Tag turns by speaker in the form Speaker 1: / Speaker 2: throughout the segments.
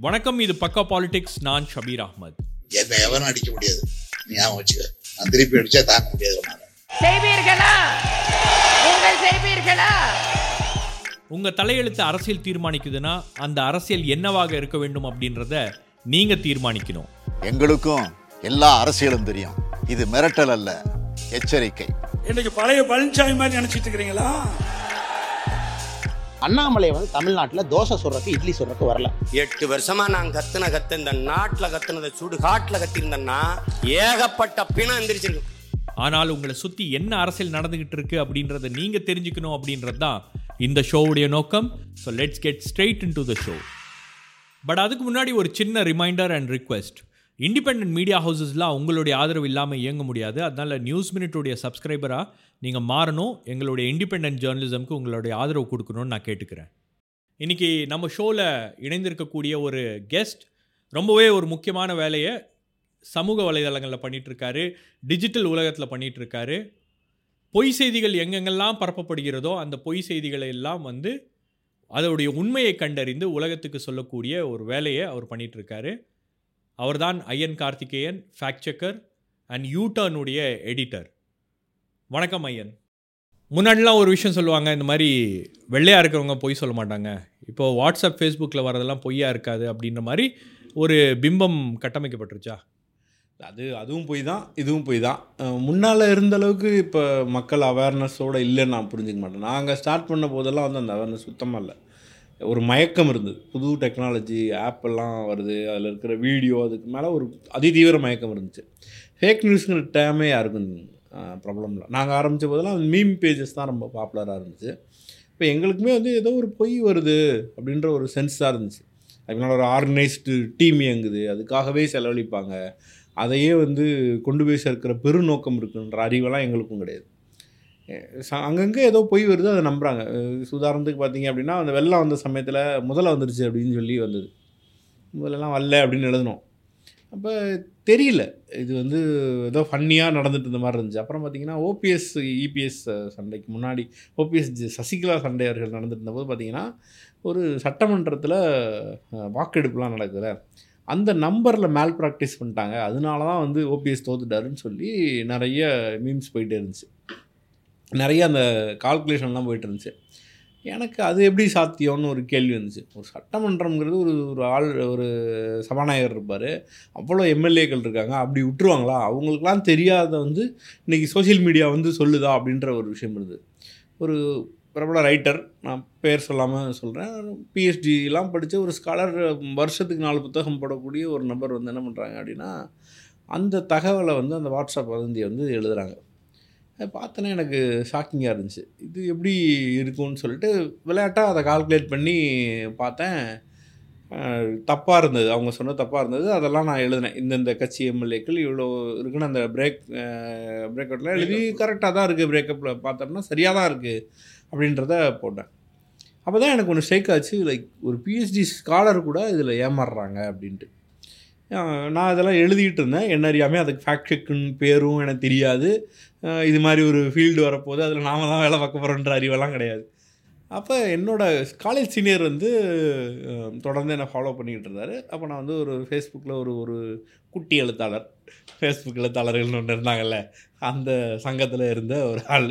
Speaker 1: வணக்கம் இது பக்கா பாலிடிக்ஸ். நான் ஷபீர் அஹ்மத்.
Speaker 2: என்ன எவனும் அடிக்க முடியாது. நீ ஞாபகம் வச்சுக்க. நான் திருப்பி அடிச்சா தாங்க முடியாது
Speaker 3: செய்வீர்களா? நீங்கள் செய்வீர்களா?
Speaker 1: உங்க தலையெழுத்து அரசியல் தீர்மானிக்குதுன்னா அந்த அரசியல் என்னவாக இருக்க வேண்டும் அப்படின்றத நீங்க தீர்மானிக்கணும்.
Speaker 4: எங்களுக்கும் எல்லா அரசியலும் தெரியும். இது மிரட்டல் அல்ல எச்சரிக்கை.
Speaker 5: இன்னைக்கு பழைய பழனிசாமி மாதிரி நினைச்சிட்டு இருக்கிறீங்களா?
Speaker 6: அண்ணாமலை வந்து தமிழ்நாட்டில் தோசை சுடுறதுக்கு இட்லி சுடுறதுக்கு வரல.
Speaker 7: எட்டு வருஷமா நான் கத்துன கத்து இந்த நாட்டுல கத்துனதை சுடு காட்டுல கத்திருந்தேன்னா ஏகப்பட்ட பிணம் எந்திரிச்சிருக்கு
Speaker 1: ஆனால் உங்களை சுத்தி என்ன அரசியல் நடந்துகிட்டு இருக்கு அப்படின்றத நீங்க தெரிஞ்சுக்கணும் அப்படின்றது தான் இந்த ஷோவுடைய நோக்கம். So let's get straight into the show but அதுக்கு முன்னாடி ஒரு சின்ன reminder and request independent media ஹவுசஸ்லாம் உங்களுடைய ஆதரவு இல்லாமல் இயங்க முடியாது. அதனால் நியூஸ் மினிட்டுடைய சப்ஸ்கிரைபராக நீங்கள் மாறணும் எங்களுடைய இண்டிபெண்ட் ஜேர்னலிசம்க்கு உங்களுடைய ஆதரவு கொடுக்கணும்னு நான் கேட்டுக்கிறேன். இன்றைக்கி நம்ம ஷோவில் இணைந்திருக்கக்கூடிய ஒரு கெஸ்ட் ரொம்பவே ஒரு முக்கியமான வேலையை சமூக வலைதளங்களில் பண்ணிகிட்ருக்காரு டிஜிட்டல் உலகத்தில் பண்ணிகிட்ருக்காரு பொய் செய்திகள் எங்கெங்கெல்லாம் பரப்பப்படுகிறதோ அந்த பொய் செய்திகளை எல்லாம் வந்து அதோடைய உண்மையை கண்டறிந்து உலகத்துக்கு சொல்லக்கூடிய ஒரு வேலையை அவர் பண்ணிகிட்ருக்காரு அவர்தான் Iyan Karthikeyan fact checker and யூட்டர்னுடைய editor வணக்கம் ஐயன். முன்னாடிலாம் ஒரு விஷயம் சொல்லுவாங்க இந்த மாதிரி வெள்ளையாக இருக்கிறவங்க பொய் சொல்ல மாட்டாங்க. இப்போது வாட்ஸ்அப் ஃபேஸ்புக்கில் வரதெல்லாம் பொய்யா இருக்காது அப்படின்ற மாதிரி ஒரு பிம்பம் கட்டமைக்கப்பட்டுருச்சா?
Speaker 8: அது அதுவும் போய் தான் இதுவும் போய் தான். முன்னால் இருந்த அளவுக்கு இப்போ மக்கள் அவேர்னஸோடு இல்லைன்னு நான் புரிஞ்சுக்க மாட்டேன். நாங்கள் ஸ்டார்ட் பண்ண போதெல்லாம் வந்து அந்த அவேர்னஸ் சுத்தமாக இல்லை. ஒரு மயக்கம் இருந்தது. புது டெக்னாலஜி ஆப்பெல்லாம் வருது அதில் இருக்கிற வீடியோ அதுக்கு மேலே ஒரு அதிதீவிர மயக்கம் இருந்துச்சு. ஃபேக் நியூஸுங்கிற டேமே யாருக்கும் ப்ராப்ளம் இல்லை. நாங்கள் ஆரம்பித்த போதெல்லாம் மீம் பேஜஸ் தான் ரொம்ப பாப்புலராக இருந்துச்சு. இப்போ எங்களுக்குமே வந்து ஏதோ ஒரு பொய் வருது அப்படின்ற ஒரு சென்ஸ் தான் இருந்துச்சு. அதுக்கு ஒரு ஆர்கனைஸ்டு டீம் இயங்குது. அதுக்காகவே செலவழிப்பாங்க. அதையே வந்து கொண்டு போய் சேர்க்கிற பெருநோக்கம் இருக்குன்ற அறிவெல்லாம் எங்களுக்கும் கிடையாது. ச- அங்கங்கே ஏதோ பொய் வருது அதை நம்புகிறாங்க உதாரணத்துக்கு பார்த்தீங்க அப்படின்னா அந்த வெள்ளம் வந்த சமயத்தில் முதல்ல வந்துருச்சு அப்படின்னு சொல்லி வந்தது. முதல்லலாம் வரல அப்படின்னு எழுதணும் அப்போ தெரியல. இது வந்து ஏதோ ஃபன்னியாக நடந்துட்டு இருந்த மாதிரி இருந்துச்சு. அப்புறம் பார்த்தீங்கன்னா ஓபிஎஸ் இபிஎஸ் சண்டைக்கு முன்னாடி ஓபிஎஸ் சசிகலா சண்டை அவர்கள் நடந்துட்டு இருந்தபோது பார்த்தீங்கன்னா ஒரு சட்டமன்றத்தில் வாக்கெடுப்புலாம் நடக்குதுல. அந்த நம்பரில் மேல் ப்ராக்டிஸ் பண்ணிட்டாங்க. அதனால தான் வந்து ஓபிஎஸ் தோத்துட்டாருன்னு சொல்லி நிறைய மீம்ஸ் போயிட்டே இருந்துச்சு. நிறைய அந்த கால்குலேஷன்லாம் போயிட்டு இருந்துச்சு. எனக்கு அது எப்படி சாத்தியம்னு ஒரு கேள்வி வந்துச்சு. ஒரு சட்டமன்றம்ங்கிறது ஒரு ஒரு ஆள் ஒரு சபாநாயகர் இருப்பார். அவ்வளோ எம்எல்ஏக்கள் இருக்காங்க. அப்படி விட்டுருவாங்களா? அவங்களுக்குலாம் தெரியாத வந்து இன்றைக்கி சோஷியல் மீடியா வந்து சொல்லுதா அப்படின்ற ஒரு விஷயம் இருந்தது. ஒரு பிரபல ரைட்டர் நான் பேர் சொல்லாமல் சொல்கிறேன் பிஹெச்டிலாம் படித்த ஒரு ஸ்காலர் வருஷத்துக்கு நாலு புத்தகம் போடக்கூடிய ஒரு நபர் வந்து என்ன பண்ணுறாங்க அப்படின்னா அந்த தகவலை வந்து அந்த வாட்ஸ்அப் வதந்தியை வந்து எழுதுகிறாங்க பார்த்தோன்னே எனக்கு ஷாக்கிங்காக இருந்துச்சு. இது எப்படி இருக்கும்னு சொல்லிட்டு விளையாட்டாக அதை கால்குலேட் பண்ணி பார்த்தேன். தப்பாக இருந்தது. அவங்க சொன்ன தப்பாக இருந்தது. அதெல்லாம் நான் எழுதினேன். இந்தந்த கட்சி எம்எல்ஏக்கள் இவ்வளோ இருக்குன்னு அந்த பிரேக் பிரேக் அவுட்டில் எழுதி கரெக்டாக தான் இருக்குது பிரேக்கப்பில் பார்த்தோம்னா சரியாக தான் இருக்குது அப்படின்றத போட்டேன். அப்போ தான் எனக்கு ஒன்று ஸ்ட்ரைக் ஆச்சு. லைக் ஒரு பிஹெச்டி ஸ்காலர் கூட இதில் ஏமாறுறாங்க அப்படின்ட்டு. நான் இதெல்லாம் எழுதிட்டு இருந்தேன் என்ன அறியாமல் அதுக்கு ஃபேக்ட் செக்குன்னு பேரும் எனக்கு தெரியாது. இது மாதிரி ஒரு ஃபீல்டு வரப்போது அதில் நாம தான் வேலை பார்க்க போகிறோன்ற அறிவெல்லாம் கிடையாது. அப்போ என்னோடய காலேஜ் சீனியர் வந்து தொடர்ந்து என்னை ஃபாலோ பண்ணிக்கிட்டு இருந்தார். அப்போ நான் வந்து ஒரு ஃபேஸ்புக்கில் ஒரு ஒரு குட்டி எழுத்தாளர் ஃபேஸ்புக் எழுத்தாளர்கள்னு ஒன்று இருந்தாங்கல்ல அந்த சங்கத்தில் இருந்த ஒரு ஆள்.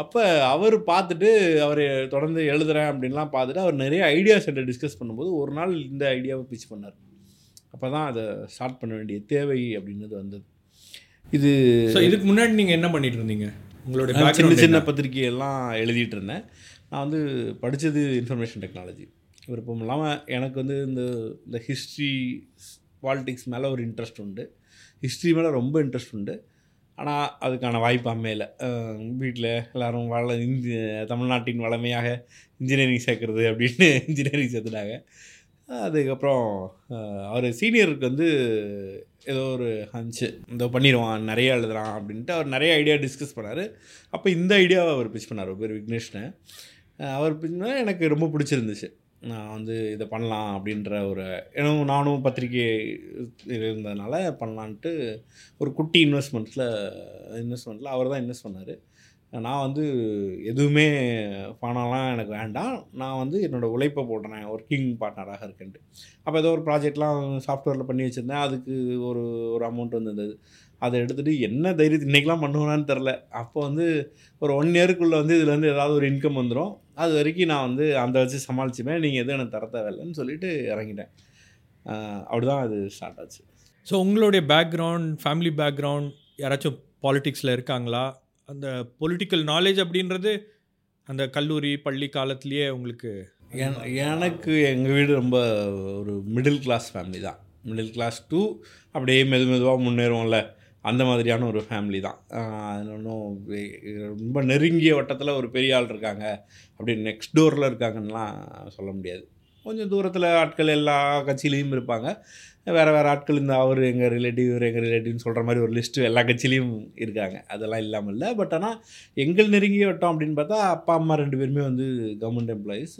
Speaker 8: அப்போ அவர் பார்த்துட்டு அவர் தொடர்ந்து எழுதுகிறேன் அப்படின்லாம் பார்த்துட்டு அவர் நிறைய ஐடியாஸ் என்கிட்ட டிஸ்கஸ் பண்ணும்போது ஒரு நாள் இந்த ஐடியாவை பிச் பண்ணார். அப்போ தான் அதை ஸ்டார்ட் பண்ண வேண்டிய தேவை அப்படின்றது வந்தது. இது
Speaker 1: ஸோ இதுக்கு முன்னாடி நீங்கள் என்ன பண்ணிட்டு இருந்தீங்க? உங்களுடைய
Speaker 8: சின்ன சின்ன? பத்திரிகையெல்லாம் எழுதிட்டு இருந்தேன். நான் வந்து படித்தது இன்ஃபர்மேஷன் டெக்னாலஜி விருப்பம் இல்லாமல் எனக்கு வந்து இந்த இந்த ஹிஸ்ட்ரி பாலிடிக்ஸ் மேலே ஒரு இன்ட்ரெஸ்ட் உண்டு. ஹிஸ்ட்ரி மேலே ரொம்ப இன்ட்ரெஸ்ட் உண்டு. ஆனால் அதுக்கான வாய்ப்பு அமையலை வீட்டில் எல்லாரும் வள இந்தி தமிழ்நாட்டின் வளமையாக இன்ஜினியரிங் சேர்க்குறது அப்படின்னு இன்ஜினியரிங் சேர்த்துட்டாங்க. அதுக்கப்புறம் அவர் சீனியருக்கு வந்து ஏதோ ஒரு ஹஞ்சு இந்த பண்ணிடுவான் நிறைய எழுதுறான் அப்படின்ட்டு அவர் நிறைய ஐடியா டிஸ்கஸ் பண்ணார். அப்போ இந்த ஐடியாவை அவர் பிச் பண்ணார் பேர் விக்னேஷ்னு. அவர் பின்னா எனக்கு ரொம்ப பிடிச்சிருந்துச்சு. நான் வந்து இதை பண்ணலாம் அப்படின்ற ஒரு ஏன்னா நானும் பத்திரிக்கை இருந்ததுனால பண்ணலான்ட்டு ஒரு குட்டி இன்வெஸ்ட்மெண்ட்டில் இன்வெஸ்ட்மெண்ட்டில் அவர் தான் இன்வெஸ்ட் பண்ணார். நான் வந்து எதுவுமே பணம்லாம் எனக்கு வேண்டாம். நான் வந்து என்னோடய உழைப்பை போடுறேன். ஒர்க்கிங் பார்ட்னராக இருக்கேன்ட்டு. அப்போ ஏதோ ஒரு ப்ராஜெக்ட்லாம் சாஃப்ட்வேரில் பண்ணி வச்சுருந்தேன். அதுக்கு ஒரு ஒரு அமௌண்ட் வந்துருந்தது. அதை எடுத்துகிட்டு என்ன தைரியத்தை இன்றைக்கெலாம் பண்ணுவேனான்னு தெரில அப்போ வந்து ஒரு ஒன் இயருக்குள்ளே வந்து இதுலேருந்து ஏதாவது ஒரு இன்கம் வந்துடும் அது வரைக்கும் நான் வந்து அந்த வச்சு சமாளிச்சுப்பேன். நீங்கள் எதுவும் எனக்கு தர தேவையில்லைன்னு சொல்லிட்டு இறங்கிட்டேன். அப்படி தான் அது ஸ்டார்ட் ஆச்சு.
Speaker 1: ஸோ உங்களுடைய பேக்ரவுண்ட் ஃபேமிலி பேக்ரவுண்ட் யாராச்சும் பாலிட்டிக்ஸில் இருக்காங்களா? அந்த பொலிட்டிக்கல் நாலேஜ் அப்படின்றது அந்த கல்லூரி பள்ளி காலத்திலேயே உங்களுக்கு
Speaker 8: எனக்கு எங்கள் வீடு ரொம்ப ஒரு மிடில் கிளாஸ் ஃபேமிலி தான். மிடில் கிளாஸ் டூ அப்படியே மெது மெதுவாக முன்னேறுவோம்ல. அந்த மாதிரியான ஒரு ஃபேமிலி தான். ஆஹ் ரொம்ப நெருங்கிய வட்டத்தில் ஒரு பெரிய ஆள் இருக்காங்க. அப்படி நெக்ஸ்ட் டோரில் இருக்காங்கன்னுலாம் சொல்ல முடியாது. கொஞ்சம் தூரத்தில் ஆட்கள் எல்லா கட்சியிலையும் இருப்பாங்க. வேறு வேறு ஆட்கள் இந்த அவர் எங்கள் ரிலேட்டிவ் இவர் எங்கள் ரிலேட்டிவ்னு சொல்கிற மாதிரி ஒரு லிஸ்ட்டு எல்லா கட்சியிலையும் இருக்காங்க. அதெல்லாம் இல்லாமல் இல்லை. பட் ஆனால் எங்கள் நெருங்கிய வட்டம் அப்படின்னு பார்த்தா அப்பா அம்மா ரெண்டு பேருமே வந்து கவர்மெண்ட் எம்ப்ளாயீஸ்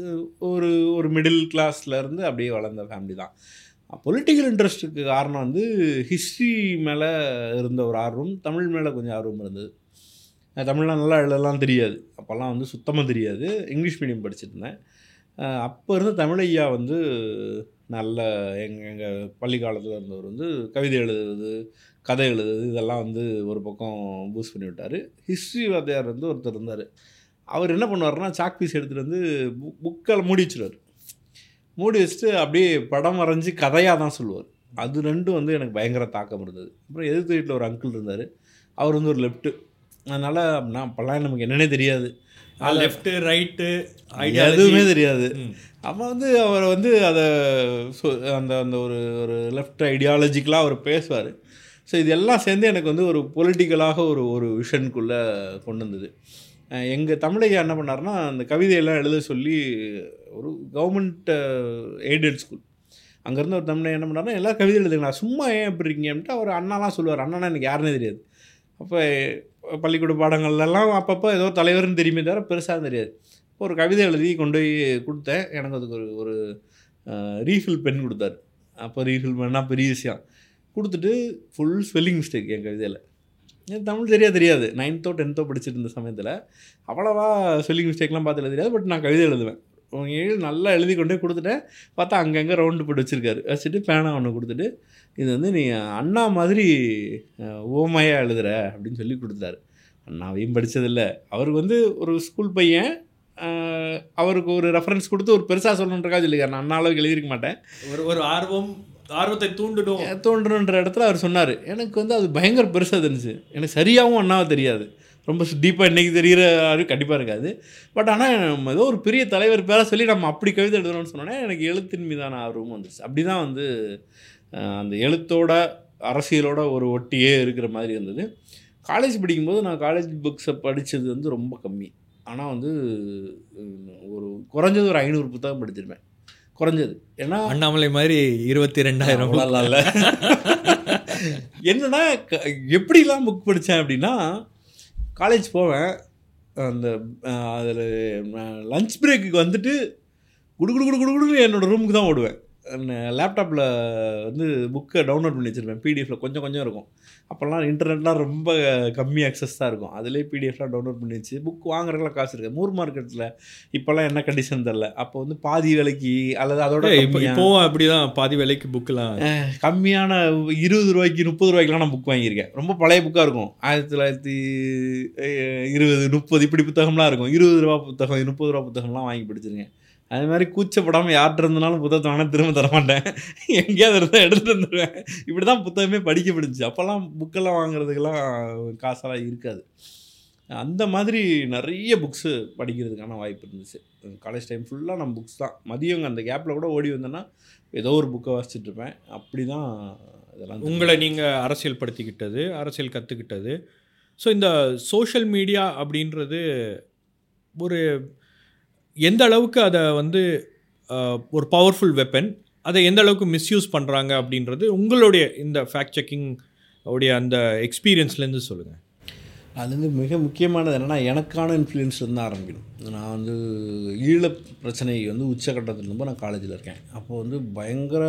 Speaker 8: ஒரு ஒரு மிடில் இருந்து அப்படியே வளர்ந்த ஃபேமிலி தான். பொலிட்டிக்கல் இன்ட்ரெஸ்ட்டுக்கு காரணம் வந்து ஹிஸ்ட்ரி மேலே இருந்த ஒரு ஆர்வம் தமிழ் மேலே கொஞ்சம் ஆர்வம் இருந்தது. தமிழ்லாம் நல்லா எழுதலாம் தெரியாது. அப்போல்லாம் வந்து சுத்தமாக தெரியாது. இங்கிலீஷ் மீடியம் படிச்சுட்டு இருந்தேன். அப்போ இருந்த தமிழ் ஐயா வந்து நல்ல எங்கள் எங்கள் பள்ளி காலத்தில் இருந்தவர் வந்து கவிதை எழுதுறது கதை எழுதுறது இதெல்லாம் வந்து ஒரு பக்கம் பூஸ்ட் பண்ணி விட்டார். ஹிஸ்ட்ரி வாத்தியார் வந்து ஒருத்தர் இருந்தார். அவர் என்ன பண்ணுவார்னா சாக் பீஸ் எடுத்துகிட்டு வந்து புக் புக்கில் மூடி வச்சிருவார். மூடி வச்சுட்டு அப்படியே படம் வரைஞ்சி கதையாக தான் சொல்லுவார். அது ரெண்டும் வந்து எனக்கு பயங்கர தாக்கம் இருந்தது. அப்புறம் எதிர்த்து வீட்டில் ஒரு அங்கிள் இருந்தார். அவர் வந்து ஒரு லெஃப்ட்டு அதனால் நான் அப்போல்லாம் நமக்கு என்னென்னே தெரியாது.
Speaker 1: லெஃப்ட்டு ரைட்டு
Speaker 8: எதுவுமே தெரியாது. அப்போ வந்து அவர் வந்து அதை அந்த அந்த ஒரு ஒரு லெஃப்ட் ஐடியாலஜிக்கலாக அவர் பேசுவார். ஸோ இது எல்லாம் சேர்ந்து எனக்கு வந்து ஒரு பொலிட்டிக்கலாக ஒரு ஒரு விஷனுக்குள்ளே கொண்டு வந்தது. எங்கள் தமிழையா என்ன பண்ணாருன்னா அந்த கவிதையெல்லாம் எழுத சொல்லி ஒரு கவர்மெண்ட் எய்டட் ஸ்கூல் அங்கேருந்து ஒரு தமிழை என்ன பண்ணாருன்னா எல்லா கவிதை எழுதுங்களா சும்மா ஏன் இப்படி இருக்கீங்கன்ட்டு அவர் அண்ணாலாம் சொல்லுவார். அண்ணனா எனக்கு யாருன்னே தெரியாது. அப்போ பள்ளிக்கூட பாடங்கள்லாம் அப்பப்போ ஏதோ தலைவர்னு தெரியுமே தவிர பெருசாக தெரியாது. ஒரு கவிதை எழுதி கொண்டு போய் கொடுத்தேன். எனக்கு அதுக்கு ஒரு ஒரு ரீஃபில் பென் கொடுத்தாரு. அப்போ ரீஃபில் பண்ணால் பெரிய விஷயம். கொடுத்துட்டு ஃபுல் ஸ்பெல்லிங் மிஸ்டேக் என் கவிதையில். எனக்கு தமிழ் தெரியாது. தெரியாது நைன்த்தோ டென்த்தோ படிச்சுட்டு இருந்த சமயத்தில். அவ்வளோவா ஸ்பெல்லிங் மிஸ்டேக்லாம் பார்த்து தெரியாது. பட் நான் கவிதை எழுதுவேன். அவங்க நல்லா எழுதி கொண்டே கொடுத்துட்டேன். பார்த்தா அங்கங்கே ரவுண்டு போட்டு வச்சுருக்காரு. வச்சுட்டு பேனா ஒன்று கொடுத்துட்டு இது வந்து நீ அண்ணா மாதிரி ஓமையாக எழுதுற அப்படின்னு சொல்லி கொடுத்தாரு. அண்ணாவையும் படித்ததில்ல அவருக்கு வந்து ஒரு ஸ்கூல் பையன் அவருக்கு ஒரு ரெஃபரன்ஸ் கொடுத்து ஒரு பெருசாக சொல்லணுன்றக்காக சொல்லியிருக்காரு. நான் அண்ணா அளவுக்கு எழுதியிருக்க மாட்டேன்.
Speaker 1: ஒரு ஒரு ஆர்வம் ஆர்வத்தை தூண்டிடும்
Speaker 8: தோன்றன்ற இடத்துல அவர் சொன்னார். எனக்கு வந்து அது பயங்கர பெருசாக தெரிஞ்சுச்சு. எனக்கு சரியாகவும் அண்ணாவை தெரியாது. ரொம்ப டீப்பாக இன்றைக்கி தெரிகிற ஆளு கண்டிப்பாக இருக்காது. பட் ஆனால் நம்ம ஏதோ ஒரு பெரிய தலைவர் பேரை சொல்லி நம்ம அப்படி கவிதை எழுதணும்னு சொன்னோன்னே எனக்கு எழுத்தின் மீதான ஆர்வமும் வந்துச்சு அப்படி தான் வந்து அந்த எழுத்தோட அரசியலோட ஒரு ஒட்டியே இருக்கிற மாதிரி இருந்தது. காலேஜ் படிக்கும்போது நான் காலேஜ் புக்ஸை படித்தது வந்து ரொம்ப கம்மி. ஆனால் வந்து ஒரு குறைஞ்சது ஒரு ஐநூறு புத்தகம் படிச்சிருப்பேன். குறைஞ்சது. ஏன்னா
Speaker 1: அண்ணாமலை மாதிரி இருபத்தி ரெண்டாயிரம்
Speaker 8: இல்லை என்னன்னா க- எப்படிலாம் புக் படித்தேன் அப்படின்னா காலேஜ் போவேன். அந்த அதில் லஞ்ச் பிரேக்குக்கு வந்துட்டு குடு குடு குடு குடுன்னு என்னோடய ரூமுக்கு தான் ஓடுவேன். லேப்டாப்பில் வந்து புக்கை டவுன்லோட் பண்ணி வச்சுருப்பேன். பிடிஎஃப்ல கொஞ்சம் கொஞ்சம் இருக்கும். அப்போல்லாம் இன்டர்நெட்லாம் ரொம்ப கம்மி அக்சஸ் தான் இருக்கும். அதிலே பிடிஎஃப்லாம் டவுன்லோட் பண்ணி வச்சு புக் வாங்குறதுக்குலாம் காசு இருக்குது. மூர் மார்க்கெட்டில் இப்போல்லாம் என்ன கண்டிஷன் தெரில அப்போ வந்து பாதி விலைக்கு அல்லது அதோட
Speaker 1: இப்போ இப்போவும் அப்படிதான். பாதி விலைக்கு புக்கெலாம்
Speaker 8: கம்மியான இருபது ரூபாய்க்கு முப்பது ரூபாய்க்குலாம் நான் புக் வாங்கியிருக்கேன். ரொம்ப பழைய புக்காக இருக்கும். ஆயிரத்தி தொள்ளாயிரத்தி இருபது முப்பது இப்படி புத்தகம்லாம் இருக்கும். இருபது ரூபா புத்தகம் முப்பது ரூபா புத்தகம்லாம் வாங்கி படிச்சிருக்கேன். அது மாதிரி கூச்சப்படாமல் யார்கிட்ட இருந்தாலும் புத்தகத்தை வேணால் திரும்ப தரமாட்டேன். எங்கேயாவது இருந்தால் எடுத்துட்டு வந்துடுவேன் இப்படி தான் புத்தகமே படிக்க பிடிச்சி அப்போல்லாம் புக்கெல்லாம் வாங்குறதுக்கெல்லாம் காசெல்லாம் இருக்காது. அந்த மாதிரி நிறைய புக்ஸு படிக்கிறதுக்கான வாய்ப்பு இருந்துச்சு. காலேஜ் டைம் ஃபுல்லாக நான் புக்ஸ் தான். மதியம் அந்த கேப்பில் கூட ஓடி வந்தேன்னா ஏதோ ஒரு புக்கை வாசிச்சுட்டு இருப்பேன். அப்படி தான் இதெல்லாம்
Speaker 1: உங்களை நீங்கள் அரசியல் படுத்திக்கிட்டது அரசியல் கற்றுக்கிட்டது ஸோ இந்த சோஷியல் மீடியா அப்படின்றது ஒரு எந்த அளவுக்கு அதை வந்து ஒரு பவர்ஃபுல் வெப்பன் அதை எந்த அளவுக்கு மிஸ்யூஸ் பண்ணுறாங்க அப்படின்றது உங்களுடைய இந்த ஃபேக்ட் செக்கிங் உடைய அந்த எக்ஸ்பீரியன்ஸ்லேருந்து சொல்லுங்கள்
Speaker 8: அது வந்து மிக முக்கியமானது என்னென்னா எனக்கான இன்ஃப்ளூயன்ஸ் தான் ஆரம்பிக்கணும். நான் வந்து ஈழ பிரச்சனை வந்து உச்சக்கட்டத்தில் இருந்தப்போ நான் காலேஜில் இருக்கேன். அப்போ வந்து பயங்கர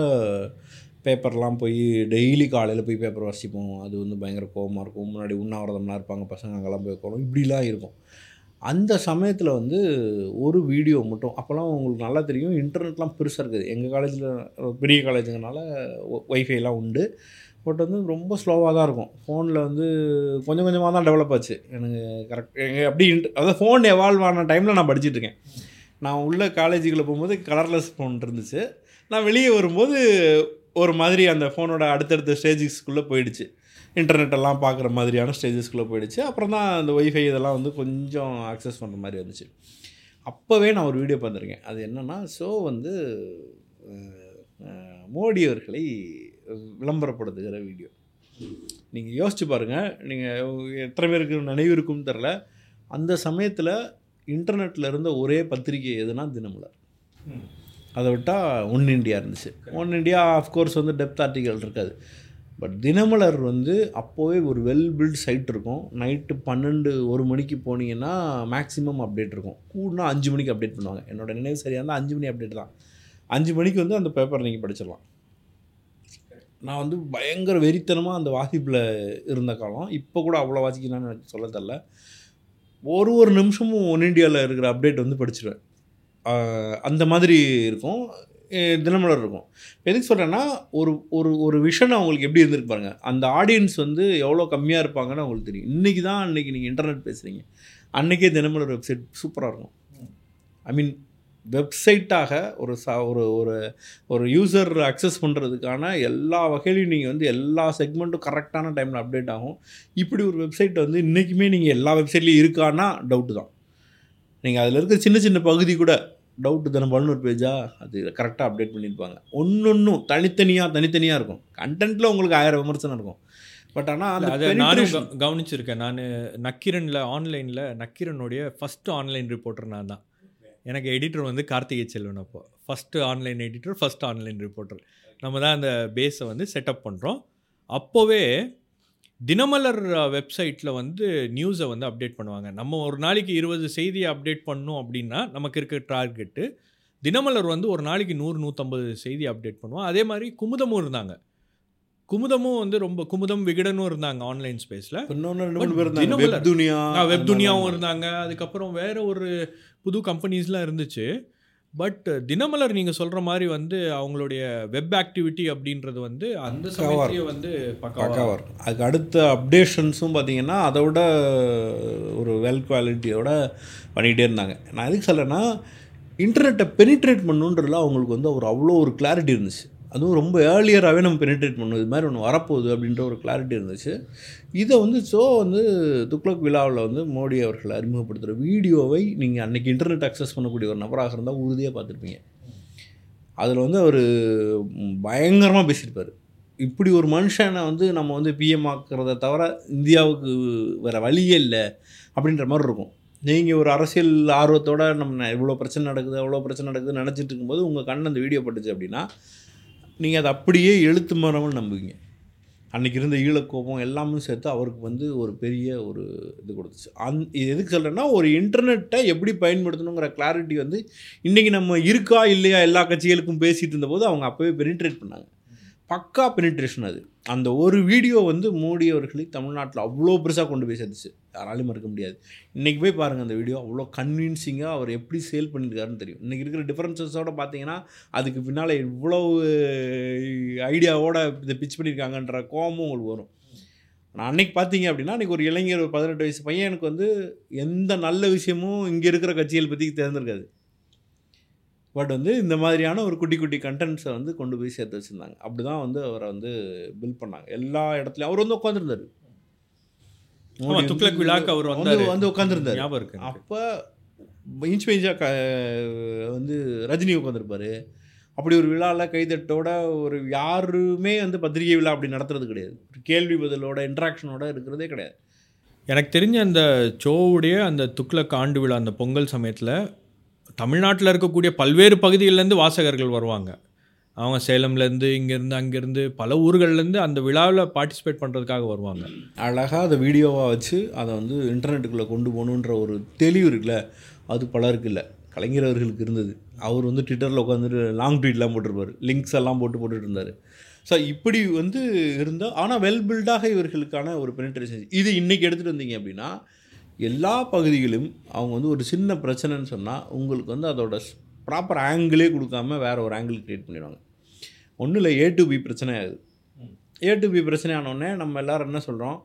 Speaker 8: பேப்பர்லாம் போய் டெய்லி காலையில் போய் பேப்பர் வாசிப்போம். அது வந்து பயங்கர கோவமாக இருக்கும். முன்னாடி உண்ணாவிரதம்லாம் இருப்பாங்க பசங்க அங்கெல்லாம் போய் உட்காரும் இப்படிலாம் இருக்கும். அந்த சமயத்தில் வந்து ஒரு வீடியோ மட்டும் அப்போல்லாம் உங்களுக்கு நல்லா தெரியும் இன்டர்நெட்லாம் பெருசாக இருக்குது. எங்கள் காலேஜில் பெரிய காலேஜுங்கனால ஒய்ஃபைலாம் உண்டு. பட் வந்து ரொம்ப ஸ்லோவாக தான் இருக்கும். ஃபோனில் வந்து கொஞ்சம் கொஞ்சமாக தான் டெவலப் ஆச்சு. எனக்கு கரெக்ட் எங்கள் அப்படி இன்ட் அதாவது ஃபோன் எவால்வ் ஆன டைமில் நான் படிச்சுட்டு இருக்கேன். நான் உள்ள காலேஜுக்குள்ளே போகும்போது கலர்லெஸ் ஃபோன் இருந்துச்சு. நான் வெளியே வரும்போது ஒரு மாதிரி அந்த ஃபோனோட அடுத்தடுத்த ஸ்டேஜஸ்க்குள்ளே போயிடுச்சு. இன்டர்நெட் எல்லாம் பார்க்குற மாதிரியான ஸ்டேஜஸ்க்குள்ளே போயிடுச்சு. அப்புறம் தான் அந்த ஒய்ஃபை இதெல்லாம் வந்து கொஞ்சம் அக்சஸ் பண்ணுற மாதிரி வந்துச்சு. அப்போவே நான் ஒரு வீடியோ பார்த்துருக்கேன். அது என்னென்னா ஷோ வந்து மோடி அவர்களை விளம்பரப்படுத்துகிற வீடியோ நீங்கள் யோசிச்சு பாருங்கள் நீங்கள் எத்தனை பேருக்கு நினைவு இருக்கும்னு தெரில அந்த சமயத்தில் இன்டர்நெட்டில் இருந்த ஒரே பத்திரிகை எதுனா தினமலர். அதை விட்டால் ஒன் இண்டியா இருந்துச்சு. ஒன் இண்டியா ஆஃப்கோர்ஸ் வந்து டெப்த் ஆர்டிகல் இருக்காது. பட் தினமலர் வந்து அப்போவே ஒரு வெல் பில்ட் சைட் இருக்கும். நைட்டு பன்னெண்டு ஒரு மணிக்கு போனீங்கன்னா மேக்ஸிமம் அப்டேட் இருக்கும். கூடனா அஞ்சு மணிக்கு அப்டேட் பண்ணுவாங்க. என்னோடய நினைவு சரியாக இருந்தால் அஞ்சு மணி அப்டேட் தான். அஞ்சு மணிக்கு வந்து அந்த பேப்பர் நீங்கள் படிச்சிடலாம். நான் வந்து பயங்கர வெறித்தனமாக அந்த வாசிப்பில் இருந்த காலம். இப்போ கூட அவ்வளோ வாசிக்கலாம்னு எனக்கு சொல்ல தெரில ஒரு ஒரு நிமிஷமும் ஒன் இண்டியாவில் இருக்கிற அப்டேட் வந்து படிச்சிடுவேன் அந்த மாதிரி இருக்கும். தினமலர் இருக்கும். எதுக்கு சொல்கிறேன்னா ஒரு ஒரு ஒரு விஷன் அவங்களுக்கு எப்படி இருந்திருக்கு பாருங்க. அந்த ஆடியன்ஸ் வந்து எவ்வளோ கம்மியாக இருப்பாங்கன்னு அவங்களுக்கு தெரியும். இன்றைக்கி தான் அன்றைக்கி நீங்கள் இன்டர்நெட் பேசுகிறீங்க அன்றைக்கே தினமலர் வெப்சைட் சூப்பராக இருக்கும். ஐ மீன் வெப்சைட்டாக ஒரு சா ஒரு ஒரு ஒரு யூசர் அக்சஸ் பண்ணுறதுக்கான எல்லா வகையிலையும் நீங்கள் வந்து எல்லா செக்மெண்ட்டும் கரெக்டான டைமில் அப்டேட் ஆகும். இப்படி ஒரு வெப்சைட் வந்து இன்றைக்குமே நீங்கள் எல்லா வெப்சைட்லேயும் இருக்கான்னா டவுட்டு தான். நீங்கள் அதில் இருக்கிற சின்ன சின்ன பகுதி கூட டவுட்டு தினபால்னு ஒரு பேஜா அது கரெக்டாக அப்டேட் பண்ணியிருப்பாங்க. ஒன்று தனித்தனியாக தனித்தனியாக இருக்கும். கண்டென்ட்டில் உங்களுக்கு ஆயிரம் விமர்சனம் இருக்கும். பட் ஆனால்
Speaker 1: அதை நானும் கவனிச்சிருக்கேன். நான் நக்கீரனில் ஆன்லைனில் நக்கீரனுடைய ஃபஸ்ட்டு ஆன்லைன் ரிப்போர்ட்டர் நான் தான். எனக்கு எடிட்டர் வந்து கார்த்திகை செல்வன் அப்போ. First online editor first online reporter நம்ம தான் அந்த பேஸை வந்து செட்டப் பண்ணுறோம் அப்போவே தினமலர் வெப்சைட்டில் வந்து நியூஸை வந்து அப்டேட் பண்ணுவாங்க. நம்ம ஒரு நாளைக்கு இருபது செய்தியை அப்டேட் பண்ணோம் அப்படின்னா நமக்கு இருக்க டார்கெட்டு தினமலர் வந்து ஒரு நாளைக்கு நூறு நூற்றம்பது செய்தி அப்டேட் பண்ணுவோம். அதே மாதிரி குமுதமும் இருந்தாங்க. குமுதமும் வந்து ரொம்ப குமுதம் விகடனும் இருந்தாங்க ஆன்லைன் ஸ்பேஸில்.
Speaker 8: வெப்
Speaker 1: துனியாவும் இருந்தாங்க. அதுக்கப்புறம் வேற ஒரு புது கம்பெனிஸ்லாம் இருந்துச்சு. பட் தினமலர் நீங்கள் சொல்கிற மாதிரி வந்து அவங்களுடைய வெப் ஆக்டிவிட்டி அப்படின்றது வந்து அந்த சமயத்திலேயே வந்து
Speaker 8: பக்காவாக
Speaker 1: பக்காவா
Speaker 8: இருக்கும். அதுக்கு அடுத்த அப்டேஷன்ஸும் பார்த்தீங்கன்னா அதை விட ஒரு வெல் குவாலிட்டியோட பண்ணிகிட்டே இருந்தாங்க. நான் எதுக்கு சொல்கிறேன்னா இன்டர்நெட்டை பெனிட்ரேட் பண்ணுன்றதுல அவங்களுக்கு வந்து ஒரு அவ்வளோ ஒரு கிளாரிட்டி இருந்துச்சு. அதுவும் ரொம்ப ஏர்லியராகவே நம்ம பெனிட்ரேட் பண்ணுவோம் இது மாதிரி ஒன்று வரப்போகுது அப்படின்ற ஒரு கிளாரிட்டி இருந்துச்சு. இதை வந்து ஸோ வந்து துக்ளக் விழாவில் வந்து மோடி அவர்கள் அறிமுகப்படுத்துகிற வீடியோவை நீங்கள் அன்றைக்கி இன்டர்நெட் அக்சஸ் பண்ணக்கூடிய ஒரு நபராக இருந்தால் உறுதியாக பார்த்துருப்பீங்க. அதில் வந்து அவர் பயங்கரமாக பேசியிருப்பார். இப்படி ஒரு மனுஷனை வந்து நம்ம வந்து பிஎம் ஆக்குறத தவிர இந்தியாவுக்கு வேறு வழியே இல்லை அப்படின்ற மாதிரி இருக்கும். நீங்கள் ஒரு அரசியல் ஆர்வத்தோட நம்ம இவ்வளோ பிரச்சனை நடக்குது அவ்வளோ பிரச்சனை நடக்குதுன்னு நினச்சிட்டு இருக்கும்போது உங்கள் கண் அந்த வீடியோ பட்டுச்சு அப்படின்னா நீங்கள் அதை அப்படியே எழுத்து மரமல் நம்புவீங்க. அன்றைக்கி இருந்த ஈழக்கோபம் எல்லாமே சேர்த்து அவருக்கு வந்து ஒரு பெரிய ஒரு இது கொடுத்துச்சு. அந் இது எதுக்கு சொல்கிறேன்னா ஒரு இன்டர்நெட்டை எப்படி பயன்படுத்தணுங்கிற கிளாரிட்டி வந்து இன்றைக்கி நம்ம இருக்கா இல்லையா எல்லா கட்சிகளுக்கும் பேசிகிட்டு இருந்தபோது அவங்க அப்போவே பெனிட்ரேட் பண்ணாங்க. பக்கா பெனிட்ரேஷன் அது. அந்த ஒரு வீடியோ வந்து மோடி அவர்களை தமிழ்நாட்டில் அவ்வளோ பெருசாக கொண்டு போய் சேர்த்துச்சு. யாராலையும் மறுக்க முடியாது. இன்றைக்கி போய் பாருங்கள் அந்த வீடியோ அவ்வளோ கன்வின்சிங்காக அவர் எப்படி சேல் பண்ணியிருக்காருன்னு தெரியும். இன்றைக்கி இருக்கிற டிஃப்ரென்சஸோடு பார்த்தீங்கன்னா அதுக்கு பின்னால் இவ்வளோ ஐடியாவோட இதை பிச் பண்ணியிருக்காங்கன்ற கோபமும் உங்களுக்கு வரும். நான் அன்னைக்கு பார்த்தீங்க அப்படின்னா அன்றைக்கி ஒரு இளைஞர் ஒரு பதினெட்டு வயசு பையனுக்கு வந்து எந்த நல்ல விஷயமும் இங்கே இருக்கிற கட்சிகள் பற்றி தேர்ந்திருக்காது பட் வந்து இந்த மாதிரியான ஒரு குட்டி குட்டி கண்டென்ட்ஸை வந்து கொண்டு போய் சேர்த்து வச்சுருந்தாங்க. அப்படி தான் வந்து அவரை வந்து பில் பண்ணாங்க. எல்லா இடத்துலையும். அவர் வந்து உட்காந்துருந்தார்
Speaker 1: துக்ளக் விழாக்கு அவர் வந்தாரு.
Speaker 8: வந்து உட்காந்துருந்தாரு
Speaker 1: ஞாபகம் இருக்கு.
Speaker 8: அப்போ இன்ச் பைஞ்சாக க வந்து ரஜினி உட்காந்துருப்பாரு அப்படி ஒரு விழாவில் கைதட்டோட ஒரு யாருமே வந்து பத்திரிகை விழா அப்படி நடத்துறது கிடையாது. ஒரு கேள்வி பதிலோட இன்ட்ராக்ஷனோட இருக்கிறதே கிடையாது.
Speaker 1: எனக்கு தெரிஞ்ச அந்த சோவுடைய அந்த துக்ளக் ஆண்டு விழா அந்த பொங்கல் சமயத்தில் தமிழ்நாட்டில் இருக்கக்கூடிய பல்வேறு பகுதிகள்லேருந்து வாசகர்கள் வருவாங்க. அவங்க சேலம்லேருந்து இங்கேருந்து அங்கேருந்து பல ஊர்கள்லேருந்து அந்த விழாவில் பார்ட்டிசிபேட் பண்ணுறதுக்காக வருவாங்க.
Speaker 8: அழகாக அதை வீடியோவாக வச்சு அதை வந்து இன்டர்நெட்டுக்குள்ளே கொண்டு போகணுன்ற ஒரு தெளிவு இருக்குல்ல? அது பலருக்கு இல்லை. கலைஞர் அவர்களுக்கு இருந்தது. அவர் வந்து ட்விட்டரில் உட்காந்துட்டு லாங் ட்வீட்லாம் போட்டிருப்பார். லிங்க்ஸ் எல்லாம் போட்டு போட்டுட்டு இருந்தார். ஸோ இப்படி வந்து இருந்தால் ஆனால் வெல் பில்டாக இவர்களுக்கான ஒரு பெனிட்ரேஷன் இது. இன்றைக்கி எடுத்துகிட்டு வந்தீங்க அப்படின்னா எல்லா பகுதிகளிலும் அவங்க வந்து ஒரு சின்ன பிரச்சனைன்னு சொன்னால் உங்களுக்கு வந்து அதோட ப்ராப்பர் ஆங்கிளே கொடுக்காம வேற ஒரு ஆங்கிள் க்ரியேட் பண்ணிடுவாங்க. ஒன்றும் இல்லை ஏ டு பி பிரச்சனை ஆகுது. ஏ டு பி பிரச்சனை ஆனோடனே நம்ம எல்லாரும் என்ன சொல்கிறோம்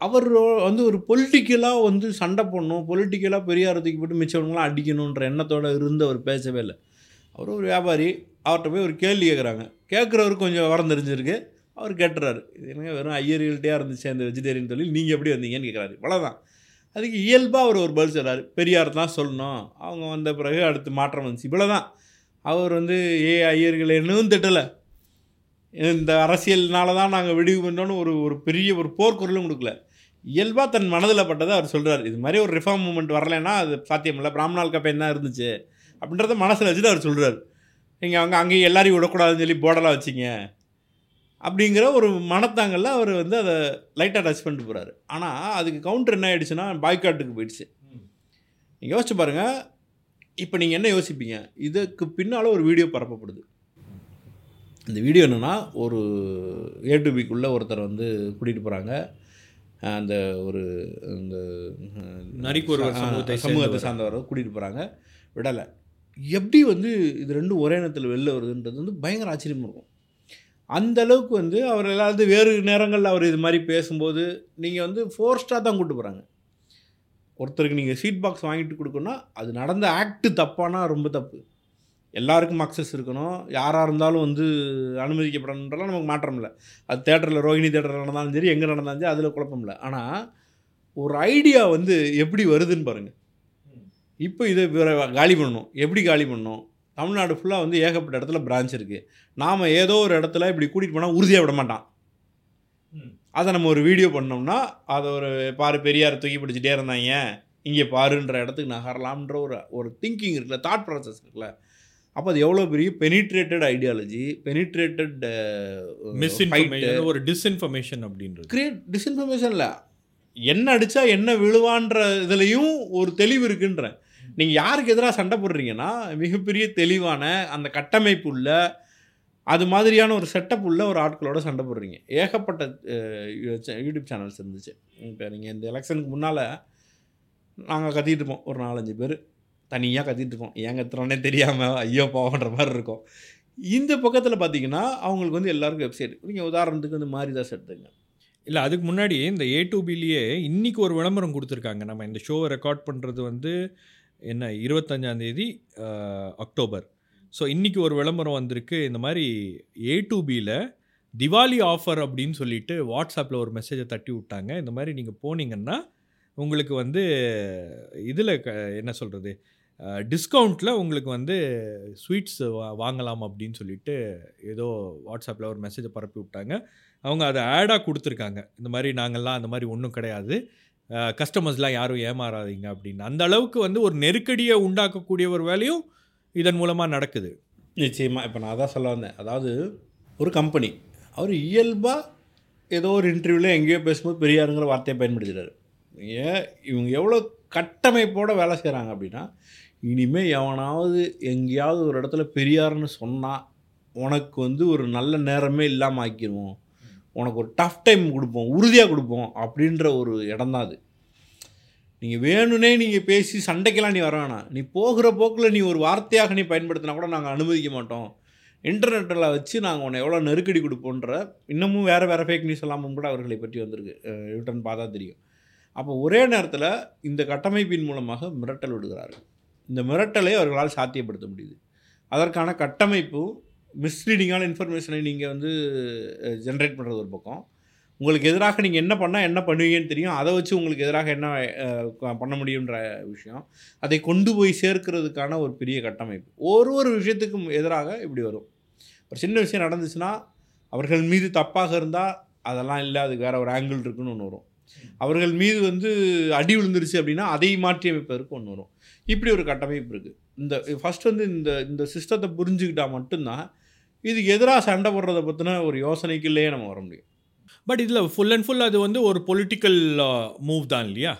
Speaker 8: அவர் வந்து ஒரு பொலிட்டிக்கலாக வந்து சண்டை போடணும் பொலிட்டிக்கலாக பெரியார் தூக்கி போட்டு மிச்சவங்களாம் அடிக்கணுன்ற எண்ணத்தோட இருந்து அவர் பேசவே இல்லை. அவர் ஒரு வியாபாரி அவர்கிட்ட போய் ஒரு கேள்வி கேட்குறாங்க கேட்குறவர் கொஞ்சம் வரம் தெரிஞ்சிருக்கு. அவர் கேட்டுறாரு. இது என்னங்க வெறும் ஐயர்கள்ட்டே இருந்துச்சு அந்த வெஜிடேரியன் தொழில்? நீங்கள் எப்படி வந்தீங்கன்னு கேட்குறாரு இவ்வளோதான் அதுக்கு இயல்பாக அவர் ஒரு பதில் சொல்கிறார் பெரியார் தான் சொல்லணும். அவங்க வந்த பிறகு அடுத்து மாற்றம் வந்துச்சு. இவ்வளோதான் அவர் வந்து ஏ ஐயர்கள் என்னவும் திட்டலை. இந்த அரசியல்னால தான் நாங்கள் விடுவி பண்ணோன்னு ஒரு ஒரு பெரிய ஒரு போர்க்குரலும் கொடுக்கல. இயல்பாக தன் மனதில் பட்டதை அவர் சொல்கிறார் இது மாதிரி ஒரு ரிஃபார்ம் மூமெண்ட் வரலைன்னா அது சாத்தியமில்லை. பிராமணால் கப்பை என்ன இருந்துச்சு? அப்படின்றத மனசில் வச்சுட்டு அவர் சொல்கிறார் நீங்கள் அவங்க அங்கேயும் எல்லாரையும் விடக்கூடாதுன்னு சொல்லி போர்டெல்லாம் வச்சிங்க. அப்படிங்கிற ஒரு மனத்தாங்கல்ல அவர் வந்து அதை லைட்டாக டச் பண்ணிட்டு போகிறாரு ஆனால் அதுக்கு கவுண்டர் என்ன ஆகிடுச்சுன்னா பாய்காட்டுக்கு போயிடுச்சு. நீங்கள் யோசிச்சு பாருங்கள் இப்போ நீங்கள் என்ன யோசிப்பீங்க? இதுக்கு பின்னால் ஒரு வீடியோ பரப்பப்படுது. இந்த வீடியோ என்னென்னா ஒரு ஏ டு பிக்குள்ளே ஒருத்தர் வந்து கூட்டிகிட்டு போகிறாங்க அந்த ஒரு இந்த
Speaker 1: நரிக்கு சமூகத்தை
Speaker 8: சமூகத்தை
Speaker 1: சேர்ந்தவர்.
Speaker 8: கூட்டிகிட்டு போகிறாங்க விடலை. எப்படி வந்து இது ரெண்டும் ஒரே நேரத்தில் வெளில வருதுன்றது வந்து பயங்கர ஆச்சரியமாக இருக்கும். அந்த அளவுக்கு வந்து அவர் எல்லாவது வேறு நேரங்களில் அவர் இது மாதிரி பேசும்போது நீங்கள் வந்து ஃபோர்ஸ்டாக தான் கூட்டு போகிறாங்க ஒருத்தருக்கு நீங்கள் சீட் பாக்ஸ் வாங்கிட்டு கொடுக்கணும்னா அது நடந்த ஆக்ட் தப்பானா ரொம்ப தப்பு. எல்லாருக்கும் அக்சஸ் இருக்கணும். யாராக இருந்தாலும் வந்து அனுமதிக்கப்படணுன்றலாம் நமக்கு மாற்றம் இல்லை. அது தேட்டரில் ரோஹிணி தேட்டரில் நடந்தாலும் சரி எங்கே நடந்தாலும் சரி அதில் குழப்பம் இல்லை. ஆனால் ஒரு ஐடியா வந்து எப்படி வருதுன்னு பாருங்கள் இப்போ இதை காலி பண்ணணும். எப்படி காலி பண்ணணும்? தமிழ்நாடு ஃபுல்லாக வந்து ஏகப்பட்ட இடத்துல பிரான்ச் இருக்குது நாம் ஏதோ ஒரு இடத்துல இப்படி கூட்டிகிட்டு போனால் உறுதியாக விட மாட்டான். அதை நம்ம ஒரு வீடியோ பண்ணோம்னா அதை ஒரு பாரு பெரியார் தூக்கி பிடிச்சிட்டே இருந்தாங்க. இங்கே பாருன்ற இடத்துக்கு நகரலாம்ன்ற ஒரு ஒரு திங்கிங் இருக்குல்ல தாட் ப்ராசஸ் இருக்குல்ல. அப்போ அது எவ்வளோ பெரிய பெனிட்ரேட்டட் ஐடியாலஜி பெனிட்ரேட்டட்
Speaker 1: மிஸ்இன்ஃபர்மேஷன் ஒரு டிஸ்இன்ஃபர்மேஷன் அப்படின்றது.
Speaker 8: கிரியேட் டிஸ்இன்ஃபர்மேஷன் இல்லை. என்ன அடித்தா என்ன விழுவான்ற இதுலேயும் ஒரு தெளிவு இருக்குன்றேன். நீங்கள் யாருக்கு எதிராக சண்டை போடுறீங்கன்னா மிகப்பெரிய தெளிவான அந்த கட்டமைப்பு உள்ள அது மாதிரியான ஒரு செட்டப் உள்ள ஒரு ஆட்களோட சண்டை போடுறீங்க ஏகப்பட்ட யூடியூப் சேனல்ஸ் இருந்துச்சு இப்போ நீங்கள் இந்த எலெக்ஷனுக்கு முன்னால் நாங்கள் கத்திட்டு இருப்போம் ஒரு நாலஞ்சு பேர் தனியாக கத்திட்டு இருப்போம் ஏன் கத்துறோன்னே தெரியாமல் ஐயோ போகன்ற மாதிரி இருக்கும் இந்த பக்கத்தில் பார்த்தீங்கன்னா அவங்களுக்கு வந்து எல்லாருக்கும் வெப்சைட் நீங்கள் உதாரணத்துக்கு வந்து மாரிதாஸ் எடுத்துங்க
Speaker 1: இல்லை அதுக்கு முன்னாடி இந்த ஏ டூ பிலேயே இன்றைக்கி ஒரு விளம்பரம் கொடுத்துருக்காங்க நம்ம இந்த ஷோவை ரெக்கார்ட் பண்ணுறது வந்து என்ன இருபத்தஞ்சாந்தேதி அக்டோபர் ஸோ இன்றைக்கி ஒரு விளம்பரம் வந்திருக்கு. இந்த மாதிரி ஏ டு பியில் திவாலி ஆஃபர் அப்படின்னு சொல்லிட்டு வாட்ஸ்அப்பில் ஒரு மெசேஜை தட்டி விட்டாங்க. இந்த மாதிரி நீங்கள் போனீங்கன்னா உங்களுக்கு வந்து இதில் க என்ன சொல்கிறது டிஸ்கவுண்ட்டில் உங்களுக்கு வந்து ஸ்வீட்ஸ் வா வாங்கலாம் அப்படின்னு சொல்லிட்டு ஏதோ வாட்ஸ்அப்பில் ஒரு மெசேஜை பரப்பி விட்டாங்க. அவங்க அதை ஆடாக கொடுத்துருக்காங்க. இந்த மாதிரி நாங்கள்லாம் அந்த மாதிரி ஒன்றும் கிடையாது. கஸ்டமர்ஸ்லாம் யாரும் ஏமாறாதீங்க அப்படின்னு. அந்த அளவுக்கு வந்து ஒரு நெருக்கடியை உண்டாக்கக்கூடிய ஒரு வேலையும் இதன் மூலமாக நடக்குது.
Speaker 8: நிச்சயமாக இப்போ நான் அதான் சொல்ல வந்தேன். அதாவது ஒரு கம்பெனி அவர் இயல்பாக ஏதோ ஒரு இன்டர்வியூவில் எங்கேயோ பேசும்போது பெரியாருங்கிற வார்த்தையை பயன்படுத்துகிறாரு ஏன் இவங்க எவ்வளோ கட்டமைப்போடு வேலை செய்கிறாங்க அப்படின்னா இனிமேல் எவனாவது எங்கேயாவது ஒரு இடத்துல பெரியார்னு சொன்னால் உனக்கு வந்து ஒரு நல்ல நேரமே இல்லாமல் ஆக்கிடுவோம் உனக்கு ஒரு டஃப் டைம் கொடுப்போம் உறுதியாக கொடுப்போம் அப்படின்ற ஒரு இடம் தான் அது. நீங்கள் வேணும்னே நீங்கள் பேசி சண்டைக்கெல்லாம் நீ வர வேணாம். நீ போகிற போக்கில் நீ ஒரு வார்த்தையாக நீ பயன்படுத்தினா கூட நாங்கள் அனுமதிக்க மாட்டோம். இன்டர்நெட்டில் வச்சு நாங்கள் உன்னை எவ்வளோ நெருக்கடி கொடுப்போன்ற இன்னமும் வேறு வேறு ஃபேக் நியூஸ் எல்லாமும் கூட அவர்களை பற்றி வந்திருக்கு. ரிட்டன் பார்த்தா தெரியும். அப்போ ஒரே நேரத்தில் இந்த கட்டமைப்பின் மூலமாக மிரட்டல் விடுகிறார்கள். இந்த மிரட்டலை அவர்களால் சாத்தியப்படுத்த முடியுது. அதற்கான கட்டமைப்பும் மிஸ்லீடிங்கான இன்ஃபர்மேஷனை நீங்கள் வந்து ஜென்ரேட் பண்ணுறது ஒரு பக்கம். உங்களுக்கு எதிராக நீங்கள் என்ன பண்ணால் என்ன பண்ணுவீங்கன்னு தெரியும். அதை வச்சு உங்களுக்கு எதிராக என்ன பண்ண முடியுன்ற விஷயம். அதை கொண்டு போய் சேர்க்கிறதுக்கான ஒரு பெரிய கட்டமைப்பு. ஒரு ஒரு விஷயத்துக்கும் எதிராக இப்படி வரும். ஒரு சின்ன விஷயம் நடந்துச்சுன்னா அவர்கள் மீது தப்பாக இருந்தால் அதெல்லாம் இல்லை அதுக்கு வேறு ஒரு ஆங்கிள் இருக்குன்னு ஒன்று வரும். அவர்கள் மீது வந்து அடி விழுந்துருச்சு அப்படின்னா அதை மாற்றி அமைப்பதற்கு ஒன்று வரும். இப்படி ஒரு கட்டமைப்பு இருக்குது இந்த ஃபஸ்ட் வந்து இந்த இந்த சிஸ்டத்தை புரிஞ்சுக்கிட்டால் மட்டும்தான் இதுக்கு எதிராக சண்டை போடுறதை பற்றின ஒரு யோசனைக்குள்ளேயே நம்ம வர முடியும்.
Speaker 1: பட் இதில் ஃபுல் அண்ட் ஃபுல் அது வந்து ஒரு பொலிட்டிக்கல் மூவ் தான் இல்லையா?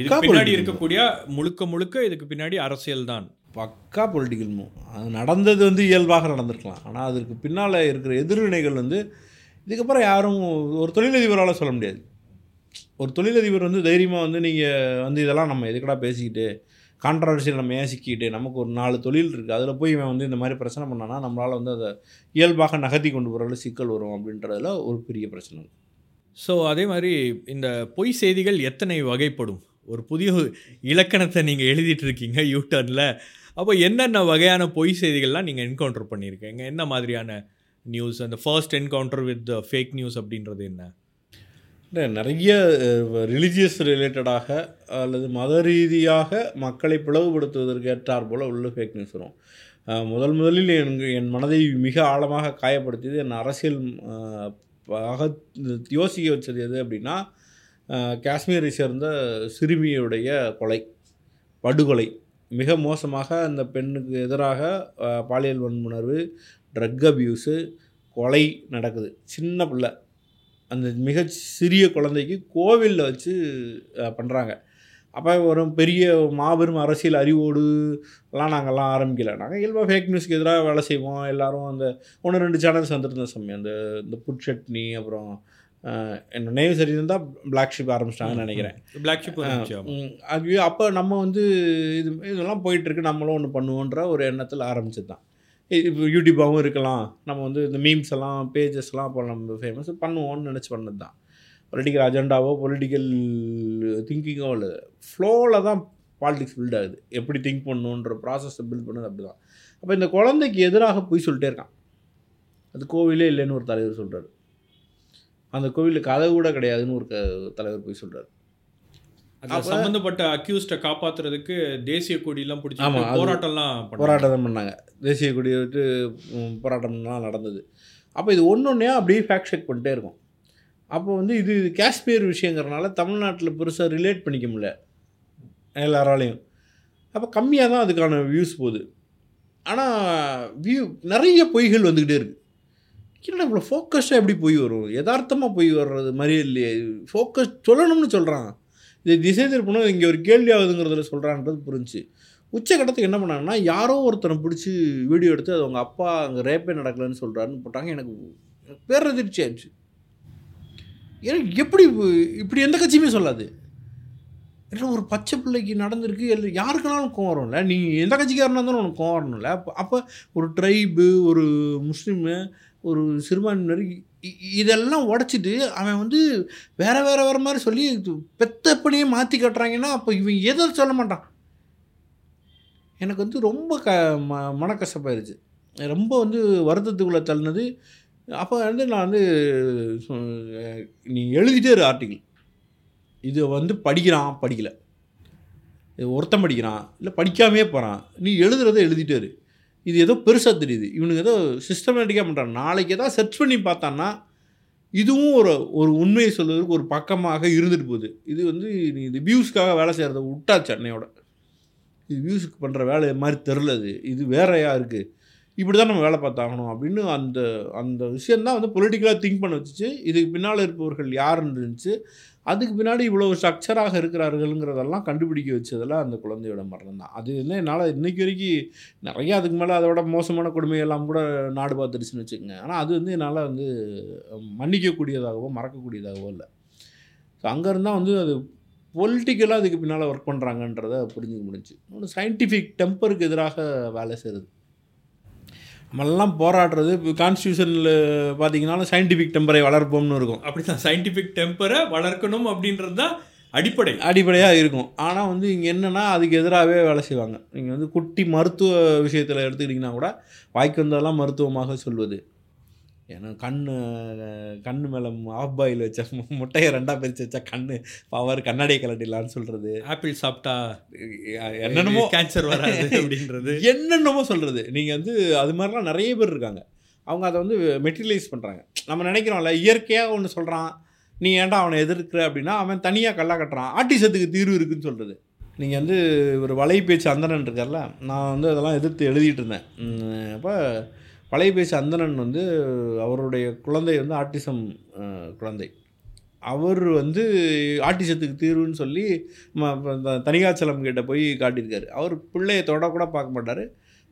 Speaker 1: இதுக்கு பின்னாடி. இருக்கக்கூடிய முழுக்க முழுக்க இதுக்கு பின்னாடி அரசியல் தான்.
Speaker 8: பக்கா பொலிட்டிக்கல் மூவ் அது நடந்தது வந்து இயல்பாக நடந்திருக்கலாம். ஆனால் அதற்கு பின்னால் இருக்கிற எதிர்வினைகள் வந்து இதுக்கப்புறம் யாரும் ஒரு தொழிலதிபரால் சொல்ல முடியாது. ஒரு தொழிலதிபர் வந்து தைரியமாக வந்து நீங்கள் வந்து இதெல்லாம் நம்ம எதுக்கடா பேசிக்கிட்டு கான்ட்ரவர்சியில் நம்ம ஏசிக்கிட்டு நமக்கு ஒரு நாலு தொழில் இருக்குது அதில் போய் இவன் வந்து இந்த மாதிரி பிரச்சனை பண்ணானா நம்மளால் வந்து அதை இயல்பாக நகர்த்தி கொண்டு போகிறதுல சிக்கல் வரும் அப்படின்றதுல ஒரு பெரிய பிரச்சனை
Speaker 1: ஸோ அதே மாதிரி இந்த பொய் செய்திகள் எத்தனை வகைப்படும்? ஒரு புதிய இலக்கணத்தை நீங்கள் எழுதிட்டு இருக்கீங்க யூட்டர்னில் அப்போ என்னென்ன வகையான பொய் செய்திகள்லாம் நீங்கள் என்கவுண்டர் பண்ணியிருக்கீங்க? என்ன மாதிரியான நியூஸ் அந்த first encounter with fake news அப்படின்றது என்ன?
Speaker 8: நிறைய ரிலீஜியஸ் ரிலேட்டடாக அல்லது மத ரீதியாக மக்களை பிளவுபடுத்துவதற்கு ஏற்றார் போல் உள்ள ஃபேக் நியூஸ் வரும். முதல் முதலில் என் என் மனதை மிக ஆழமாக காயப்படுத்தியது என் அரசியல் யோசிக்க வச்சது எது அப்படின்னா காஷ்மீரை சேர்ந்த சிறுமியுடைய கொலை படுகொலை. மிக மோசமாக அந்த பெண்ணுக்கு எதிராக பாலியல் வன்முணர்வு ட்ரக் அபியூஸு கொலை நடக்குது. சின்ன பிள்ளை. அந்த மிக சிறிய குழந்தைக்கு கோவிலில் வச்சு பண்ணுறாங்க அப்போ ஒரு பெரிய மாபெரும் அரசியல் அறிவோடு எல்லாம் நாங்கள்லாம் ஆரம்பிக்கல நாங்கள் இயல்பாக ஃபேக் நியூஸ்க்கு எதிராக வேலை செய்வோம். எல்லாரும் அந்த ஒன்று ரெண்டு சேனல்ஸ் வந்துருந்த சமயம். அந்த இந்த புட் சட்னி அப்புறம் அஹ், என்ன நேம் சரி இருந்தால் பிளாக் ஷிப் ஆரம்பிச்சிட்டாங்கன்னு நினைக்கிறேன்.
Speaker 1: பிளாக் ஷிப்
Speaker 8: அது அப்போ நம்ம வந்து இது இதெல்லாம் போயிட்டுருக்கு. நம்மளும் ஒன்று பண்ணுவோன்ற ஒரு எண்ணத்தில் ஆரம்பிச்சது தான் இப்போ யூடியூப்பாகவும் இருக்கலாம். நம்ம வந்து இந்த மீம்ஸ் எல்லாம் பேஜஸ்லாம் அப்போ நம்ம ஃபேமஸ் பண்ணுவோம்னு நினச்சி பண்ணது தான் பொலிட்டிக்கல் அஜெண்டாவோ பொலிட்டிக்கல் திங்கிங்கோ இல்லை ஃப்ளோவில் தான் பாலிடிக்ஸ் பில்ட் ஆகுது. எப்படி திங்க் பண்ணணுன்ற ப்ராசஸை பில்ட் பண்ணது அப்படி தான் அப்போ இந்த குழந்தைக்கு எதிராக போய் சொல்லிட்டே இருக்கான். அது கோவிலே இல்லைன்னு ஒரு தலைவர் சொல்கிறார் அந்த கோவிலில் கதை கூட கிடையாதுன்னு ஒரு க- தலைவர் போய் சொல்கிறார்
Speaker 1: அதுல
Speaker 8: அப்ப-
Speaker 1: சம்பந்தப்பட்ட அக்யூஸ்ட காப்பாத்துறதுக்கு தேசிய கொடியெல்லாம் பிடிச்சி
Speaker 8: அது-
Speaker 1: போராட்டம்லாம்.
Speaker 8: போராட்டம் தான் பண்ணாங்க. தேசிய கொடியை விட்டு போராட்டம்லாம் நடந்தது. அப்போ இது ஒன்று ஒன்றே அப்படியே ஃபேக்ட் செக் பண்ணிட்டே இருக்கும். அப்போ வந்து இது இது காஷ்மீர் விஷயங்கிறனால தமிழ்நாட்டில் பெருசாக ரிலேட் பண்ணிக்க முடியல. எல்லாராலையும். அப்போ கம்மியாக தான் அதுக்கான வியூஸ் போகுது. ஆனால் வியூ நிறைய பொய்கள் வந்துக்கிட்டே இருக்குது என்னடா இவ்வளோ ஃபோக்கஸ்டாக எப்படி பொய் வரும்? யதார்த்தமாக பொய் வர்றது மாதிரியே இல்லையே. ஃபோக்கஸ் சொல்லணும்னு சொல்கிறான் இதை திசை திருப்பணும் இங்கே ஒரு கேள்வி ஆகுதுங்கிறதுல சொல்கிறான்றது புரிஞ்சு. உச்சக்கட்டத்துக்கு என்ன பண்ணாங்கன்னா யாரோ ஒருத்தனை பிடிச்சி வீடியோ எடுத்து அது அவங்க அப்பா அங்கே ரேப்பே நடக்கலைன்னு சொல்கிறாருன்னு போட்டாங்க. எனக்கு எனக்கு பேரதிர்ச்சி ஆயிடுச்சு. எனக்கு எப்படி இப்படி எந்த கட்சியுமே சொல்லாது. ஏன்னா ஒரு பச்சை பிள்ளைக்கு நடந்திருக்கு இல்லை யாருக்குனாலும் கோவம் வரும்ல. நீ எந்த கட்சிக்காரனாக இருந்தாலும் உனக்கு கோவம் வரணும்ல. அப்போ அப்போ ஒரு ட்ரைபு ஒரு முஸ்லீமு ஒரு சிறுபான்மையினர் இதெல்லாம் உடச்சிட்டு அவன் வந்து வேற வேற வேற மாதிரி சொல்லி பெத்தப்படியே மாற்றி கட்டுறாங்கன்னா அப்போ இவன் எதை சொல்ல மாட்டான்? எனக்கு வந்து ரொம்ப க ம மனக்கசப்பாயிருச்சு. ரொம்ப வந்து வருத்தத்துக்குள்ளே தள்ளினது. அப்போ வந்து நான் வந்து நீ எழுதிட்டே இரு ஆர்டிக்கிள் இது வந்து படிக்கிறான் படிக்கல. இது ஒருத்தன் படிக்கிறான் இல்லை படிக்காமே போகிறான் நீ எழுதுறதை எழுதிட்டே இரு. இது ஏதோ பெருசாக தெரியுது. இவனுக்கு ஏதோ சிஸ்டமேட்டிக்காக பண்ணுறான் நாளைக்கு ஏதாவது சர்ச் பண்ணி பார்த்தான்னா இதுவும் ஒரு ஒரு உண்மையை சொல்வதற்கு ஒரு பக்கமாக இருந்துட்டு போகுது. இது வந்து நீ இது வியூஸ்க்காக வேலை செய்கிறத விட்டாச்சு சென்னையோட இது வியூஸுக்கு பண்ணுற வேலை மாதிரி தெரில இது இது வேறையாக இருக்குது இப்படி தான் நம்ம வேலை பார்த்தாகணும் அப்படின்னு அந்த அந்த விஷயந்தான் வந்து பொலிட்டிக்கலாக திங்க் பண்ண வச்சுச்சு. இதுக்கு பின்னால் இருப்பவர்கள் யாருன்னு இருந்துச்சு அதுக்கு பின்னாடி இவ்வளோ ஸ்ட்ரக்சராக இருக்கிறார்கள்ங்கிறதெல்லாம் கண்டுபிடிக்க வச்சதெல்லாம் அந்த குழந்தையோட மரணம் தான். அது வந்து என்னால் இன்றைக்கி வரைக்கும் நிறைய அதுக்கு மேலே அதோட மோசமான கொடுமையெல்லாம் கூட நாடு பார்த்துருச்சுன்னு வச்சுக்கோங்க. ஆனால் அது வந்து என்னால் வந்து மன்னிக்கக்கூடியதாகவோ மறக்கக்கூடியதாகவோ இல்லை. ஸோ அங்கே இருந்தால் வந்து அது பொலிட்டிக்கலாக அதுக்கு பின்னால் ஒர்க் பண்ணுறாங்கன்றத புரிஞ்சுக்க முடிஞ்சு இன்னொன்று சயின்டிஃபிக் டெம்பருக்கு எதிராக வேலை செய்கிறது நம்மெல்லாம் போராடுறது கான்ஸ்டியூஷனில் பார்த்தீங்கன்னாலும் சயின்டிஃபிக் டெம்பரை வளர்ப்போம்னு இருக்கும்.
Speaker 1: அப்படிதான் சயின்டிஃபிக் டெம்பரை வளர்க்கணும் அப்படின்றது தான் அடிப்படை.
Speaker 8: அடிப்படையாக இருக்கும். ஆனால் வந்து இங்கே என்னென்னா அதுக்கு எதிராகவே வேலை செய்வாங்க. நீங்கள் வந்து குட்டி மருத்துவ விஷயத்தில் எடுத்துக்கிட்டிங்கன்னா கூட வாய்க்கு வந்ததெல்லாம் மருத்துவமாக சொல்வது. ஏன்னா கண்ணு கண்ணு மேலே ஆஃப் பாயில் வச்ச முட்டையை ரெண்டாக பிரித்து வச்சா கண்ணு பவர் கண்ணாடியை கலட்டிடலான்னு சொல்கிறது
Speaker 1: ஆப்பிள் சாப்பிட்டா
Speaker 8: என்னென்னமோ
Speaker 1: கேன்சர் வராது அப்படின்றது.
Speaker 8: என்னென்னமோ சொல்கிறது நீங்கள் வந்து அது மாதிரிலாம் நிறைய பேர் இருக்காங்க. அவங்க அதை வந்து மெட்டீரியலைஸ் பண்ணுறாங்க நம்ம நினைக்கிறோம்ல இயற்கையாக ஒன்று சொல்கிறான் நீ ஏன்டா அவனை எதிர்க்கிற அப்படின்னா அவன் தனியாக கல்லா கட்டுறான். ஆட்டிசத்துக்கு தீர்வு இருக்குன்னு சொல்கிறது நீங்கள் வந்து ஒரு வலைபேச்சு அந்தணன் இருக்கார்ல நான் வந்து அதெல்லாம் எதிர்த்து எழுதிட்டு இருந்தேன். உம், பழையபேசி அந்தணன் வந்து அவருடைய குழந்தை வந்து ஆட்டிசம் குழந்தை. அவர் வந்து ஆட்டிசத்துக்கு தீர்வுன்னு சொல்லி ம- தனிகாச்சலம் கிட்ட போய் காட்டியிருக்காரு. அவர் பிள்ளையை தொட கூட பார்க்க மாட்டார்.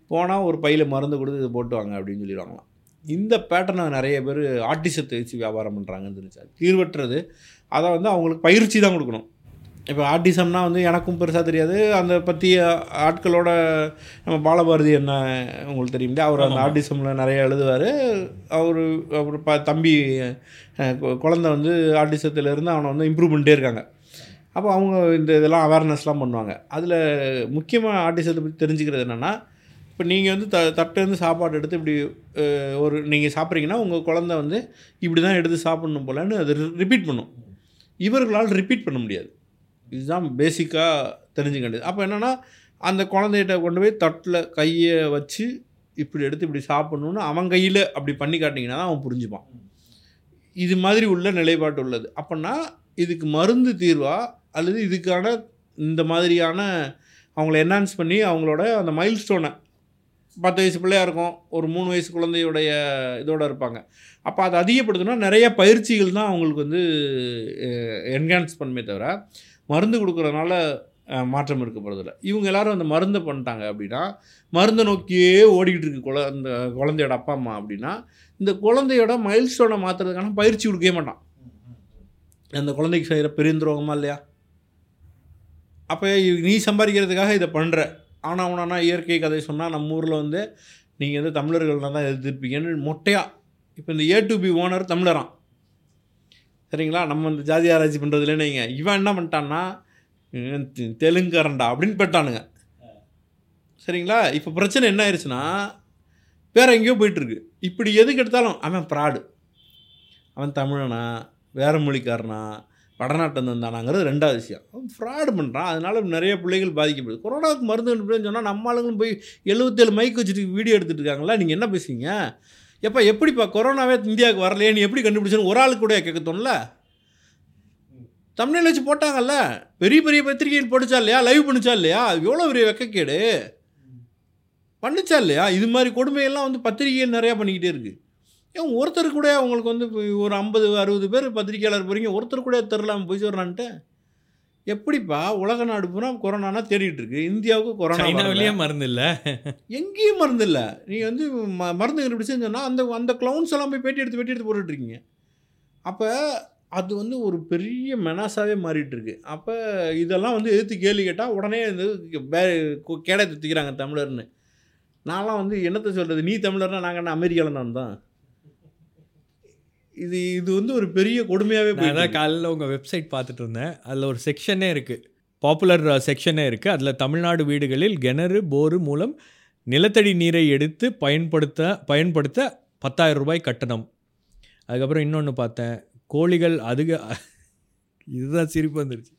Speaker 8: போனால் ஒரு பையில் மருந்து கொடுத்து இது போட்டுவாங்க அப்படின்னு சொல்லிடுவாங்களாம். இந்த பேட்டர்னை நிறைய பேர் ஆட்டிசத்தை வச்சு வியாபாரம் பண்ணுறாங்கன்னு தெரிஞ்சார் தீர்வற்றது. அதை வந்து அவங்களுக்கு பயிற்சி தான் கொடுக்கணும். இப்போ ஆட்டிசம்னா வந்து எனக்கும் பெருசாக தெரியாது. அந்த பற்றிய ஆட்களோட நம்ம பாலபாரதி என்ன உங்களுக்கு தெரியும் அவர் அந்த ஆட்டிசமில் நிறைய எழுதுவார். அவர் அவர் ப தம்பி குழந்தை வந்து ஆட்டிசத்துலேருந்து அவனை வந்து இம்ப்ரூவ் பண்ணிட்டே இருக்காங்க. அப்போ அவங்க இந்த இதெல்லாம் அவேர்னஸ்லாம் பண்ணுவாங்க. அதில் முக்கியமாக ஆட்டிசத்தை பற்றி தெரிஞ்சுக்கிறது என்னென்னா இப்போ நீங்கள் வந்து த தட்டிலேருந்து சாப்பாடு எடுத்து இப்படி ஒரு நீங்கள் சாப்பிட்றீங்கன்னா உங்கள் குழந்தை வந்து இப்படி தான் எடுத்து சாப்பிடணும் போலன்னு அது ரிப்பீட் பண்ணும். இவர்களால் ரிப்பீட் பண்ண முடியாது. இதுதான் பேசிக்காக தெரிஞ்சுக்க வேண்டியது. அப்போ என்னென்னா அந்த குழந்தைகிட்ட கொண்டு போய் தட்டில் கையை வச்சு இப்படி எடுத்து இப்படி சாப்பிட்ணுன்னு அவன் கையில் அப்படி பண்ணி காட்டிங்கன்னா தான் அவன் புரிஞ்சுப்பான். இது மாதிரி உள்ள நிலைப்பாட்டு உள்ளது. அப்படின்னா இதுக்கு மருந்து தீர்வா அல்லது இதுக்கான இந்த மாதிரியான அவங்கள என்ஹான்ஸ் பண்ணி அவங்களோட அந்த மைல் ஸ்டோனை பத்து வயசு பிள்ளையாக இருக்கும் ஒரு மூணு வயசு குழந்தையுடைய இதோடு இருப்பாங்க. அப்போ அதை அதிகப்படுத்தணும்னா நிறைய பயிற்சிகள் தான் அவங்களுக்கு வந்து என்ஹான்ஸ் பண்ணுமே தவிர மருந்து கொடுக்குறதுனால மாற்றம் இருக்கப்படுறதில்ல இவங்க எல்லாரும் அந்த மருந்தை பண்ணிட்டாங்க அப்படின்னா மருந்தை நோக்கியே ஓடிக்கிட்டு இருக்கு குழ அந்த குழந்தையோட அப்பா அம்மா அப்படின்னா இந்த குழந்தையோட மைல்ஸ்டோனை மாற்றுறதுக்கான பயிற்சி கொடுக்கவே மாட்டான். அந்த குழந்தைக்கு செய்கிற பெருந்துரோகமா இல்லையா? அப்போ நீ சம்பாதிக்கிறதுக்காக இதை பண்ணுற ஆனால் அவனானா இயற்கை கதை சொன்னால் நம்ம ஊரில் வந்து நீங்கள் வந்து தமிழர்கள்லாம் தான் எதிர்ப்பீங்கன்னு மொட்டையாக இப்போ இந்த ஏ டு பி ஓனர் தமிழரான் சரிங்களா? நம்ம இந்த ஜாதி ஆராய்ச்சி பண்ணுறதுல நீங்கள் இவன் என்ன பண்ணிட்டான்னா இவன் தெலுங்கரண்டா அப்படின்னு பெட்டானுங்க சரிங்களா? இப்போ பிரச்சனை என்ன ஆயிடுச்சுன்னா வேறு எங்கேயோ போயிட்டுருக்கு. இப்படி எதுக்கு எடுத்தாலும் அவன் ப்ராடு அவன் தமிழனா? வேற மொழிக்காரனா? வடநாட்டம் வந்தானாங்கிறது ரெண்டாவது விஷயம். அவன் ஃப்ராடு பண்ணுறான் அதனால நிறைய பிள்ளைகள் பாதிக்கப்படுது. கொரோனாவுக்கு மருந்து கண்டுபிடின்னு சொன்னால் நம்ம ஆளுங்களும் போய் எழுபத்தேழு மைக் வச்சுட்டு வீடியோ எடுத்துகிட்டு இருக்காங்களா? நீங்கள் என்ன பேசுவீங்க எப்போ எப்படிப்பா கொரோனாவே இந்தியாவுக்கு வரலையே? நீ எப்படி கண்டுபிடிச்சேன்னு ஒரு ஆளுக்கு கூட கேட்க தோணல. தமிழில் வச்சு போட்டாங்கல்ல? பெரிய பெரிய பத்திரிகைகள் படிச்சா இல்லையா? லைவ் பண்ணிச்சா இல்லையா? எவ்வளோ பெரிய வெக்கக்கேடு? பண்ணிச்சா இல்லையா? இது மாதிரி கொடுமையெல்லாம் வந்து பத்திரிகைகள் நிறையா பண்ணிக்கிட்டே இருக்குது ஏன் ஒருத்தர் கூட அவங்களுக்கு வந்து ஒரு ஐம்பது அறுபது பேர் பத்திரிக்கையாளர் போகிறீங்க ஒருத்தர் கூட தெரிலாமல் போய் சொல்கிறான்ட்டு எப்படிப்பா உலக நாடு பூரா கொரோனானா தேடிட்டு இருக்கு இந்தியாவுக்கு கொரோனா
Speaker 1: மருந்து இல்ல
Speaker 8: எங்கேயும் மருந்து இல்லை நீங்கள் வந்து ம மருந்து கண்டுபிடிச்சுன்னு சொன்னால் அந்த அந்த க்ளவுன்ஸ் எல்லாம் போய் பேட்டி எடுத்து பேட்டி எடுத்து போட்டுட்டு இருக்கீங்க அப்போ அது வந்து ஒரு பெரிய மெனாஸாகவே மாறிட்டு இருக்கு அப்போ இதெல்லாம் வந்து எதிர்த்து கேள்வி கேட்டால் உடனே வந்து வே கேடை தூக்கிறாங்க தமிழர்னு. நான்லாம் வந்து என்னத்தை சொல்கிறது நீ தமிழர்னா நாங்கள் என்ன அமெரிக்காவில் தான் இது இது வந்து ஒரு பெரிய கொடுமையாகவே
Speaker 1: அதான் காலையில் உங்கள் வெப்சைட் பார்த்துட்டு இருந்தேன். அதில் ஒரு செக்ஷனே இருக்குது பாப்புலர் செக்ஷனே இருக்குது அதில் தமிழ்நாடு வீடுகளில் கிணறு போரு மூலம் நிலத்தடி நீரை எடுத்து பயன்படுத்த பயன்படுத்த பத்தாயிரம் ரூபாய் கட்டணம். அதுக்கப்புறம் இன்னொன்று பார்த்தேன். கோழிகள் அதிக இதுதான் சிரிப்பு வந்துருச்சு.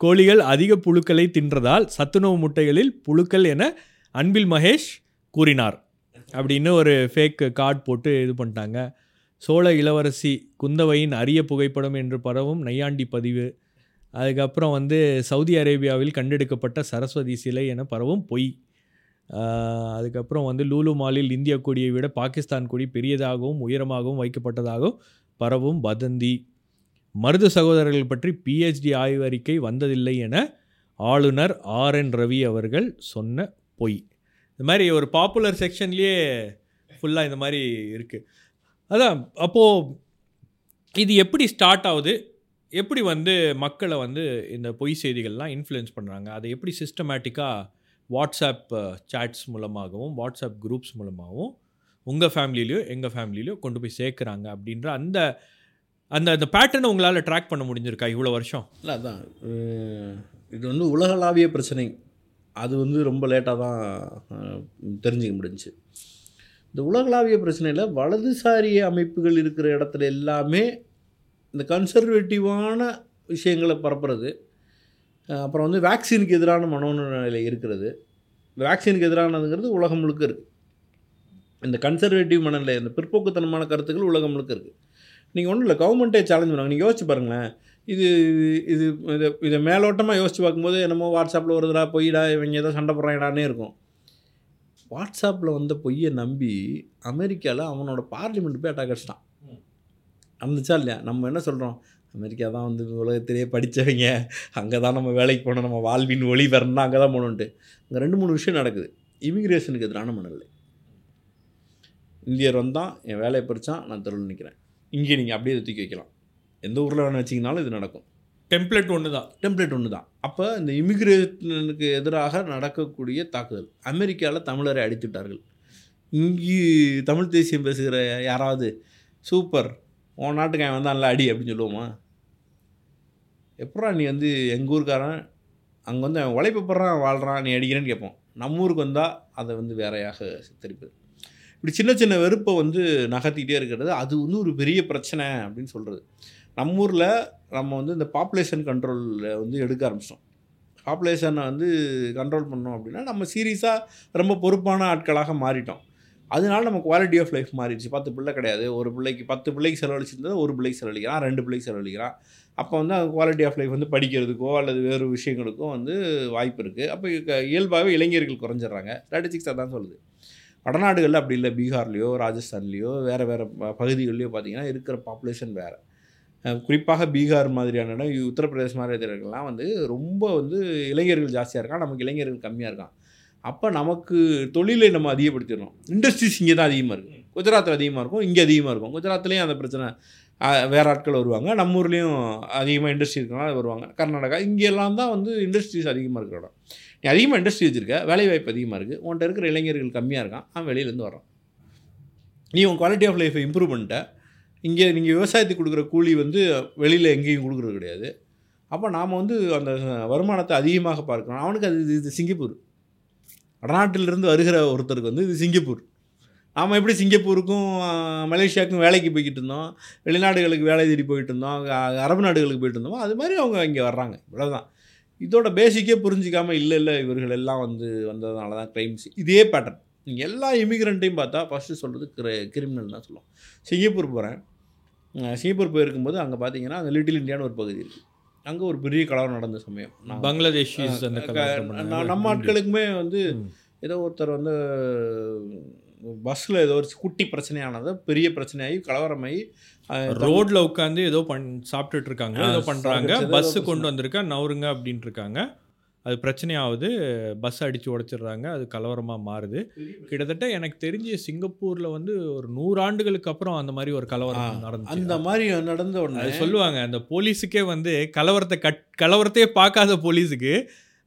Speaker 1: கோழிகள் அதிக புழுக்களை தின்றதால் சத்துணவு முட்டைகளில் புழுக்கள் என அன்பில் மகேஷ் கூறினார். அப்படின்னு ஒரு ஃபேக் கார்டு போட்டு இது பண்ணிட்டாங்க. சோழ இளவரசி குந்தவையின் அரிய புகைப்படம் என்று பரவும் நையாண்டி பதிவு. அதுக்கப்புறம் வந்து சவுதி அரேபியாவில் கண்டெடுக்கப்பட்ட சரஸ்வதி சிலை என பரவும் பொய். அதுக்கப்புறம் வந்து லூலு மாலில் இந்திய கொடியை விட பாகிஸ்தான் கொடி பெரியதாகவும் உயரமாகவும் வைக்கப்பட்டதாகவும் பரவும் வதந்தி. மருது சகோதரர்கள் பற்றி பிஹெச்டி ஆய்வறிக்கை வந்ததில்லை என ஆளுநர் ஆர் என் ரவி அவர்கள் சொன்ன பொய். இந்த மாதிரி ஒரு பாப்புலர் செக்ஷன்லேயே ஃபுல்லாக இந்த மாதிரி இருக்குது அதான் அப்போது இது எப்படி ஸ்டார்ட் ஆகுது? எப்படி வந்து மக்களை வந்து இந்த பொய் செய்திகள்லாம் இன்ஃப்ளூயன்ஸ் பண்ணுறாங்க அதை எப்படி சிஸ்டமேட்டிக்காக வாட்ஸ்அப் சாட்ஸ் மூலமாகவும் வாட்ஸ்அப் குரூப்ஸ் மூலமாகவும் உங்கள் ஃபேமிலிலையோ எங்கள் ஃபேமிலிலையோ கொண்டு போய் சேர்க்குறாங்க அப்படின்ற அந்த அந்த அந்த பேட்டர்னை உங்களால் ட்ராக் பண்ண முடிஞ்சிருக்கா இவ்வளோ வருஷம்?
Speaker 8: இல்லை அதான். இது வந்து உலகளாவிய பிரச்சனை. அது வந்து ரொம்ப லேட்டாக தான் தெரிஞ்சுக்க முடிஞ்சுச்சு. இந்த உலகளாவிய பிரச்சனையில் வலதுசாரி அமைப்புகள் இருக்கிற இடத்துல எல்லாமே இந்த கன்சர்வேட்டிவான விஷயங்களை பரப்புறது. அப்புறம் வந்து வேக்சினுக்கு எதிரான மனோநிலை இருக்கிறது. வேக்சினுக்கு எதிரானதுங்கிறது உலகம் முழுக்க இருக்குது இந்த கன்சர்வேட்டிவ் மனநிலை இந்த பிற்போக்குத்தனமான கருத்துக்கள் உலகம் முழுக்க இருக்குது நீங்கள் ஒன்றும் இல்லை கவர்மெண்ட்டே சேலஞ்ச் பண்ணுவாங்க. நீங்கள் யோசிச்சு பாருங்களேன். இது இது இதை இதை மேலோட்டமாக யோசிச்சு பார்க்கும்போது என்னமோ வாட்ஸ்அப்பில் வருதுடா போயிடா இவங்க ஏதோ சண்டை போடுறாங்கடானே இருக்கும். வாட்ஸ்அப்பில் வந்த பொய்யை நம்பி அமெரிக்காவில் அவனோட பார்லிமெண்ட் போய் அட்டாக் அடிச்சிட்டான். வந்துச்சா இல்லையா? நம்ம என்ன சொல்கிறோம் அமெரிக்கா தான் வந்து உலகத்திலேயே படித்தவங்க அங்கே தான் நம்ம வேலைக்கு போகணும். நம்ம வாழ்வின் ஒளி வரணும்னா அங்கே தான் போகணுன்ட்டு அங்கே ரெண்டு மூணு விஷயம் நடக்குது. இமிக்ரேஷனுக்கு எதிரான மனநிலை. இந்தியர் வந்தால் என் வேலையை பறிச்சான் நான் தெருவில் நிற்கிறேன் இங்கே நீங்கள் அப்படியே தூக்கி வைக்கலாம். எந்த ஊரில் வேணும் வச்சிங்கனாலும் இது நடக்கும்.
Speaker 1: டெம்ப்ளேட் ஒன்று தான்
Speaker 8: டெம்ப்ளேட் ஒன்று தான் அப்போ இந்த இமிகிரேஷனுக்கு எதிராக நடக்கக்கூடிய தாக்குதல். அமெரிக்காவில் தமிழரை அடித்துட்டார்கள். இங்கே தமிழ் தேசியம் பேசுகிற யாராவது சூப்பர் உன் நாட்டுக்கு வந்தால் நல்லா அடி அப்படின்னு சொல்லுவோமா? எப்படா நீ வந்து எங்கள் ஊருக்காரன்? அங்கே வந்து அவன் உழைப்பப்படுறான் வாழ்கிறான் நீ அடிக்கிறேன்னு கேட்போம். நம்ம ஊருக்கு வந்தால் அதை வந்து வேறையாக சித்தரிப்பது. இப்படி சின்ன சின்ன வெறுப்பை வந்து நகர்த்திக்கிட்டே இருக்கிறது. அது வந்து ஒரு பெரிய பிரச்சனை அப்படின்னு சொல்கிறது நம்ம ஊரில் நம்ம வந்து இந்த பாப்புலேஷன் கண்ட்ரோலில் வந்து எடுக்க ஆரம்பிச்சிட்டோம். பாப்புலேஷனை வந்து கண்ட்ரோல் பண்ணோம் அப்படின்னா நம்ம சீரியஸாக ரொம்ப பொறுப்பான ஆட்களாக மாறிட்டோம். அதனால நம்ம குவாலிட்டி ஆஃப் லைஃப் மாறிடுச்சு. பத்து பிள்ளை கிடையாது. ஒரு பிள்ளைக்கு பத்து பிள்ளைக்கு செலவழிச்சிருந்தது ஒரு பிள்ளைக்கு செலவழிக்கிறான் ரெண்டு பிள்ளைக்கு செலவழிக்கிறான் அப்போ வந்து அந்த குவாலிட்டி ஆஃப் லைஃப் வந்து படிக்கிறதுக்கோ அல்லது வேறு விஷயங்களுக்கோ வந்து வாய்ப்பு இருக்குது அப்போ இயல்பாகவே இளைஞர்கள் குறைஞ்சிட்றாங்க. ஸ்டாட்டிஸ்டிக்ஸ் அதான் சொல்லுது. வடநாடுகளில் அப்படி இல்லை. பீகார்லேயோ ராஜஸ்தான்லேயோ வேறு வேறு பகுதிகள்லையோ பார்த்தீங்கன்னா இருக்கிற பாப்புலேஷன் வேறு. குறிப்பாக பீகார் மாதிரியான இடம் உத்தரப்பிரதேச மாதிரி இடங்கள்லாம் வந்து ரொம்ப வந்து இளைஞர்கள் ஜாஸ்தியாக இருக்கான் நமக்கு இளைஞர்கள் கம்மியாக இருக்கான் அப்போ நமக்கு தொழிலை நம்ம அதிகப்படுத்திடணும். இண்டஸ்ட்ரீஸ் இங்கே தான் அதிகமாக இருக்கும் குஜராத்தில் அதிகமாக இருக்கும் இங்கே அதிகமாக இருக்கும். குஜராத்லேயும் அந்த பிரச்சனை வேறு ஆட்கள் வருவாங்க. நம்ம ஊர்லேயும் அதிகமாக இண்டஸ்ட்ரி இருக்கனால வருவாங்க. கர்நாடகா இங்கெல்லாம் தான் வந்து இண்டஸ்ட்ரீஸ் அதிகமாக இருக்கிற இடம். நீ அதிகமாக இண்டஸ்ட்ரி வச்சுருக்க வேலைவாய்ப்பு அதிகமாக இருக்குது உன்கிட்ட இருக்கிற இளைஞர்கள் கம்மியாக இருக்கான் அவன் வெளியிலேருந்து வரான் நீ உன் குவாலிட்டி ஆஃப் லைஃப்பை இம்ப்ரூவ் பண்ணிட்ட இங்கே நீங்கள் விவசாயத்துக்கு கொடுக்குற கூலி வந்து வெளியில் எங்கேயும் கொடுக்குறது கிடையாது. அப்போ நாம் வந்து அந்த வருமானத்தை அதிகமாக பார்க்கணும். அவனுக்கு அது இது- சிங்கப்பூர். வடநாட்டிலிருந்து வருகிற ஒருத்தருக்கு வந்து இது சிங்கப்பூர். நாம் எப்படி சிங்கப்பூருக்கும் மலேசியாவுக்கும் வேலைக்கு போய்கிட்டு இருந்தோம். வெளிநாடுகளுக்கு வேலை தேடி போயிட்டு இருந்தோம். அரபு நாடுகளுக்கு போயிட்டு இருந்தோம் அது மாதிரி அவங்க இங்கே வர்றாங்க. இவ்வளோதான் இதோட பேசிக்கே புரிஞ்சிக்காமல் இல்லை இல்லை இவர்கள் எல்லாம் வந்து வந்ததுனால தான் க்ரைம்ஸ் இதே பேட்டர்ன் நீங்கள் எல்லா இமிகிரண்ட்டையும் பார்த்தா ஃபஸ்ட்டு சொல்கிறது கிரி கிரிமினல் தான் சொல்லுவோம். சிங்கப்பூர் போகிறேன் சிங்கப்பூர் போயிருக்கும்போது அங்கே பார்த்தீங்கன்னா அங்கே லிட்டில் இந்தியான்னு ஒரு பகுதி இருக்குது அங்கே ஒரு பெரிய கலவரம் நடந்த சமயம். நான் நம்ம ஆட்களுக்குமே வந்து. ஏதோ ஒருத்தர் வந்து பஸ்ஸில் ஏதோ ஒரு குட்டி பிரச்சனையானது பெரிய பிரச்சனையாகி கலவரமாகி
Speaker 1: ரோட்ல உட்காந்து ஏதோ பண் சாப்பிட்டுட்டு இருக்காங்க. ஏதோ பண்றாங்க.
Speaker 8: சாப்பிட்டுட்டு ஏதோ
Speaker 1: பஸ்
Speaker 8: பிரச்சனை.
Speaker 1: கொண்டு வந்திருக்கா? நவருங்க அப்படின்ட்டு இருக்காங்க. அது பிரச்சனையாவது பஸ் அடிச்சு உடைச்சிடுறாங்க அது கலவரமா மாறுது. கிட்டத்தட்ட எனக்கு தெரிஞ்சு சிங்கப்பூர்ல வந்து ஒரு நூறு ஆண்டுகளுக்கு அப்புறம் அந்த மாதிரி ஒரு கலவரம் நடந்துச்சு.
Speaker 8: அந்த மாதிரி நடந்த உடனே
Speaker 1: சொல்லுவாங்க அந்த போலீஸுக்கே வந்து கலவரத்தை கட் கலவரத்தையே பார்க்காத போலீஸுக்கு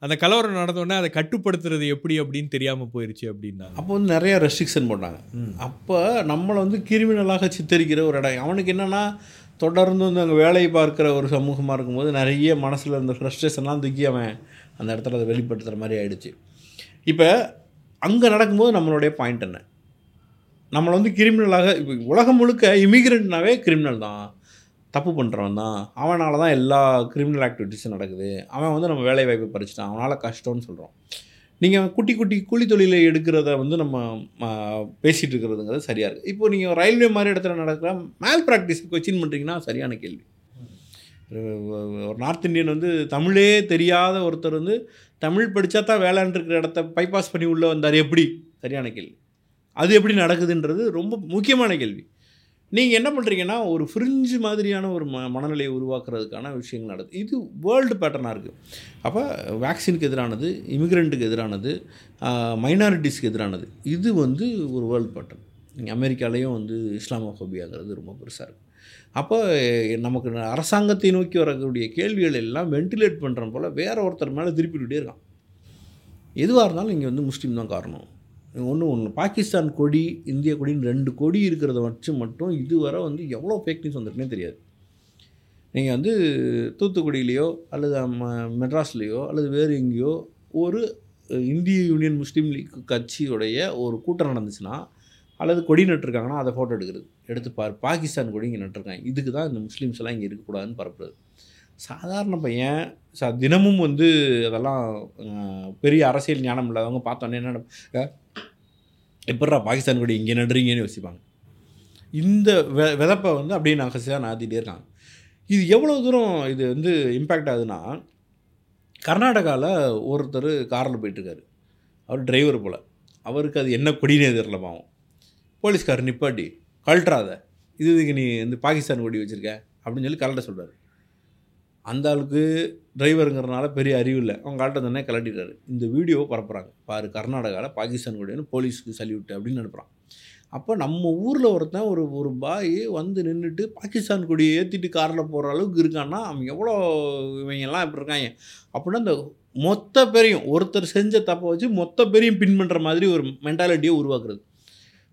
Speaker 1: அந்த கலவரம் நடந்த உடனே அதை கட்டுப்படுத்துறது எப்படி அப்படின்னு தெரியாம போயிருச்சு அப்படின்னாங்க.
Speaker 8: அப்போ வந்து நிறைய ரெஸ்ட்ரிக்ஷன் போட்டாங்க. அப்போ நம்மளை வந்து கிரிமினலாக சித்தரிக்கிற ஒரு இடம். அவனுக்கு என்னென்னா தொடர்ந்து வந்து அங்கே வேலையை பார்க்குற ஒரு சமூகமாக இருக்கும்போது நிறைய மனசில் இருந்த ஃப்ரஸ்ட்ரேஷன்லாம் தூக்கி அவன் அந்த இடத்துல அதை வெளிப்படுத்துகிற மாதிரி ஆயிடுச்சு. இப்போ அங்கே நடக்கும்போது நம்மளுடைய பாயிண்ட் என்ன? நம்மளை வந்து கிரிமினலாக இப்போ உலகம் முழுக்க இமிகிரண்ட்னாவே கிரிமினல் தான். தப்பு பண்ணுறவன் தான். அவனால் தான் எல்லா கிரிமினல் ஆக்டிவிட்டீஸும் நடக்குது. அவன் வந்து நம்ம வேலை வாய்ப்பு பறிச்சிட்டான். அவனால் கஷ்டம்னு சொல்கிறோம் நீங்கள் குட்டி குட்டி கூலி தொழிலை எடுக்கிறத வந்து நம்ம பேசிகிட்டு இருக்கிறதுங்கிறது சரியாக இருக்குது இப்போ நீங்கள் ரயில்வே மாதிரி இடத்துல நடக்கிற மேல் ப்ராக்டிஸ் கொச்சின் பண்ணுறீங்கன்னா சரியான கேள்வி. ஒரு- நார்த் இந்தியன் வந்து தமிழே தெரியாத ஒருத்தர் வந்து தமிழ் படித்தா தான் வேலைன்னு இருக்கிற இடத்த பைபாஸ் பண்ணி உள்ளே வந்தார். எப்படி? சரியான கேள்வி. அது எப்படி நடக்குதுன்றது ரொம்ப முக்கியமான கேள்வி. நீங்கள் என்ன பண்ணுறீங்கன்னா ஒரு ஃப்ரிஞ்சு மாதிரியான ஒரு ம மனநிலையை உருவாக்குறதுக்கான விஷயங்கள் நடக்குது. இது வேர்ல்டு பேட்டர்னாக இருக்குது அப்போ வேக்சினுக்கு எதிரானது இமிக்ரெண்ட்டுக்கு எதிரானது மைனாரிட்டிஸ்க்கு எதிரானது இது வந்து ஒரு வேர்ல்டு பேட்டர்ன் அமெரிக்காலேயும் வந்து இஸ்லாமோஃபோபியாங்கிறது ரொம்ப பெருசாக இருக்குது அப்போ நமக்கு அரசாங்கத்தை நோக்கி வரக்கூடிய கேள்விகள் எல்லாம் வென்டிலேட் பண்ணுற போல் வேறு ஒருத்தர் மேலே திருப்பிக்கிட்டே இருக்கான். எதுவாக இருந்தாலும் இங்கே வந்து முஸ்லீம் தான் காரணம். ஒன்று ஒன்று பாகிஸ்தான் கொடி இந்திய கொடின்னு ரெண்டு கொடி இருக்கிறத வச்சு மட்டும் இதுவரை வந்து எவ்வளோ ஃபேக் நியூஸ் வந்திருக்குனே தெரியாது. நீங்கள் வந்து தூத்துக்குடியிலையோ அல்லது ம- மெட்ராஸ்லேயோ அல்லது வேறு எங்கேயோ ஒரு இந்திய யூனியன் முஸ்லீம் லீக் கட்சியுடைய ஒரு கூட்டம் நடந்துச்சுன்னா அல்லது கொடி நட்டுருக்காங்கன்னா அதை ஃபோட்டோ எடுக்கிறது. எடுத்து பார் பாகிஸ்தான் கூட இங்கே நட்டுருக்காங்க. இதுக்கு தான் இந்த முஸ்லீம்ஸ் எல்லாம் இங்கே இருக்கக்கூடாதுன்னு பரப்புறது. சாதாரண பையன் ச தினமும் வந்து அதெல்லாம் பெரிய அரசியல் ஞானம் இல்லாதவங்க பார்த்தோன்னே என்ன எப்படா பாகிஸ்தான் கூட இங்கே நடுறீங்கன்னு யோசிப்பாங்க. இந்த வெ விதப்பை வந்து அப்படியே நான் நகசியாக நாத்திட்டே இருக்காங்க. இது எவ்வளோ தூரம் இது வந்து இம்பேக்ட் ஆகுதுன்னா கர்நாடகாவில் ஒருத்தர் காரில் போயிட்டுருக்காரு. அவர் டிரைவர் போல். அவருக்கு அது என்ன கொடினே தெரில பாவம். போலீஸ்கார் நிப்பாட்டி கழட்டுறாத இது இதுக்கு நீ இந்த பாகிஸ்தான் கொடி வச்சுருக்க அப்படின்னு சொல்லி கலட்ட சொல்கிறார் அந்த ஆளுக்கு டிரைவருங்கிறனால பெரிய அறிவு இல்லை. அவங்க கலட்ட தானே கலட்டிட்டாரு இந்த வீடியோவை பரப்புகிறாங்க பாரு கர்நாடகாவில் பாகிஸ்தான் கொடின்னு போலீஸ்க்கு சல்யூட் அப்படின்னு அனுப்புகிறான் அப்போ நம்ம ஊரில் ஒருத்தன் ஒரு ஒரு பாய் வந்து நின்றுட்டு பாகிஸ்தான் கொடியை ஏற்றிட்டு காரில் போகிற அளவுக்கு இருக்கான்னா அவன் எவ்வளோ இவங்கெல்லாம் இப்படி இருக்காங்க அப்படின்னா இந்த மொத்த பேரையும் ஒருத்தர் செஞ்ச தப்பை வச்சு மொத்த பேரையும் பின் பண்ணுற மாதிரி ஒரு மென்டாலிட்டியை உருவாக்குறது.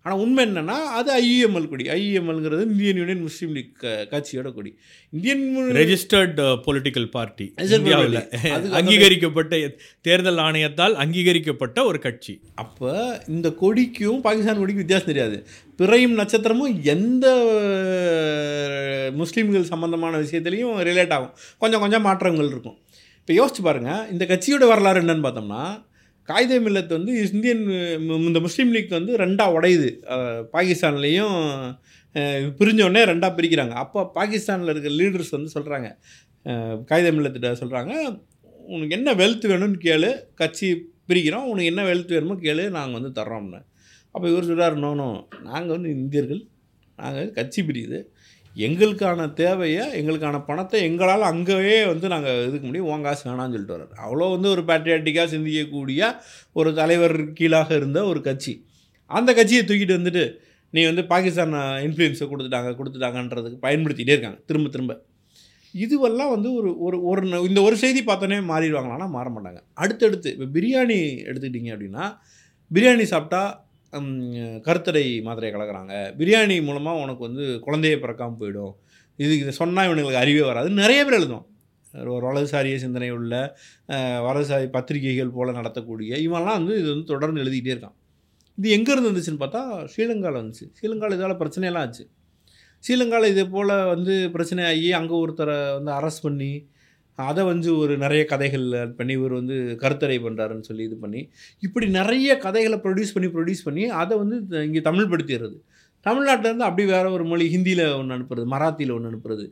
Speaker 8: ஆனால் உண்மை என்னென்னா அது ஐஇஎம்எல் கொடி. ஐஇஎம்எல்ங்கிறது இந்தியன் யூனியன் முஸ்லீம் லீக் கட்சியோட கொடி. இந்தியன்
Speaker 1: ரெஜிஸ்டர்ட் பொலிட்டிக்கல் பார்ட்டி இந்தியாவில் அங்கீகரிக்கப்பட்ட தேர்தல் ஆணையத்தால் அங்கீகரிக்கப்பட்ட ஒரு கட்சி.
Speaker 8: அப்போ இந்த கொடிக்கும் பாகிஸ்தான் கொடிக்கும் வித்தியாசம் தெரியாது. பிறையும் நட்சத்திரமும் எந்த முஸ்லீம்கள் சம்பந்தமான விஷயத்துலையும் ரிலேட் ஆகும். கொஞ்சம் கொஞ்சம் மாற்றங்கள் இருக்கும். இப்போ யோசிச்சு பாருங்கள் இந்த கட்சியோட வரலாறு என்னன்னு பார்த்தோம்னா காகித மில்லத் வந்து இந்தியன் இந்த முஸ்லீம் லீக் வந்து ரெண்டாக உடையுது. பாகிஸ்தான்லேயும் பிரிஞ்சோடனே ரெண்டாக பிரிக்கிறாங்க. அப்போ பாகிஸ்தானில் இருக்கிற லீடர்ஸ் வந்து சொல்கிறாங்க காயிதே மில்லத்திட்ட சொல்கிறாங்க உனக்கு என்ன வெல்த் வேணும்னு கேளு கட்சி பிரிக்கிறோம். உனக்கு என்ன வெல்த் வேணுமோ கேளு நாங்கள் வந்து தர்றோம்னு. அப்போ இவர் சொல்கிறார் நோனோ நாங்கள் வந்து இந்தியர்கள். நாங்கள் கட்சி பிரியுது. எங்களுக்கான தேவையை எங்களுக்கான பணத்தை எங்களால் அங்கேயே வந்து நாங்கள் இதுக்கு முடியும் உன் காசு வேணாம்னு சொல்லிட்டு வர்றாரு. அவ்வளோ வந்து ஒரு பேட்ரியாட்டிக்காக சிந்திக்கக்கூடிய ஒரு தலைவர் கீழாக இருந்த ஒரு கட்சி. அந்த கட்சியை தூக்கிட்டு வந்துட்டு நீ வந்து பாகிஸ்தான் இன்ஃப்ளூயன்ஸை கொடுத்துட்டாங்க கொடுத்துட்டாங்கன்றதுக்கு பயன்படுத்திகிட்டே இருக்காங்க. திரும்ப திரும்ப. இதுவெல்லாம் வந்து ஒரு ஒரு ஒரு இந்த ஒரு செய்தி பார்த்தோன்னே மாறிடுவாங்களான்னா மாற மாட்டாங்க. அடுத்தடுத்து இப்போ பிரியாணி எடுத்துக்கிட்டிங்க அப்படின்னா பிரியாணி சாப்பிட்டா கருத்தடை மாத்திரையை கலக்கிறாங்க. பிரியாணி மூலமாக உனக்கு வந்து குழந்தையே பிறக்காமல் போயிடும். இது இதை சொன்னால் இவனுங்களுக்கு அறிவே வராது. நிறைய பேர் எழுதும் ஒரு வலதுசாரிய சிந்தனை உள்ள வலதுசாரி பத்திரிகைகள் போல் நடத்தக்கூடிய இவன்லாம் வந்து இது வந்து தொடர்ந்து எழுதிக்கிட்டே இருக்கான். இது எங்கேருந்து வந்துச்சுன்னு பார்த்தா ஸ்ரீலங்காவில் வந்துச்சு. ஸ்ரீலங்காவில் இதால் பிரச்சனையெல்லாம் ஆச்சு. ஸ்ரீலங்காவில் இதே போல் வந்து பிரச்சனை ஆகி அங்கே ஒருத்தரை வந்து அரெஸ்ட் பண்ணி அதை வந்து ஒரு நிறைய கதைகள் பண்ணி இவர் வந்து கருத்தரை பண்ணுறாருன்னு சொல்லி இது பண்ணி இப்படி நிறைய கதைகளை ப்ரொடியூஸ் பண்ணி ப்ரொடியூஸ் பண்ணி அதை வந்து இங்கே தமிழ் படுத்திடுறது தமிழ்நாட்டிலேருந்து அப்படி வேறு ஒரு மொழி ஹிந்தியில் ஒன்று அனுப்புறது மராத்தியில் ஒன்று அனுப்புறது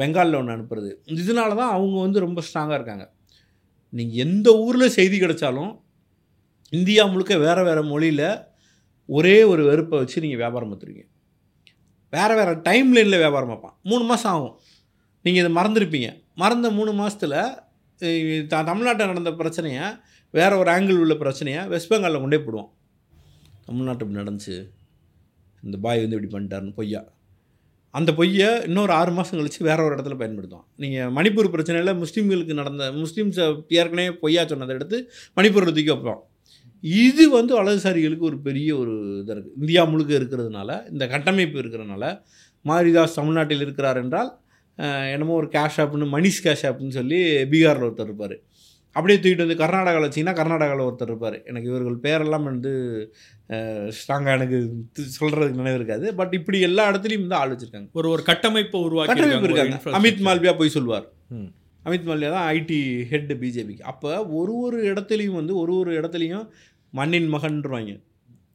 Speaker 8: பெங்காலில் ஒன்று அனுப்புறது இதனால தான் அவங்க வந்து ரொம்ப ஸ்ட்ராங்காக இருக்காங்க. நீங்கள் எந்த ஊரில் செய்தி கிடைச்சாலும் இந்தியா முழுக்க வேறு வேறு மொழியில் ஒரே ஒரு வெறுப்பை வச்சு நீங்கள் வியாபாரம் பார்த்துருவீங்க. வேறு வேறு டைம் லைனில் வியாபாரம் பார்ப்பான். மூணு மாதம் ஆகும். நீங்கள் இதை மறந்துருப்பீங்க. மறந்த மூணு மாதத்தில் த தமிழ்நாட்டில் நடந்த பிரச்சனையை வேறு ஒரு ஆங்கிள் உள்ள பிரச்சனையை வெஸ்ட் பெங்காலில் கொண்டே போடுவோம். தமிழ்நாட்டு இப்படி நடந்துச்சு. இந்த பாய் வந்து இப்படி பண்ணிட்டாருன்னு பொய்யா. அந்த பொய்யை இன்னொரு ஆறு மாதம் கழிச்சு வேற ஒரு இடத்துல பயன்படுத்துவோம் நீங்கள் மணிப்பூர் பிரச்சனையில் முஸ்லீம்களுக்கு நடந்த முஸ்லீம்ஸை ஏற்கனவே பொய்யா சொன்னதை எடுத்து மணிப்பூரில் தூக்கி வைப்போம் இது வந்து வலதுசாரிகளுக்கு ஒரு பெரிய ஒரு இது இருக்குது இந்தியா முழுக்க இருக்கிறதுனால இந்த கட்டமைப்பு இருக்கிறதுனால மாரிதாஸ் தமிழ்நாட்டில் இருக்கிறார் என்றால் என்னமோ ஒரு கேஷ் ஆப்னு மணிஷ் கேஷ் ஆப்னு சொல்லி பீகாரில் ஒருத்தர் இருப்பார். அப்படியே தூக்கிட்டு வந்து கர்நாடகாவில் வச்சிங்கன்னா கர்நாடகாவில் ஒருத்தர் இருப்பார். எனக்கு இவர்கள் பேரெல்லாம் வந்து ஸ்ட்ராங்காக எனக்கு சொல்கிறதுக்கு நினைவு இருக்காது. பட் இப்படி எல்லா இடத்துலையும் வந்து ஆள் வச்சுருக்காங்க.
Speaker 1: ஒரு ஒரு கட்டமைப்பை உருவாக்கி
Speaker 8: கட்டமைப்பு
Speaker 1: இருக்காங்க,
Speaker 8: அமித். மால்வியா போய் சொல்வார். அமித் மால்வியா தான் ஐடி ஹெட் பிஜேபிக்கு அப்போ ஒரு ஒரு இடத்துலையும் வந்து ஒரு ஒரு இடத்துலையும் மண்ணின் மகன்றுவாங்க.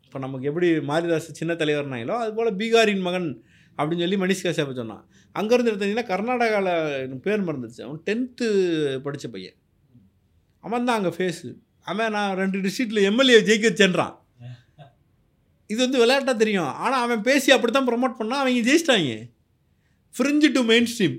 Speaker 8: இப்போ நமக்கு எப்படி மாரிதாஸ் சின்ன தலைவர்னாங்களோ அது போல் பீகாரின் மகன் அப்படின்னு சொல்லி மணிஷ் காஷாப்பை சொன்னான். அங்கேருந்து எடுத்தீங்கன்னா கர்நாடகாவில் எனக்கு பேர் மறந்துடுச்சு. அவன் டென்த்து படித்த பையன். அவன் தான் அங்கே ஃபேஸு அவன் நான் ரெண்டு டிஸ்ட்ரிக்டில் எம்எல்ஏ ஜெயிக்க சென்றான் இது வந்து விளையாட்டாக தெரியும். ஆனால் அவன் பேசி அப்படி தான் ப்ரொமோட் பண்ணால் அவங்க ஜெயிச்சிட்டாங்க. ஃப்ரிஞ்சு டு மெயின் ஸ்ட்ரீம்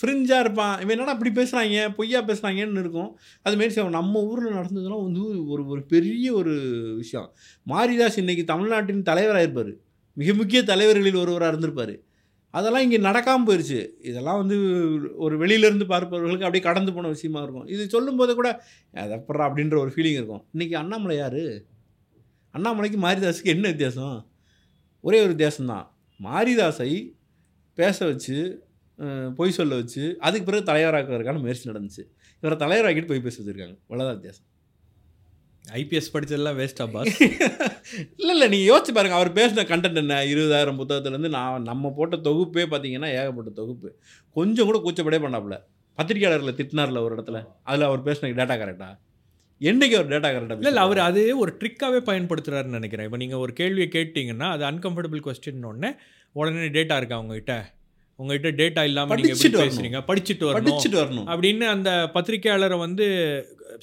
Speaker 8: ஃப்ரிஞ்சாக இருப்பான். இவன் என்னடா இப்படி பேசுகிறாங்க பொய்யா பேசுகிறாங்கன்னு இருக்கும். அது மாரி நம்ம ஊரில் நடந்ததுலாம் வந்து ஒரு ஒரு பெரிய ஒரு விஷயம். மாரிதாஸ் இன்றைக்கி தமிழ்நாட்டின் தலைவராக இருப்பார் மிக முக்கிய தலைவர்களில் ஒருவராக இருந்திருப்பார். அதெல்லாம் இங்கே நடக்காமல் போயிடுச்சு இதெல்லாம் வந்து ஒரு வெளியிலேருந்து பார்ப்பவர்களுக்கு அப்படியே கடந்து போன விஷயமா இருக்கும். இது சொல்லும்போது கூட அதப்பறா அப்படின்ற ஒரு ஃபீலிங் இருக்கும். இன்றைக்கி அண்ணாமலை யார்? அண்ணாமலைக்கு மாரிதாஸுக்கு என்ன வித்தியாசம்? ஒரே ஒரு வித்தியாசம்தான் மாரிதாஸை பேச வச்சு பொய் சொல்ல வச்சு அதுக்கு பிறகு தலைவராக்குவதற்கான முயற்சி நடந்துச்சு. இவரை தலைவராக்கிட்டு போய் பேச வச்சுருக்காங்க இவ்வளோதான் வித்தியாசம்.
Speaker 1: ஐபிஎஸ் படிச்சதெல்லாம் வேஸ்டா பாஸ்
Speaker 8: இல்லை இல்லை நீங்கள் யோசிச்சு பாருங்கள் அவர் பேசின கண்டென்ட் என்ன? இருபதாயிரம் புத்தகத்துலேருந்து நான் நம்ம போட்ட தொகுப்பே பார்த்தீங்கன்னா ஏகப்பட்ட தொகுப்பு. கொஞ்சம் கூட கூச்சப்படே பண்ணாப்புல பத்திரிக்கையாளர்களை திட்டினார்ல ஒரு இடத்துல. அதில் அவர் பேசின டேட்டா கரெக்டா என்னைக்கு அவர் டேட்டா கரெக்டாக
Speaker 1: இல்ல இல்ல அவர் அது ஒரு ட்ரிக்காவே பயன்படுத்துறாருன்னு நினைக்கிறேன். இப்போ நீங்க ஒரு கேள்வியை கேட்டீங்கன்னா அது அன்கம்ஃபர்டபுள் கொஸ்டின் உடனே உடனே டேட்டா இருக்கா உங்ககிட்ட உங்ககிட்ட டேட்டா இல்லாம நீங்க எப்படி
Speaker 8: படிச்சுட்டு வரணும்.
Speaker 1: பேசுறீங்க படிச்சுட்டு வரணும்
Speaker 8: படிச்சுட்டு வரணும்
Speaker 1: அப்படின்னு அந்த பத்திரிக்கையாளரை வந்து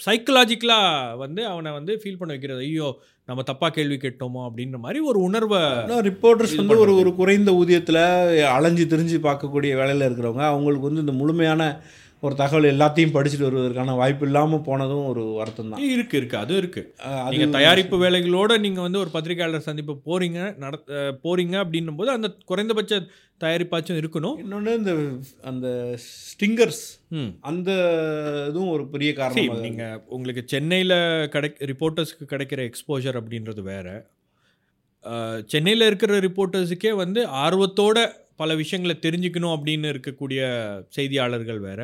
Speaker 1: சைக்கலாஜிக்கலாக வந்து அவனை வந்து ஃபீல் பண்ண வைக்கிறது ஐயோ நம்ம தப்பாக கேள்வி கேட்டோமோ அப்படின்ற மாதிரி ஒரு உணர்வை
Speaker 8: ரிப்போர்ட்டர்ஸ் வந்து ஒரு. ஒரு குறைந்த ஊதியத்தில் அலைஞ்சு திரிஞ்சு பார்க்கக்கூடிய வேலையில் இருக்கிறவங்க அவங்களுக்கு வந்து இந்த முழுமையான ஒரு தகவல் எல்லாத்தையும் படிச்சுட்டு வருவதற்கான வாய்ப்பு இல்லாமல் போனதும் ஒரு வருத்தம் தான்
Speaker 1: இருக்கு இருக்கு. அது இருக்கு.
Speaker 8: அது
Speaker 1: நீங்க தயாரிப்பு வேலைகளோட நீங்க வந்து ஒரு பத்திரிகையாளர் சந்திப்பு போறீங்க நட அஹ் போறீங்க அப்படின்னும் போது அந்த குறைந்தபட்ச தயாரிப்பாச்சும் இருக்கணும்.
Speaker 8: இன்னொன்று இந்த அந்த ஸ்டிங்கர்ஸ்
Speaker 1: ம்.
Speaker 8: அந்த இதுவும் ஒரு பெரிய காரணம்
Speaker 1: நீங்க உங்களுக்கு சென்னையில் கிடை ரிப்போர்ட்டர்ஸ்க்கு கிடைக்கிற எக்ஸ்போஜர் அப்படின்றது வேற. சென்னையில் இருக்கிற ரிப்போர்ட்டர்ஸுக்கே வந்து ஆர்வத்தோட பல விஷயங்களை தெரிஞ்சுக்கணும் அப்படின்னு இருக்கக்கூடிய செய்தியாளர்கள் வேற.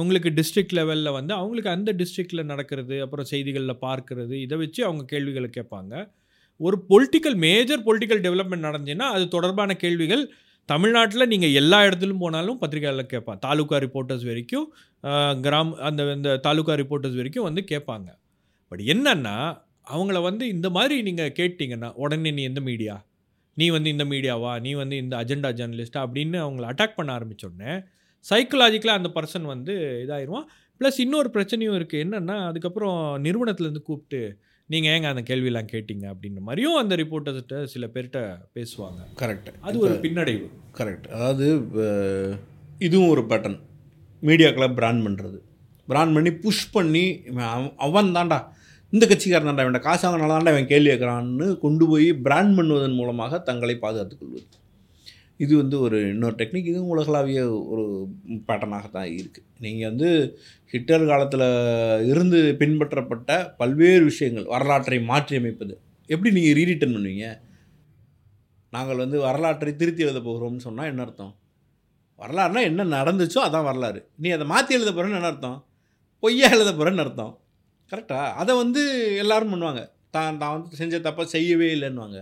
Speaker 1: உங்களுக்கு டிஸ்ட்ரிக்ட் லெவலில் வந்து அவங்களுக்கு அந்த டிஸ்ட்ரிக்டில் நடக்கிறது அப்புறம் செய்திகளில் பார்க்கறது இதை வச்சு அவங்க கேள்விகளை கேட்பாங்க. ஒரு பொலிட்டிக்கல் மேஜர் பொலிட்டிக்கல் டெவலப்மெண்ட் நடந்துச்சுன்னா அது தொடர்பான கேள்விகள் தமிழ்நாட்டில் நீங்கள் எல்லா இடத்துலையும் போனாலும் பத்திரிகையாளர் கேட்பான் தாலுகா ரிப்போர்ட்டர்ஸ் வரைக்கும் கிராம் அந்த இந்த தாலுகா ரிப்போர்ட்டர்ஸ் வரைக்கும் வந்து கேட்பாங்க. பட் என்னன்னா அவங்கள வந்து இந்த மாதிரி நீங்கள் கேட்டிங்கன்னா உடனே நீ எந்த மீடியா நீ வந்து இந்த மீடியாவா நீ வந்து இந்த அஜெண்டா ஜேர்னலிஸ்டா அப்படின்னு அவங்கள அட்டாக் பண்ண ஆரம்பிச்சோடனே சைக்கலாஜிக்கலாக அந்த பர்சன் வந்து இதாயிருவான். ப்ளஸ் இன்னொரு பிரச்சனையும் இருக்குது என்னென்னா அதுக்கப்புறம் நிறுவனத்துலேருந்து கூப்பிட்டு நீங்கள் ஏங்க அந்த கேள்வியெல்லாம் கேட்டீங்க? அப்படின்ற மாதிரியும் அந்த ரிப்போர்ட்டர்ஸ்கிட்ட சில பேர்கிட்ட பேசுவாங்க.
Speaker 8: கரெக்ட்
Speaker 1: அது ஒரு பின்னடைவு.
Speaker 8: கரெக்ட் அதாவது இதுவும் ஒரு பேட்டர்ன் மீடியாக்களை பிராண்ட் பண்ணுறது பிராண்ட் பண்ணி புஷ் பண்ணி அவன் அவன் தான்டா இந்த கட்சிக்காரன் தான்டா இவன் காசு வாங்கினால தான்டா இவன் கேள்வி கேட்குறான்னு கொண்டு போய் பிராண்ட் பண்ணுவதன் மூலமாக தங்களை பாதுகாத்துக் கொள்வது. இது வந்து ஒரு இன்னொரு டெக்னிக் இதுவும் உலகளாவிய ஒரு பேட்டர்னாக தான் இருக்குது நீங்கள் வந்து ஹிட்லர் காலத்தில் இருந்து பின்பற்றப்பட்ட பல்வேறு விஷயங்கள் வரலாற்றை மாற்றி அமைப்பது எப்படி நீங்கள் ரீரிட்டர்ன் பண்ணுவீங்க? நாங்கள் வந்து வரலாற்றை திருத்தி எழுத போகிறோம்னு சொன்னால் என்ன அர்த்தம்? வரலாறுனா என்ன நடந்துச்சோ அதான் வரலாறு. நீ அதை மாற்றி எழுத போகிறேன்னு என்ன அர்த்தம்? பொய்யா எழுத போகிறேன்னு அர்த்தம். கரெக்டாக அதை வந்து எல்லோரும் பண்ணுவாங்க. தான் தான் வந்து செஞ்ச தப்பாக செய்யவே இல்லைன்னுவாங்க.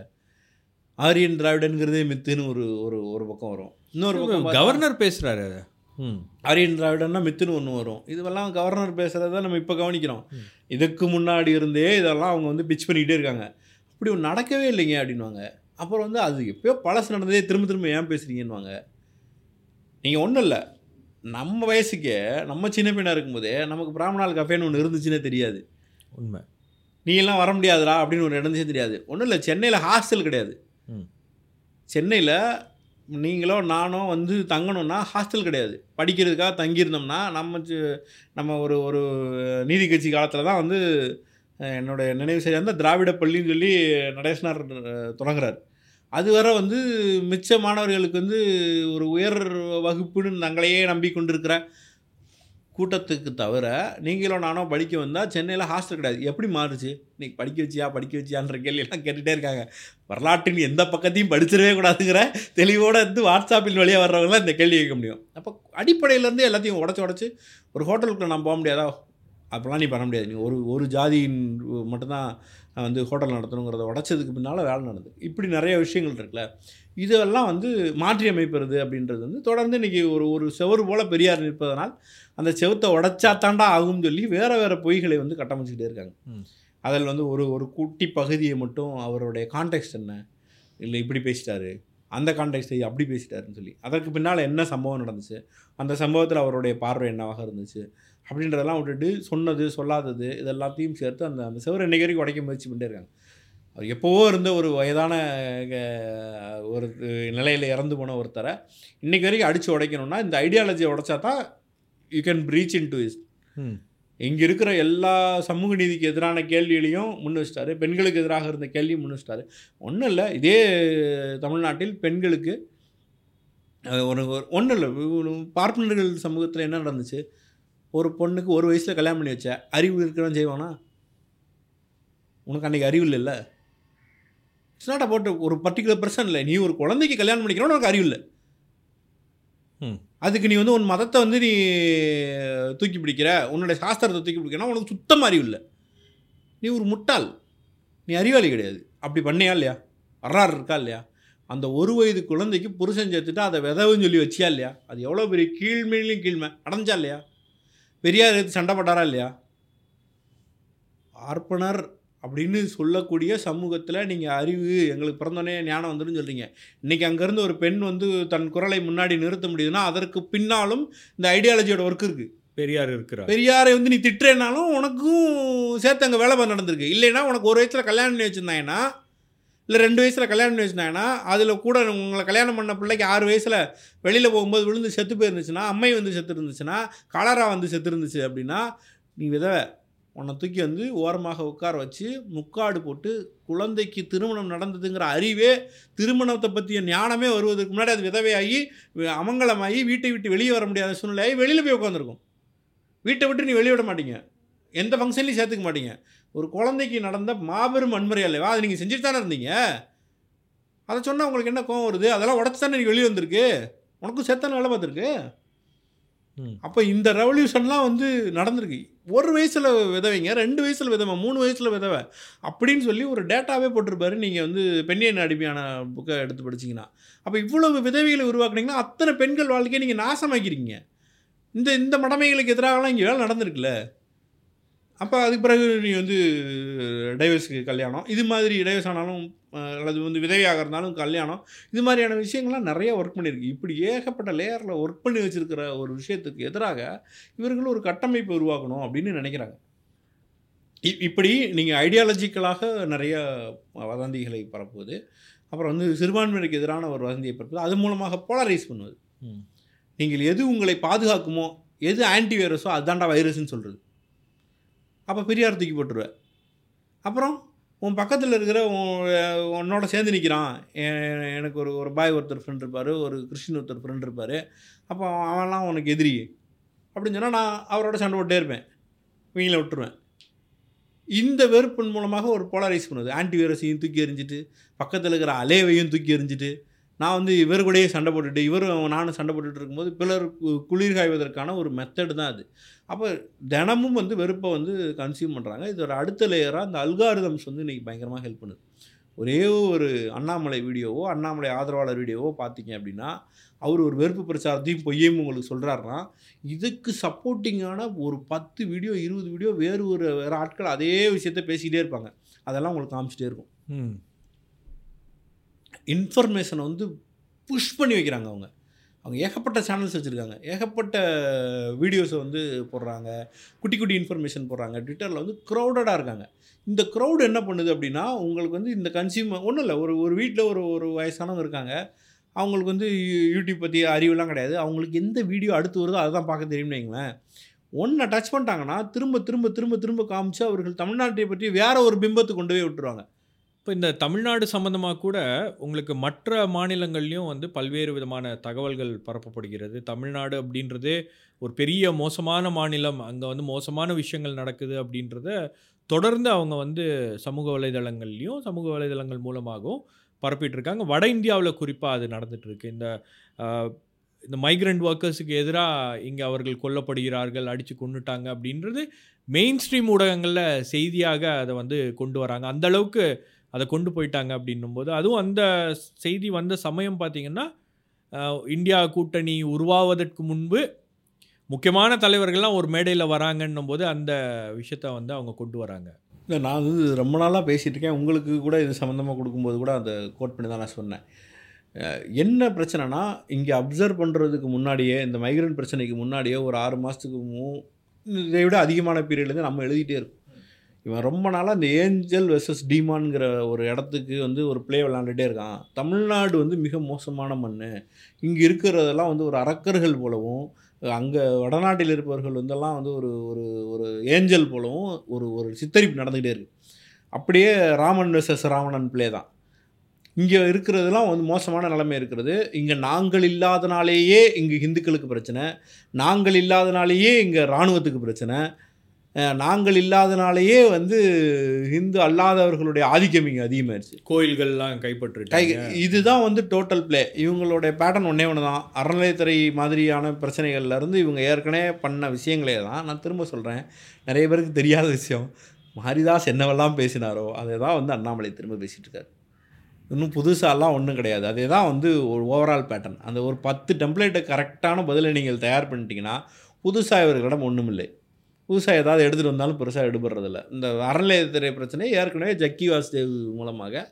Speaker 8: ஆரியன் திராவிடன்கிறதே மித்துன்னு ஒரு ஒரு ஒரு பக்கம் வரும். இன்னொரு பக்கம்
Speaker 1: கவர்னர் பேசுகிறாரு ம்.
Speaker 8: ஆரியன் திராவிடன்னா மித்துன்னு ஒன்று வரும். இதுவெல்லாம் கவர்னர் பேசுகிறத நம்ம இப்போ கவனிக்கிறோம். இதுக்கு முன்னாடி இருந்தே இதெல்லாம் அவங்க வந்து பிச் பண்ணிக்கிட்டே இருக்காங்க. அப்படி ஒன்று நடக்கவே இல்லைங்க அப்படின்வாங்க அப்புறம் வந்து அது எப்பயோ பழசு நடந்ததே திரும்ப திரும்ப ஏன் பேசுகிறீங்கன்னுவாங்க நீங்கள் ஒன்றும் இல்லை. நம்ம வயசுக்கே நம்ம சின்ன பையனாக இருக்கும்போதே நமக்கு பிராமணால் கஃபேன்னு ஒன்று இருந்துச்சுன்னே தெரியாது.
Speaker 1: உண்மை.
Speaker 8: நீ எல்லாம் வர முடியாதுடா அப்படின்னு ஒரு இருந்துச்சே தெரியாது. ஒன்றும் இல்லை சென்னையில் ஹாஸ்டல் கிடையாது. சென்னையில் நீங்களோ நானோ வந்து தங்கணும்னா ஹாஸ்டல் கிடையாது. படிக்கிறதுக்காக தங்கியிருந்தோம்னா நம்ம நம்ம ஒரு ஒரு நீதி கட்சி காலத்தில் தான் வந்து என்னுடைய நினைவு சரியாக இருந்தால் திராவிட பள்ளின்னு சொல்லி நடேசனார் தொடங்குறாரு தொடங்குறார். அது வரை வந்து மிச்ச மாணவர்களுக்கு வந்து ஒரு உயர் வகுப்புன்னு தங்களையே நம்பிக்கொண்டிருக்கிற கூட்டத்துக்கு தவிர நீங்களும் நானும் படிக்க வந்தால் சென்னையில் ஹாஸ்டல் கிடையாது. எப்படி மாறுச்சு? இன்றைக்கி படிக்க வச்சியா படிக்க வச்சியான்ற கேள்வியெல்லாம் கேட்டுகிட்டே இருக்காங்க. வரலாற்றின் எந்த பக்கத்தையும் படிச்சிடவே கூடாதுங்கிற தெளிவோட இருந்து வாட்ஸ்அப்பில் வழியாக வர்றவங்களாம் இந்த கேள்வி கேட்க முடியும். அப்போ அடிப்படையிலேருந்து எல்லாத்தையும் உடச்சி உடச்சி ஒரு ஹோட்டலுக்குள்ள நான் போக முடியாதா? அப்போலாம் நீ பண்ண முடியாது. நீ ஒரு ஒரு ஜாதியின் மட்டும்தான் வந்து ஹோட்டல் நடத்தணுங்கிறத உடச்சதுக்கு பின்னால் வேலை நடந்தது. இப்படி நிறைய விஷயங்கள் இருக்குல்ல. இதெல்லாம் வந்து மாற்றி அமைப்பது அப்படின்றது வந்து தொடர்ந்து இன்றைக்கி ஒரு ஒரு செவரு போல் பெரியார் நிற்பதனால் அந்த செவுத்தை உடைச்சா தாண்டா ஆகும்னு சொல்லி வேறு வேறு பொய்களை வந்து கட்டமைச்சிக்கிட்டே இருக்காங்க. அதில் வந்து ஒரு ஒரு குட்டி பகுதியை மட்டும் அவருடைய கான்டெக்ட் என்ன? இல்லை இப்படி பேசிட்டாரு. அந்த கான்டெக்ட்டை அப்படி பேசிட்டாருன்னு சொல்லி. அதற்கு பின்னால் என்ன சம்பவம் நடந்துச்சு? அந்த சம்பவத்தில் அவருடைய பார்வை என்னவாக இருந்துச்சு? அப்படின்றதெல்லாம் விட்டுட்டு சொன்னது சொல்லாதது இது எல்லாத்தையும் சேர்த்து அந்த அந்த செவரு இன்னைக்கு வரைக்கும் உடைக்க முயற்சி பண்ணிட்டே இருக்காங்க. அவர் எப்போவோ இருந்த ஒரு வயதான ஒரு நிலையில் இறந்து போன ஒருத்தரை இன்னைக்கு வரைக்கும் அடித்து உடைக்கணும்னா இந்த ஐடியாலஜியை உடைச்சா தான் you can breach into is இங்கே இருக்கிற எல்லா சமூக நீதிக்கு எதிரான கேள்விகளையும் முன் வச்சிட்டாரு. பெண்களுக்கு எதிராக இருந்த கேள்வியும் முன் வச்சிட்டாரு. ஒன்றும் இல்லை இதே தமிழ்நாட்டில் பெண்களுக்கு ஒரு ஒன்றும் இல்லை. பார்ப்பனர்கள் சமூகத்தில் என்ன நடந்துச்சு? ஒரு பொண்ணுக்கு ஒரு வயசில் கல்யாணம் பண்ணி வச்ச அறிவு இருக்கிறவன் செய்வானா? உனக்கு அன்றைக்கி அறிவு இல்லைல்ல? இட்ஸ் நாட் அபவுட் ஒரு பர்டிகுலர் பர்சன் இல்லை. நீ ஒரு குழந்தைக்கு கல்யாணம் பண்ணிக்கிறோம் உனக்கு அறிவு இல்லை.
Speaker 1: ம்.
Speaker 8: அதுக்கு நீ வந்து உன் மதத்தை வந்து நீ தூக்கி பிடிக்கிற உன்னுடைய சாஸ்திரத்தை தூக்கி பிடிக்கிறனா உனக்கு சுத்தமாக அறிவு இல்லை. நீ ஒரு முட்டாள். நீ அறிவாளி கிடையாது. அப்படி பண்ணியா இல்லையா? வரலாறு இருக்கா இல்லையா? அந்த ஒரு வயது குழந்தைக்கு புருஷன் சேர்த்துட்டு அதை விதவுன்னு சொல்லி வச்சியா இல்லையா? அது எவ்வளோ பெரிய கீழ்மையிலையும் கீழ்மை அடைஞ்சா இல்லையா? பெரியார் எடுத்து சண்டை போட்டாரா இல்லையா? பார்ப்பனர் அப்படின்னு சொல்லக்கூடிய சமூகத்தில் நீங்கள் அறிவு எங்களுக்கு பிறந்தோடனே ஞானம் வந்துடும் சொல்கிறீங்க இன்றைக்கி அங்கேருந்து ஒரு பெண் வந்து தன் குரலை முன்னாடி நிறுத்த முடியுதுன்னா அதற்கு பின்னாலும் இந்த ஐடியாலஜியோட ஒர்க் இருக்குது
Speaker 1: பெரியார் இருக்கிறார்.
Speaker 8: பெரியாரை வந்து நீ திட்டுறேனாலும் உனக்கும் சேர்த்து அங்கே வேலை நடந்திருக்கு. இல்லைன்னா உனக்கு ஒரு வயசில் கல்யாணம் பண்ணி வச்சுருந்தாங்கன்னா இல்லை ரெண்டு வயசில் கல்யாணம் பண்ணி அதில் கூட உங்களை கல்யாணம் பண்ண பிள்ளைக்கு ஆறு வயசில் வெளியில் போகும்போது விழுந்து செத்து போயிருந்துச்சுன்னா அம்மை வந்து செத்து இருந்துச்சுன்னா கலரா வந்து செத்து இருந்துச்சு அப்படின்னா நீ விதவை உன்னை தூக்கி வந்து ஓரமாக உட்கார வச்சு முக்காடு போட்டு குழந்தைக்கு திருமணம் நடந்ததுங்கிற அறிவே திருமணத்தை பற்றிய ஞானமே வருவதற்கு முன்னாடி அது விதவையாகி அமங்கலமாகி வீட்டை விட்டு வெளியே வர முடியாத சூழ்நிலையாகி வெளியில் போய் உட்காந்துருக்கும் வீட்டை விட்டு நீ வெளியிட விட மாட்டீங்க. எந்த ஃபங்க்ஷன்லையும் சேர்த்துக்க மாட்டீங்க. ஒரு குழந்தைக்கு நடந்த மாபெரும் வன்முறை அல்லவா? அதை நீங்கள் செஞ்சுட்டு தானே இருந்தீங்க? அதை சொன்னால் உங்களுக்கு என்ன கோவம் வருது? அதெல்லாம் உடச்சி தானே நீ வெளியே வந்திருக்கு? உனக்கும் சேர்த்தான வேலை பார்த்துருக்கு. அப்போ இந்த ரெவல்யூஷன்லாம் வந்து நடந்திருக்கு. ஒரு வயசில் விதவைங்க ரெண்டு வயசில் விதவை மூணு வயசில் விதவை அப்படின்னு சொல்லி ஒரு டேட்டாவே போட்டிருப்பாரு. நீங்கள் வந்து பெண்ணியன் அடிமையான புக்கை எடுத்து படிச்சீங்கன்னா. அப்போ இவ்வளவு விதவைகளை உருவாக்குனீங்கன்னா அத்தனை பெண்கள் வாழ்க்கையை நீங்கள் நாசமாக்கிறீங்க இந்த இந்த மடமைகளுக்கு எதிராகலாம் இங்கே வேலை நடந்திருக்குல்ல? அப்போ அதுக்கு பிறகு நீ வந்து டைவர்ஸுக்கு கல்யாணம். இது மாதிரி டைவர்ஸ் ஆனாலும் அல்லது வந்து விதவையாக இருந்தாலும் கல்யாணம். இது மாதிரியான விஷயங்கள்லாம் நிறைய ஒர்க் பண்ணியிருக்கு. இப்படி ஏகப்பட்ட லேயரில் ஒர்க் பண்ணி வச்சிருக்கிற ஒரு விஷயத்துக்கு எதிராக இவர்கள் ஒரு கட்டமைப்பு உருவாக்கணும் அப்படின்னு நினைக்கிறாங்க. இ- இப்படி நீங்கள் ஐடியாலஜிக்கலாக நிறைய வதந்திகளை பரப்புவது அப்புறம் வந்து சிறுபான்மையினருக்கு எதிரான ஒரு வதந்தியை பரப்புவது அது மூலமாக போலரைஸ் பண்ணுவது. நீங்கள் எது உங்களை பாதுகாக்குமோ எது ஆன்டி வைரஸோ அதுதான்டா வைரஸ்ன்னு சொல்கிறது அப்போ பெரியார் தூக்கி போட்டுருவேன். அப்புறம் உன் பக்கத்தில் இருக்கிற உன் உன்னோட சேர்ந்து நிற்கிறான் எனக்கு ஒரு ஒரு பாய் ஒருத்தர் ஃப்ரெண்ட் இருப்பார் ஒரு கிறிஸ்டின் ஒருத்தர் ஃப்ரெண்ட் இருப்பார். அப்போ அவன்லாம் உனக்கு எதிரி. அப்படின்னு சொன்னால் நான் அவரோட சண்டை போட்டே இருப்பேன். இவங்கள விட்டுருவேன். இந்த வெறுப்பின் மூலமாக ஒரு போலரைஸ் பண்ணுது. ஆன்டி வைரஸையும் தூக்கி எறிஞ்சிட்டு பக்கத்தில் இருக்கிற அலேவையும் தூக்கி எறிஞ்சிட்டு நான் வந்து இவர் கூடயே சண்டை போட்டுட்டு இவரும் நானும் சண்டை போட்டுட்டு இருக்கும்போது பிறர் கு- குளிர் காய்வதற்கான ஒரு மெத்தடு தான் அது. அப்போ தினமும் வந்து வெறுப்பை வந்து கன்சியூம் பண்ணுறாங்க இதோட அடுத்த லேயராக இந்த அல்காரிதம்ஸ் வந்து இன்றைக்கி பயங்கரமாக ஹெல்ப் பண்ணுது. ஒரே ஒரு அண்ணாமலை வீடியோவோ அண்ணாமலை ஆதரவாளர் வீடியோவோ பார்த்தீங்க அப்படின்னா அவர் ஒரு வெறுப்பு பிரச்சாரத்தையும் பொய்யையும் உங்களுக்கு சொல்கிறாருன்னா இதுக்கு சப்போர்ட்டிங்கான ஒரு பத்து வீடியோ இருபது வீடியோ வேறு ஒரு வேறு ஆட்கள் அதே விஷயத்த பேசிக்கிட்டே இருப்பாங்க. அதெல்லாம் உங்களுக்கு காமிச்சிட்டே இருக்கும். இன்ஃபர்மேஷனை வந்து புஷ் பண்ணி வைக்கிறாங்க அவங்க. அவங்க ஏகப்பட்ட சேனல்ஸ் வச்சுருக்காங்க. ஏகப்பட்ட வீடியோஸை வந்து போடுறாங்க. குட்டி குட்டி இன்ஃபர்மேஷன் போடுறாங்க. ட்விட்டரில் வந்து க்ரௌடடாக இருக்காங்க. இந்த க்ரௌட் என்ன பண்ணுது அப்படின்னா உங்களுக்கு வந்து இந்த கன்சியூமர் ஒன்றும் இல்லை. ஒரு ஒரு வீட்டில் ஒரு ஒரு வயசானவங்க இருக்காங்க. அவங்களுக்கு வந்து யூ- யூடியூப் பற்றி அறிவுலாம் கிடையாது. அவங்களுக்கு எந்த வீடியோ அடுத்து வருதோ அதை தான் பார்க்க தெரியும்னு வைங்களேன். ஒன்றை டச் பண்ணிட்டாங்கன்னா திரும்ப திரும்ப திரும்ப திரும்ப காமிச்சு அவர்கள் தமிழ்நாட்டை பற்றி வேறு ஒரு பிம்பத்தை கொண்டு போய் விட்டுருவாங்க.
Speaker 1: இப்போ இந்த தமிழ்நாடு சம்மந்தமாக கூட உங்களுக்கு மற்ற மாநிலங்கள்லையும் வந்து பல்வேறு விதமான தகவல்கள் பரப்பப்படுகிறது. தமிழ்நாடு அப்படின்றது ஒரு பெரிய மோசமான மாநிலம். அங்கே வந்து மோசமான விஷயங்கள் நடக்குது அப்படின்றத தொடர்ந்து அவங்க வந்து சமூக வலைதளங்கள்லேயும் சமூக வலைதளங்கள் மூலமாகவும் பரப்பிட்டு இருக்காங்க வட இந்தியாவில் குறிப்பாக அது நடந்துகிட்ருக்கு இந்த இந்த மைக்ரண்ட் ஒர்க்கர்ஸுக்கு எதிராக இங்கே அவர்கள் கொல்லப்படுகிறார்கள் அடித்து கொண்டுட்டாங்க அப்படின்றது மெயின் ஸ்ட்ரீம் ஊடகங்களில் செய்தியாக அதை வந்து கொண்டு வராங்க. அந்த அளவுக்கு அதை கொண்டு போயிட்டாங்க அப்படின்னும்போது அதுவும் அந்த செய்தி வந்த சமயம் பார்த்தீங்கன்னா இந்தியா கூட்டணி உருவாவதற்கு முன்பு முக்கியமான தலைவர்கள்லாம் ஒரு மேடையில் வராங்கன்னும் போது அந்த விஷயத்த வந்து அவங்க கொண்டு வராங்க.
Speaker 8: இல்லை நான் வந்து ரொம்ப நாளாக பேசிகிட்டு இருக்கேன். உங்களுக்கு கூட இது சம்மந்தமாக கொடுக்கும்போது கூட அந்த கோட் பண்ணி தான் நான் சொன்னேன். என்ன பிரச்சனைனா இங்கே அப்சர்வ் பண்ணுறதுக்கு முன்னாடியே இந்த மைக்ரேன் பிரச்சனைக்கு முன்னாடியே ஒரு ஆறு மாதத்துக்கு மூ இதை விட அதிகமான பீரியட்லேருந்து நம்ம எழுதிட்டே இருக்கோம். இவன் ரொம்ப நாளாக அந்த ஏஞ்சல் வெர்சஸ் டீமான்ங்கிற ஒரு இடத்துக்கு வந்து ஒரு ப்ளே விளாண்டுட்டே இருக்கான். தமிழ்நாடு வந்து மிக மோசமான மண் இங்கே இருக்கிறதெல்லாம் வந்து ஒரு அரக்கர்கள் போலவும் அங்கே வடநாட்டில் இருப்பவர்கள் வந்தெல்லாம் வந்து ஒரு ஒரு ஒரு ஏஞ்சல் போலவும் ஒரு ஒரு சித்தரிப்பு நடந்துக்கிட்டே இருக்குது அப்படியே ராமன் வெர்சஸ் ராவணன் பிளே தான். இங்கே இருக்கிறதெல்லாம் வந்து மோசமான நிலைமை இருக்கிறது. இங்கே நாங்கள் இல்லாதனாலேயே இங்கே ஹிந்துக்களுக்கு பிரச்சனை. நாங்கள் இல்லாதனாலேயே இங்கே இராணுவத்துக்கு பிரச்சனை. நாங்கள் இல்லாதனாலேயே வந்து ஹிந்து அல்லாதவர்களுடைய ஆதிக்கம் இங்கே அதிகமாயிருச்சு.
Speaker 1: கோயில்கள்லாம்
Speaker 8: கை
Speaker 1: கைப்பற்றிட்டாங்க
Speaker 8: இதுதான் வந்து டோட்டல் ப்ளே இவங்களுடைய பேட்டர்ன் ஒன்றே ஒன்று தான் அறநிலையத்துறை மாதிரியான பிரச்சனைகள்ல இருந்து இவங்க ஏற்கனவே பண்ண விஷயங்களே தான். நான் திரும்ப சொல்கிறேன் நிறைய பேருக்கு தெரியாத விஷயம். மாரிதாஸ் என்னவெல்லாம் பேசினாரோ அதை தான் வந்து அண்ணாமலை திரும்ப பேசிகிட்டு இருக்காரு. இன்னும் புதுசாலாம் ஒன்றும் கிடையாது. அதே தான் வந்து ஒரு ஓவரால் பேட்டர்ன் அந்த ஒரு பத்து டெம்ப்ளேட்டை கரெக்டான பதிலை நீங்கள் தயார் பண்ணிட்டீங்கன்னா புதுசாக இவர்களிடம் ஒன்றும் இல்லை புதுசாக ஏதாவது எடுத்துகிட்டு வந்தாலும் பெருசாக எடுபடுறதில்ல. இந்த அறநிலையத்துறை பிரச்சனை ஏற்கனவே ஜக்கி வாசுதேவ் மூலமாக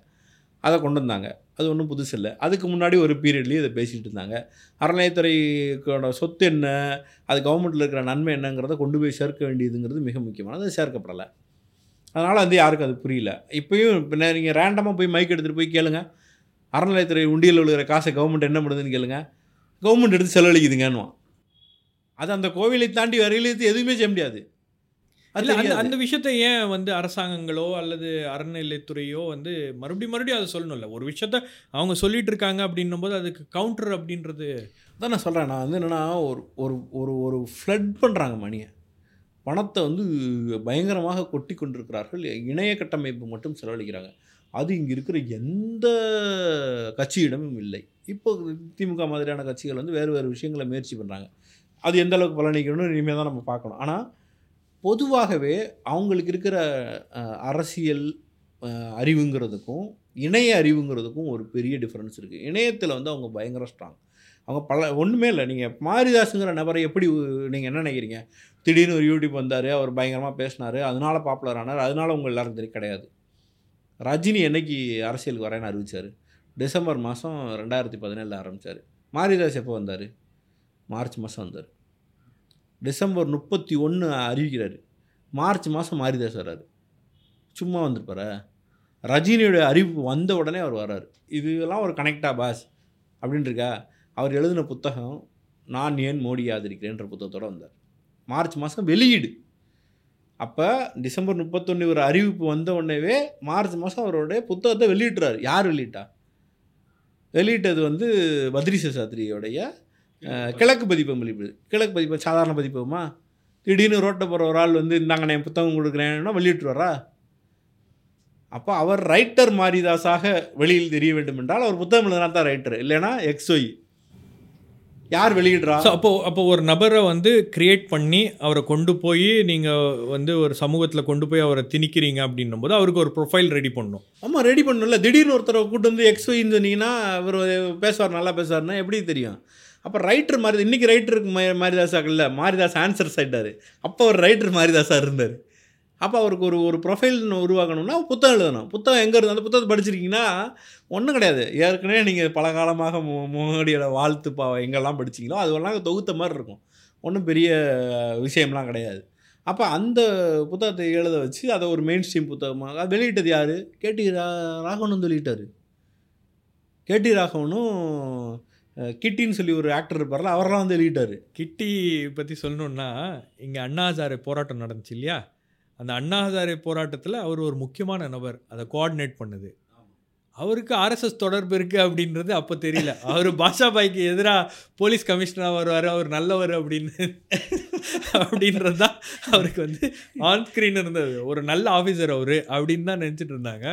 Speaker 8: அதை கொண்டு வந்தாங்க. அது ஒன்றும் புதுசு இல்லை. அதுக்கு முன்னாடி ஒரு பீரியட்லேயும் இதை பேசிகிட்டு இருந்தாங்க. அறநிலையத்துறைக்கோட சொத்து என்ன அது கவர்மெண்ட்டில் இருக்கிற நன்மை என்னங்கிறத கொண்டு போய் சேர்க்க வேண்டியதுங்கிறது மிக முக்கியமானது அது சேர்க்கப்படலை. அதனால் வந்து யாருக்கும் அது புரியல. இப்போயும் இப்போ நீங்கள் ரேண்டமாக போய் மைக் எடுத்துகிட்டு போய் கேளுங்க. அறநிலையத்துறை உண்டியல் விழுகிற காசை கவர்மெண்ட் என்ன பண்ணுதுன்னு கேளுங்க. கவர்மெண்ட் எடுத்து செலவழிக்குதுங்கன்னுவான். அது அந்த கோவிலை தாண்டி வரையிலேருந்து எதுவுமே செய்ய முடியாது. அது
Speaker 1: இல்ல, அந்த. அந்த விஷயத்தை ஏன் வந்து அரசாங்கங்களோ அல்லது அறநிலைத்துறையோ வந்து மறுபடியும் மறுபடியும் அதை சொல்லணும்ல? ஒரு விஷயத்த அவங்க சொல்லிட்டு இருக்காங்க அப்படின்னும் போது அதுக்கு கவுண்டர் அப்படின்றது
Speaker 8: அதான் நான் சொல்கிறேன் நான் வந்து என்னென்னா ஒரு ஒரு ஒரு ஒரு ஃப்ளட் பண்ணுறாங்க மணியை பணத்தை வந்து பயங்கரமாக கொட்டி கொண்டிருக்கிறார்கள். இணைய கட்டமைப்பு மட்டும் செலவழிக்கிறாங்க. அது இங்கே இருக்கிற எந்த கட்சியிடமும் இல்லை. இப்போ திமுக மாதிரியான கட்சிகள் வந்து வேறு வேறு விஷயங்களை முயற்சி பண்ணுறாங்க அது எந்த அளவுக்கு பலனளிக்கணும்னு இனிமேல் தான் நம்ம பார்க்கணும். ஆனால் பொதுவாகவே அவங்களுக்கு இருக்கிற அரசியல் அறிவுங்கிறதுக்கும் இணைய அறிவுங்கிறதுக்கும் ஒரு பெரிய டிஃப்ரென்ஸ் இருக்குது இணையத்தில் வந்து அவங்க பயங்கர ஸ்ட்ராங் அவங்க பல ஒன்றுமே இல்லை. நீங்கள் மாரிதாஸுங்கிற நபரை எப்படி நீங்கள் என்ன நினைக்கிறீங்க? திடீர்னு ஒரு யூடியூப் வந்தார் அவர் பயங்கரமாக பேசினார் அதனால பாப்புலர் ஆனார் அதனால உங்கள் எல்லாருக்கும் தெரியும் கிடையாது. ரஜினி என்னைக்கு அரசியலுக்கு வரேன்னு அறிவித்தார் டிசம்பர் மாதம் ரெண்டாயிரத்தி பதினேழில் ஆரம்பித்தார் மாரிதாஸ் எப்போ வந்தார்? மார்ச் மாதம் வந்தார். டிசம்பர் முப்பத்தி ஒன்று அறிவிக்கிறாரு. மார்ச் மாதம் மாரிதாஸ் வர்றாரு சும்மா வந்திருப்பாரா? ரஜினியோட அறிவிப்பு வந்த உடனே அவர் வர்றாரு. இதெல்லாம் ஒரு கனெக்டா பாஸ் அப்படின்ட்டுருக்கா அவர் எழுதின புத்தகம் நான் ஏன் மோடி ஆதரிக்கிறேன்ற புத்தகத்தோடு வந்தார். மார்ச் மாதம் வெளியீடு. அப்போ டிசம்பர் முப்பத்தொன்று ஒரு அறிவிப்பு வந்த உடனேவே மார்ச் மாதம் அவருடைய புத்தகத்தை வெளியிட்டுறாரு யார் வெளியிட்டா? வெளியிட்டது வந்து பத்ரி சாஸ்திரியோடைய கிழக்கு பதிப்பகம் வெளியிடுது கிழக்கு பதிப்பு சாதாரண பதிப்பகமா திடீர்னு ரோட்டை போகிற ஒரு ஆள் வந்து இந்தாங்க நான் புத்தகம் கொடுக்குறேன்னா வெளியிட்டுருவாரா? அப்போ அவர் ரைட்டர் மாரிதாஸாக வெளியில் தெரிய வேண்டும் என்றால் அவர் புத்தகம் எழுதினா தான் ரைட்டர் இல்லைன்னா எக்ஸ்ஒய் யார் வெளியிடுறா?
Speaker 1: ஸோ அப்போ அப்போ ஒரு நபரை வந்து கிரியேட் பண்ணி அவரை கொண்டு போய் நீங்கள் வந்து ஒரு சமூகத்தில் கொண்டு போய் அவரை திணிக்கிறீங்க அப்படின்னும் போது அவருக்கு ஒரு ப்ரொஃபைல் ரெடி பண்ணும்
Speaker 8: ஆமாம் ரெடி பண்ணணும்ல. திடீர்னு ஒருத்தரை கூட்டு வந்து எக்ஸ்ஒய்ன்னு சொன்னீங்கன்னா அவர் பேசுவார் நல்லா பேசுவார்னா எப்படி தெரியும்? அப்போ ரைட்டர் மாதிரி இன்றைக்கி ரைட்டருக்கு மாரிதாஸாக இல்லை மாரிதாஸ் ஆன்சர்ஸ் ஆகிட்டார் அப்போ அவர் ரைட்டர் மாரிதாஸாக இருந்தார். அப்போ அவருக்கு ஒரு ஒரு ப்ரொஃபைல் உருவாக்கணும்னா புத்தகம் எழுதணும். புத்தகம் எங்கே இருந்தால் அந்த புத்தகத்தை படிச்சிருக்கீங்கன்னா ஒன்றும் கிடையாது. ஏற்கனவே நீங்கள் பல காலமாக மோ மோடியோட வாழ்த்து பா எங்கெல்லாம் படிச்சீங்களோ அதுவெல்லாம் தொகுத்த மாதிரி இருக்கும். ஒன்றும் பெரிய விஷயம்லாம் கிடையாது. அப்போ அந்த புத்தகத்தை எழுத வச்சு அதை ஒரு மெயின் ஸ்ட்ரீம் புத்தகமாக வெளியிட்டது யார்? கேடி ரா ராகவனும் சொல்லிட்டார் வெளியிட்டார் கேடி ராகவனும் கிட்டின்னு சொல்லி ஒரு ஆக்டர் இருப்பார்ல அவரெல்லாம் வந்து எழுதிட்டார்.
Speaker 1: கிட்டி பற்றி சொல்லணுன்னா இங்கே அண்ணா ஹசாரே போராட்டம் நடந்துச்சு இல்லையா? அந்த அண்ணா ஹசாரே போராட்டத்தில் அவர் ஒரு முக்கியமான நபர் அதை கோஆர்டினேட் பண்ணுது. அவருக்கு ஆர்எஸ்எஸ் தொடர்பு இருக்குது அப்படின்றது அப்போ தெரியல. அவர் பாஷா பாய்க்கு எதிராக போலீஸ் கமிஷனராக வருவார் அவர் நல்லவர் அப்படின்னு அப்படின்றது தான் அவருக்கு வந்து ஆன் ஸ்க்ரீன் இருந்தது. ஒரு நல்ல ஆஃபீஸர் அவர் அப்படின்னு தான் நினச்சிட்டு இருந்தாங்க.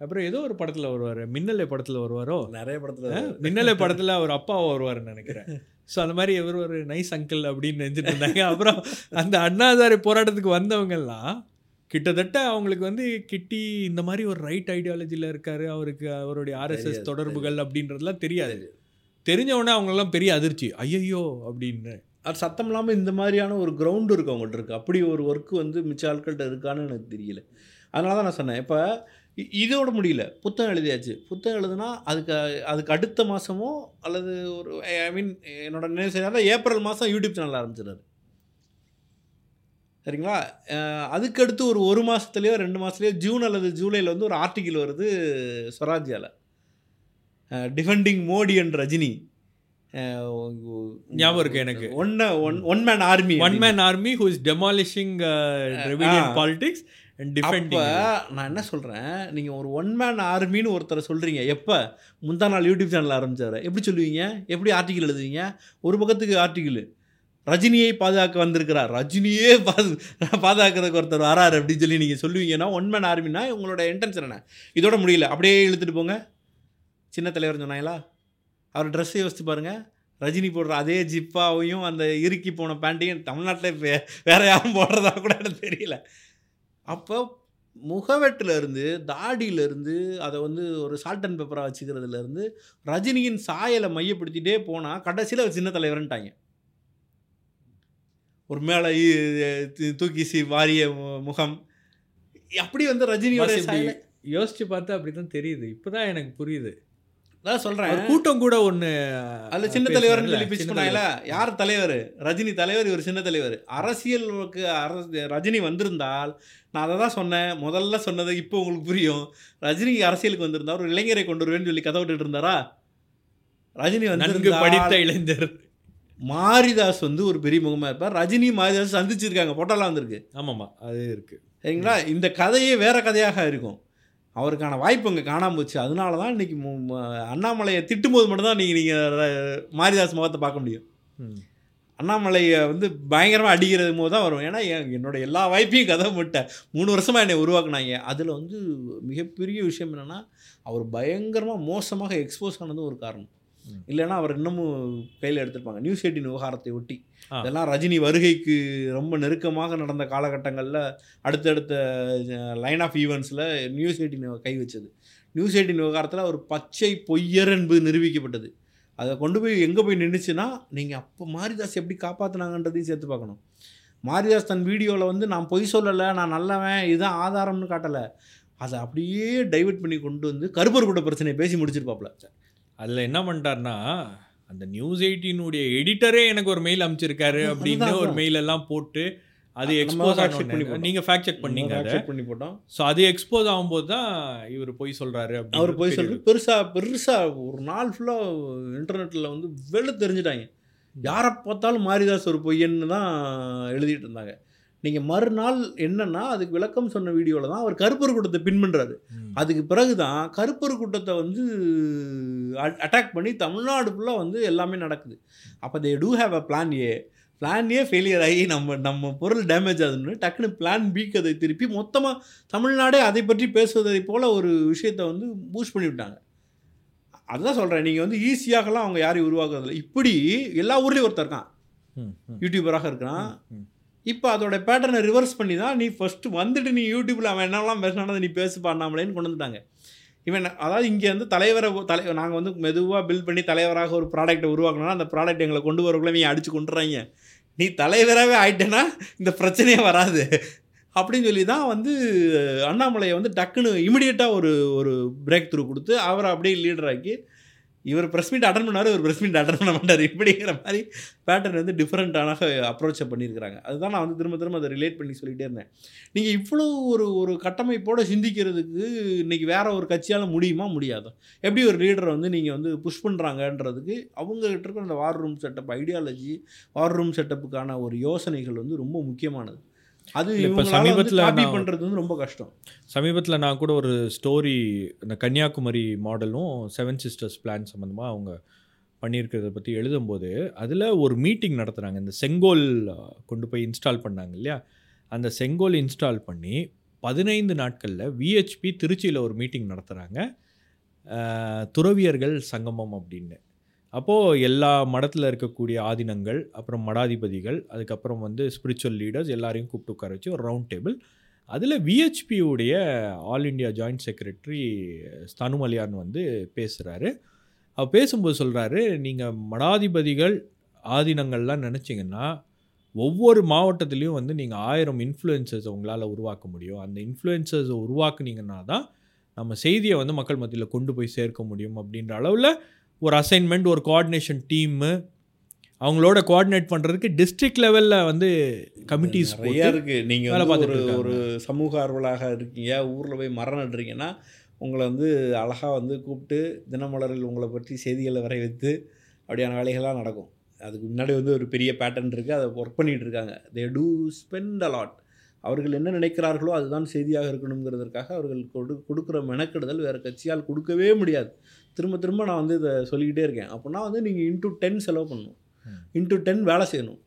Speaker 1: அப்புறம் ஏதோ ஒரு படத்தில் வருவார். மின்னலை படத்தில் வருவாரோ?
Speaker 8: நிறைய படத்தில்
Speaker 1: மின்னலை படத்தில் அவர் அப்பாவை வருவாருன்னு நினைக்கிறேன். ஸோ அந்த மாதிரி இவர் ஒரு நைஸ் அங்கிள் அப்படின்னு நினச்சிட்டு இருந்தாங்க. அப்புறம் அந்த அண்ணாதாரி போராட்டத்துக்கு வந்தவங்கெல்லாம் கிட்டத்தட்ட அவங்களுக்கு வந்து கிட்டி இந்த மாதிரி ஒரு ரைட் ஐடியாலஜியில் இருக்காரு. அவருக்கு அவருடைய ஆர்எஸ்எஸ் தொடர்புகள் அப்படின்றதுலாம் தெரியாது. தெரிஞ்ச உடனே அவங்களெல்லாம் பெரிய அதிர்ச்சி. ஐயையோ! அப்படின்னு.
Speaker 8: அது சத்தம் இல்லாமல் இந்த மாதிரியான ஒரு கிரவுண்டு இருக்கு அவங்கள்ட்ட இருக்குது அப்படி ஒரு ஒர்க்கு வந்து மிச்ச ஆட்கள்கிட்ட இருக்கான்னு எனக்கு தெரியல. அதனால தான் நான் சொன்னேன். இப்போ இதோட முடியல. புத்தகம் எழுதியாச்சு. புத்தகம் எழுதுனா அதுக்கு அதுக்கு அடுத்த மாதமோ அல்லது ஒரு ஐ மீன் என்னோட நினைவு சரியாக ஏப்ரல் மாதம் யூடியூப் சேனல் ஆரம்பிச்சிடுறாரு. சரிங்களா? அதுக்கடுத்து ஒரு ஒரு மாதத்துலேயோ ரெண்டு மாதத்துலேயோ ஜூன் அல்லது ஜூலையில் வந்து ஒரு ஆர்டிக்கிள் வருது ஸ்வராஜ்யால. டிஃபெண்டிங் மோடி அண்ட் ரஜினி
Speaker 1: ஞாபகம் இருக்கு எனக்கு.
Speaker 8: One one one man army
Speaker 1: one man army who is demolishing. Politics
Speaker 8: அப்போ நான் என்ன சொல்கிறேன் நீங்கள் ஒரு ஒன் மேன் ஆர்மின்னு ஒருத்தரை சொல்கிறீங்க எப்போ? முந்தா நாள் யூடியூப் சேனல் ஆரம்பிச்சாரு. எப்படி சொல்லுவீங்க? எப்படி ஆர்டிக்கிள் எழுதுவீங்க? ஒரு பக்கத்துக்கு ஆர்டிக்கிள் ரஜினியை பாதுகாக்க வந்திருக்கிறார். ரஜினியே பாது பாதுகாக்கிறதுக்கு ஒருத்தர் வராரு அப்படின்னு சொல்லி நீங்கள் சொல்லுவீங்கன்னா ஒன் மேன் ஆர்மினா உங்களோட இன்டென்ஷன் என்ன? இதோட முடியல. அப்படியே இழுத்துட்டு போங்க. சின்ன தலைவர் சொன்னாங்களா? அவர் ட்ரெஸ்ஸை யோசிச்சு பாருங்க. ரஜினி போடுற அதே ஜிப்பாவையும் அந்த இறுக்கி போன பேண்ட்டையும் தமிழ்நாட்டில் வேற யாரும் போடுறதா கூட எனக்கு தெரியல. அப்போ முகவெட்டுல இருந்து தாடியில இருந்து அதை வந்து ஒரு சால்ட் அண்ட் பெப்பராக வச்சுக்கிறதுல இருந்து ரஜினியின் சாயலை மையப்படுத்திட்டே போனால் கடைசியில் அவர் சின்ன தலைவர்ன்ட்டாங்க. ஒரு மேலே தூக்கி சி வாரிய முகம். அப்படி வந்து ரஜினியோட
Speaker 1: யோசிச்சு பார்த்தா அப்படி தான் தெரியுது. இப்போதான் எனக்கு புரியுது.
Speaker 8: அதான் சொல்கிறேன்
Speaker 1: கூட்டம் கூட ஒண்ணு
Speaker 8: அதுல சின்ன தலைவர்னு சொல்லி பிச் பண்ணாங்களா யார் தலைவர்? ரஜினி தலைவர் இவர் சின்ன தலைவர். அரசியலுக்கு அரசு ரஜினி வந்திருந்தால் நான் அதை தான் சொன்னேன். முதல்ல சொன்னது இப்போ உங்களுக்கு புரியும். ரஜினி அரசியலுக்கு வந்திருந்தா ஒரு இளைஞரை கொண்டு வருவேன்னு சொல்லி கதை விட்டுட்டு இருந்தாரா? ரஜினி
Speaker 1: நன்கு படித்த
Speaker 8: வந்து
Speaker 1: இளைஞர்.
Speaker 8: மாரிதாஸ் வந்து ஒரு பெரிய முகமா இருப்பார். ரஜினி மாரிதாஸ் சந்திச்சிருக்காங்க. போட்டோலாம் வந்திருக்கு.
Speaker 1: ஆமாமா அது இருக்கு.
Speaker 8: சரிங்களா? இந்த கதையே வேற கதையாக இருக்கும். அவருக்கான வாய்ப்பு அங்கே காணாம போச்சு. அதனால தான் ம- அண்ணாமலையை திட்டும்போது மட்டும்தான் நீங்கள் நீங்கள் மாரிதாஸ் முகத்தை பார்க்க முடியும். அண்ணாமலையை வந்து பயங்கரமாக அடிக்கிறது போது தான் வரும். ஏன்னா என் என்னோட எல்லா வாய்ப்பையும் கதை முட்டேன் மூணு வருஷமாக என்னை உருவாக்குனாங்க. அதில் வந்து மிகப்பெரிய விஷயம் என்னென்னா அவர் பயங்கரமாக மோசமாக எக்ஸ்போஸ் ஆனதும் ஒரு காரணம். இல்லைன்னா அவர் இன்னமும் கையில் எடுத்திருப்பாங்க. நியூஸ் எயிட்டின் விவகாரத்தை ஒட்டி. இதெல்லாம் ரஜினி வருகைக்கு ரொம்ப நெருக்கமாக நடந்த காலகட்டங்களில் அடுத்தடுத்த லைன் ஆஃப் ஈவெண்ட்ஸில் நியூஸ் எயிட்டின் கை வச்சது. நியூஸ் எயிட்டின் விவகாரத்தில் ஒரு பச்சை பொய்யர் என்பது நிரூபிக்கப்பட்டது. அதை கொண்டு போய் எங்கே போய் நின்றுச்சுன்னா நீங்கள் அப்போ மாரிதாஸ் எப்படி காப்பாற்றினாங்கன்றதையும் சேர்த்து பார்க்கணும். மாரிதாஸ் தன் வீடியோவில் வந்து நான் பொய் சொல்லலை நான் நல்லவன் இதுதான் ஆதாரம்னு காட்டலை. அதை அப்படியே டைவர்ட் பண்ணி கொண்டு வந்து கருப்பர் கூட பிரச்சனையை பேசி முடிச்சிருப்பாப்ல.
Speaker 1: அதுல என்ன பண்ணிட்டாருன்னா அந்த நியூஸ் எயிட்டினுடைய எடிட்டரே எனக்கு ஒரு மெயில் அனுப்பிச்சிருக்காரு
Speaker 8: அதுதான்,
Speaker 1: அப்படின்னு ஒரு. மெயில் எல்லாம் போட்டு அது எக்ஸ்போஸ்
Speaker 8: fact check பண்ணி
Speaker 1: ஆனோம்
Speaker 8: போட்டோம்.
Speaker 1: நீங்க ஃபேக்ட் செக் பண்ணீங்க
Speaker 8: check பண்ணி போட்டோம்.
Speaker 1: ஸோ அது எக்ஸ்போஸ் ஆகும்போது தான் இவர் போய் சொல்றாரு அப்படின்னு
Speaker 8: அவர் போய். சொல்லிட்டு பெருசாக பெருசாக ஒரு நாள் ஃபுல்லாக இன்டர்நெட்டில் வந்து வெள்ள தெரிஞ்சுட்டாங்க. யாரை பார்த்தாலும் மாரிதாஸ் ஒரு பொய்யன்னு தான் எழுதிட்டு இருந்தாங்க. நீங்கள் மறுநாள் என்னன்னா அதுக்கு விளக்கம் சொன்ன வீடியோவில் தான் அவர் கருப்பர் கூட்டத்தை பின் பண்ணுறாரு. அதுக்கு பிறகு தான் கருப்பர் கூட்டத்தை வந்து அட்டாக் பண்ணி தமிழ்நாடு ஃபுல்லாக வந்து எல்லாமே நடக்குது. அப்போ they too have a plan A plan A failure ஆகி நம்ம நம்ம பொருள் டேமேஜ் ஆகுதுன்னு டக்குன்னு பிளான் பிக்கு அதை திருப்பி மொத்தமாக தமிழ்நாடே அதை பற்றி பேசுவதை போல் ஒரு விஷயத்தை வந்து பூஸ்ட் பண்ணி விட்டாங்க அதுதான் சொல்கிறேன் நீங்கள் வந்து ஈஸியாகலாம் அவங்க யாரையும் உருவாக்குறதில்ல. இப்படி எல்லா ஊர்லேயும் ஒருத்தர் இருக்கான். யூடியூபராக இருக்கிறான். இப்போ அதோட பேட்டர்னை ரிவர்ஸ் பண்ணி தான் நீ ஃபஸ்ட்டு வந்துட்டு நீ யூடியூப்பில் அவன் என்னெல்லாம் பேசினாலும் நீ பேசு பண்ணாமலேன்னு கொண்டு வந்துட்டாங்க. இவன் அதாவது இங்கே வந்து தலைவரை தலை நாங்கள் வந்து மெதுவாக பில்ட் பண்ணி தலைவராக ஒரு ப்ராடக்ட்டை உருவாக்கணும்னா அந்த ப்ராடக்ட் எங்களை கொண்டு வரக்குள்ளே நீ அடித்து கொண்டுறாங்க. நீ தலைவராகவே ஆயிட்டேன்னா இந்த பிரச்சனையே வராது. அப்படின்னு சொல்லி தான் வந்து அண்ணாமலையை வந்து டக்குன்னு இமிடியட்டாக ஒரு ஒரு பிரேக் த்ரூ கொடுத்து அவரை அப்படியே லீடராக்கி இவர் ப்ரெஸ் மீட் அட்டன் பண்ணார் இவர் ப்ரெஸ் மீட் அட்டன் பண்ண மாட்டார். இப்படிங்கிற மாதிரி பேட்டர்ன் வந்து டிஃப்ரெண்ட்டான அப்ரோச்சை பண்ணியிருக்கிறாங்க. அதுதான் நான் வந்து திரும்ப திரும்ப அதை ரிலேட் பண்ணி சொல்லிகிட்டே இருந்தேன். நீங்கள் இவ்வளோ ஒரு ஒரு கட்டமைப்போடு சிந்திக்கிறதுக்கு இன்றைக்கி வேறு ஒரு கட்சியால் முடியுமா? முடியாதோ. எப்படி ஒரு லீடரை வந்து நீங்கள் வந்து புஷ் பண்ணுறாங்கன்றதுக்கு அவங்ககிட்ட இருக்கிற அந்த war room setup ideology war room செட்டப்புக்கான ஒரு யோசனைகள் வந்து ரொம்ப முக்கியமானது. அது
Speaker 1: இப்ப சமீபத்துல
Speaker 8: பண்ணுறது வந்து ரொம்ப கஷ்டம்.
Speaker 1: சமீபத்தில் நான் கூட ஒரு ஸ்டோரி இந்த கன்னியாகுமரி மாடலும் செவன் சிஸ்டர்ஸ் பிளான் சம்மந்தமாக அவங்க பண்ணியிருக்கிறத பற்றி எழுதும்போது அதில் ஒரு மீட்டிங் நடத்துகிறாங்க இந்த செங்கோல் கொண்டு போய் இன்ஸ்டால் பண்ணாங்க இல்லையா? அந்த செங்கோல் இன்ஸ்டால் பண்ணி பதினைந்து நாட்களில் விஹெச்பி திருச்சியில் ஒரு மீட்டிங் நடத்துகிறாங்க துறவியர்கள் சங்கமம் அப்படின்னு. அப்போது எல்லா மடத்தில் இருக்கக்கூடிய ஆதினங்கள் அப்புறம் மடாதிபதிகள் அதுக்கப்புறம் வந்து ஸ்பிரிச்சுவல் லீடர்ஸ் எல்லாரையும் கூப்பிட்டு உட்கார வச்சு ஒரு ரவுண்ட் டேபிள் அதில் விஹெச்பியுடைய All India joint secretary Sthanumalayan வந்து பேசுகிறாரு அவர் பேசும்போது சொல்கிறாரு நீங்கள் மடாதிபதிகள் ஆதீனங்கள்லாம் நினச்சிங்கன்னா ஒவ்வொரு மாவட்டத்துலேயும் வந்து நீங்கள் ஆயிரம் இன்ஃப்ளூயன்சர்ஸ் உங்களால் உருவாக்க முடியும். அந்த இன்ஃப்ளூயன்சர்ஸை உருவாக்குனீங்கன்னா தான் நம்ம செய்தியை வந்து மக்கள் மத்தியில் கொண்டு போய் சேர்க்க முடியும். அப்படின்ற அளவில் ஒரு அசைன்மெண்ட் ஒரு கோஆர்டினேஷன் டீமு அவங்களோட கோஆர்டினேட் பண்ணுறதுக்கு டிஸ்ட்ரிக்ட் லெவலில் வந்து கமிட்டிஸ்
Speaker 8: நிறையா இருக்குது நீங்கள்
Speaker 1: வேலை பார்த்துட்டு.
Speaker 8: ஒரு சமூக ஆர்வலாக இருக்கீங்க ஊரில் போய் மரம் நடுறீங்கன்னா உங்களை வந்து அழகாக வந்து கூப்பிட்டு தினமலரில் உங்களை பற்றி செய்திகளை வரை வைத்து அப்படியான வேலைகள்லாம் நடக்கும். அதுக்கு முன்னாடி வந்து ஒரு பெரிய பேட்டர்ன் இருக்குது அதை ஒர்க் பண்ணிகிட்டு இருக்காங்க. தே டூ ஸ்பெண்ட் அலாட் அவர்கள் என்ன நினைக்கிறார்களோ அதுதான் செய்தியாக இருக்கணுங்கிறதற்காக அவர்கள் கொடு கொடுக்குற மெனக்கெடுதல் வேறு கட்சியால் கொடுக்கவே முடியாது. திரும்ப திரும்ப நான் வந்து இதை சொல்லிக்கிட்டே இருக்கேன். அப்படின்னா வந்து நீங்கள் இன்ட்டு டென் செலவு பண்ணணும்.
Speaker 1: ம்.
Speaker 8: இன்ட்டு டென் வேலை செய்யணும்.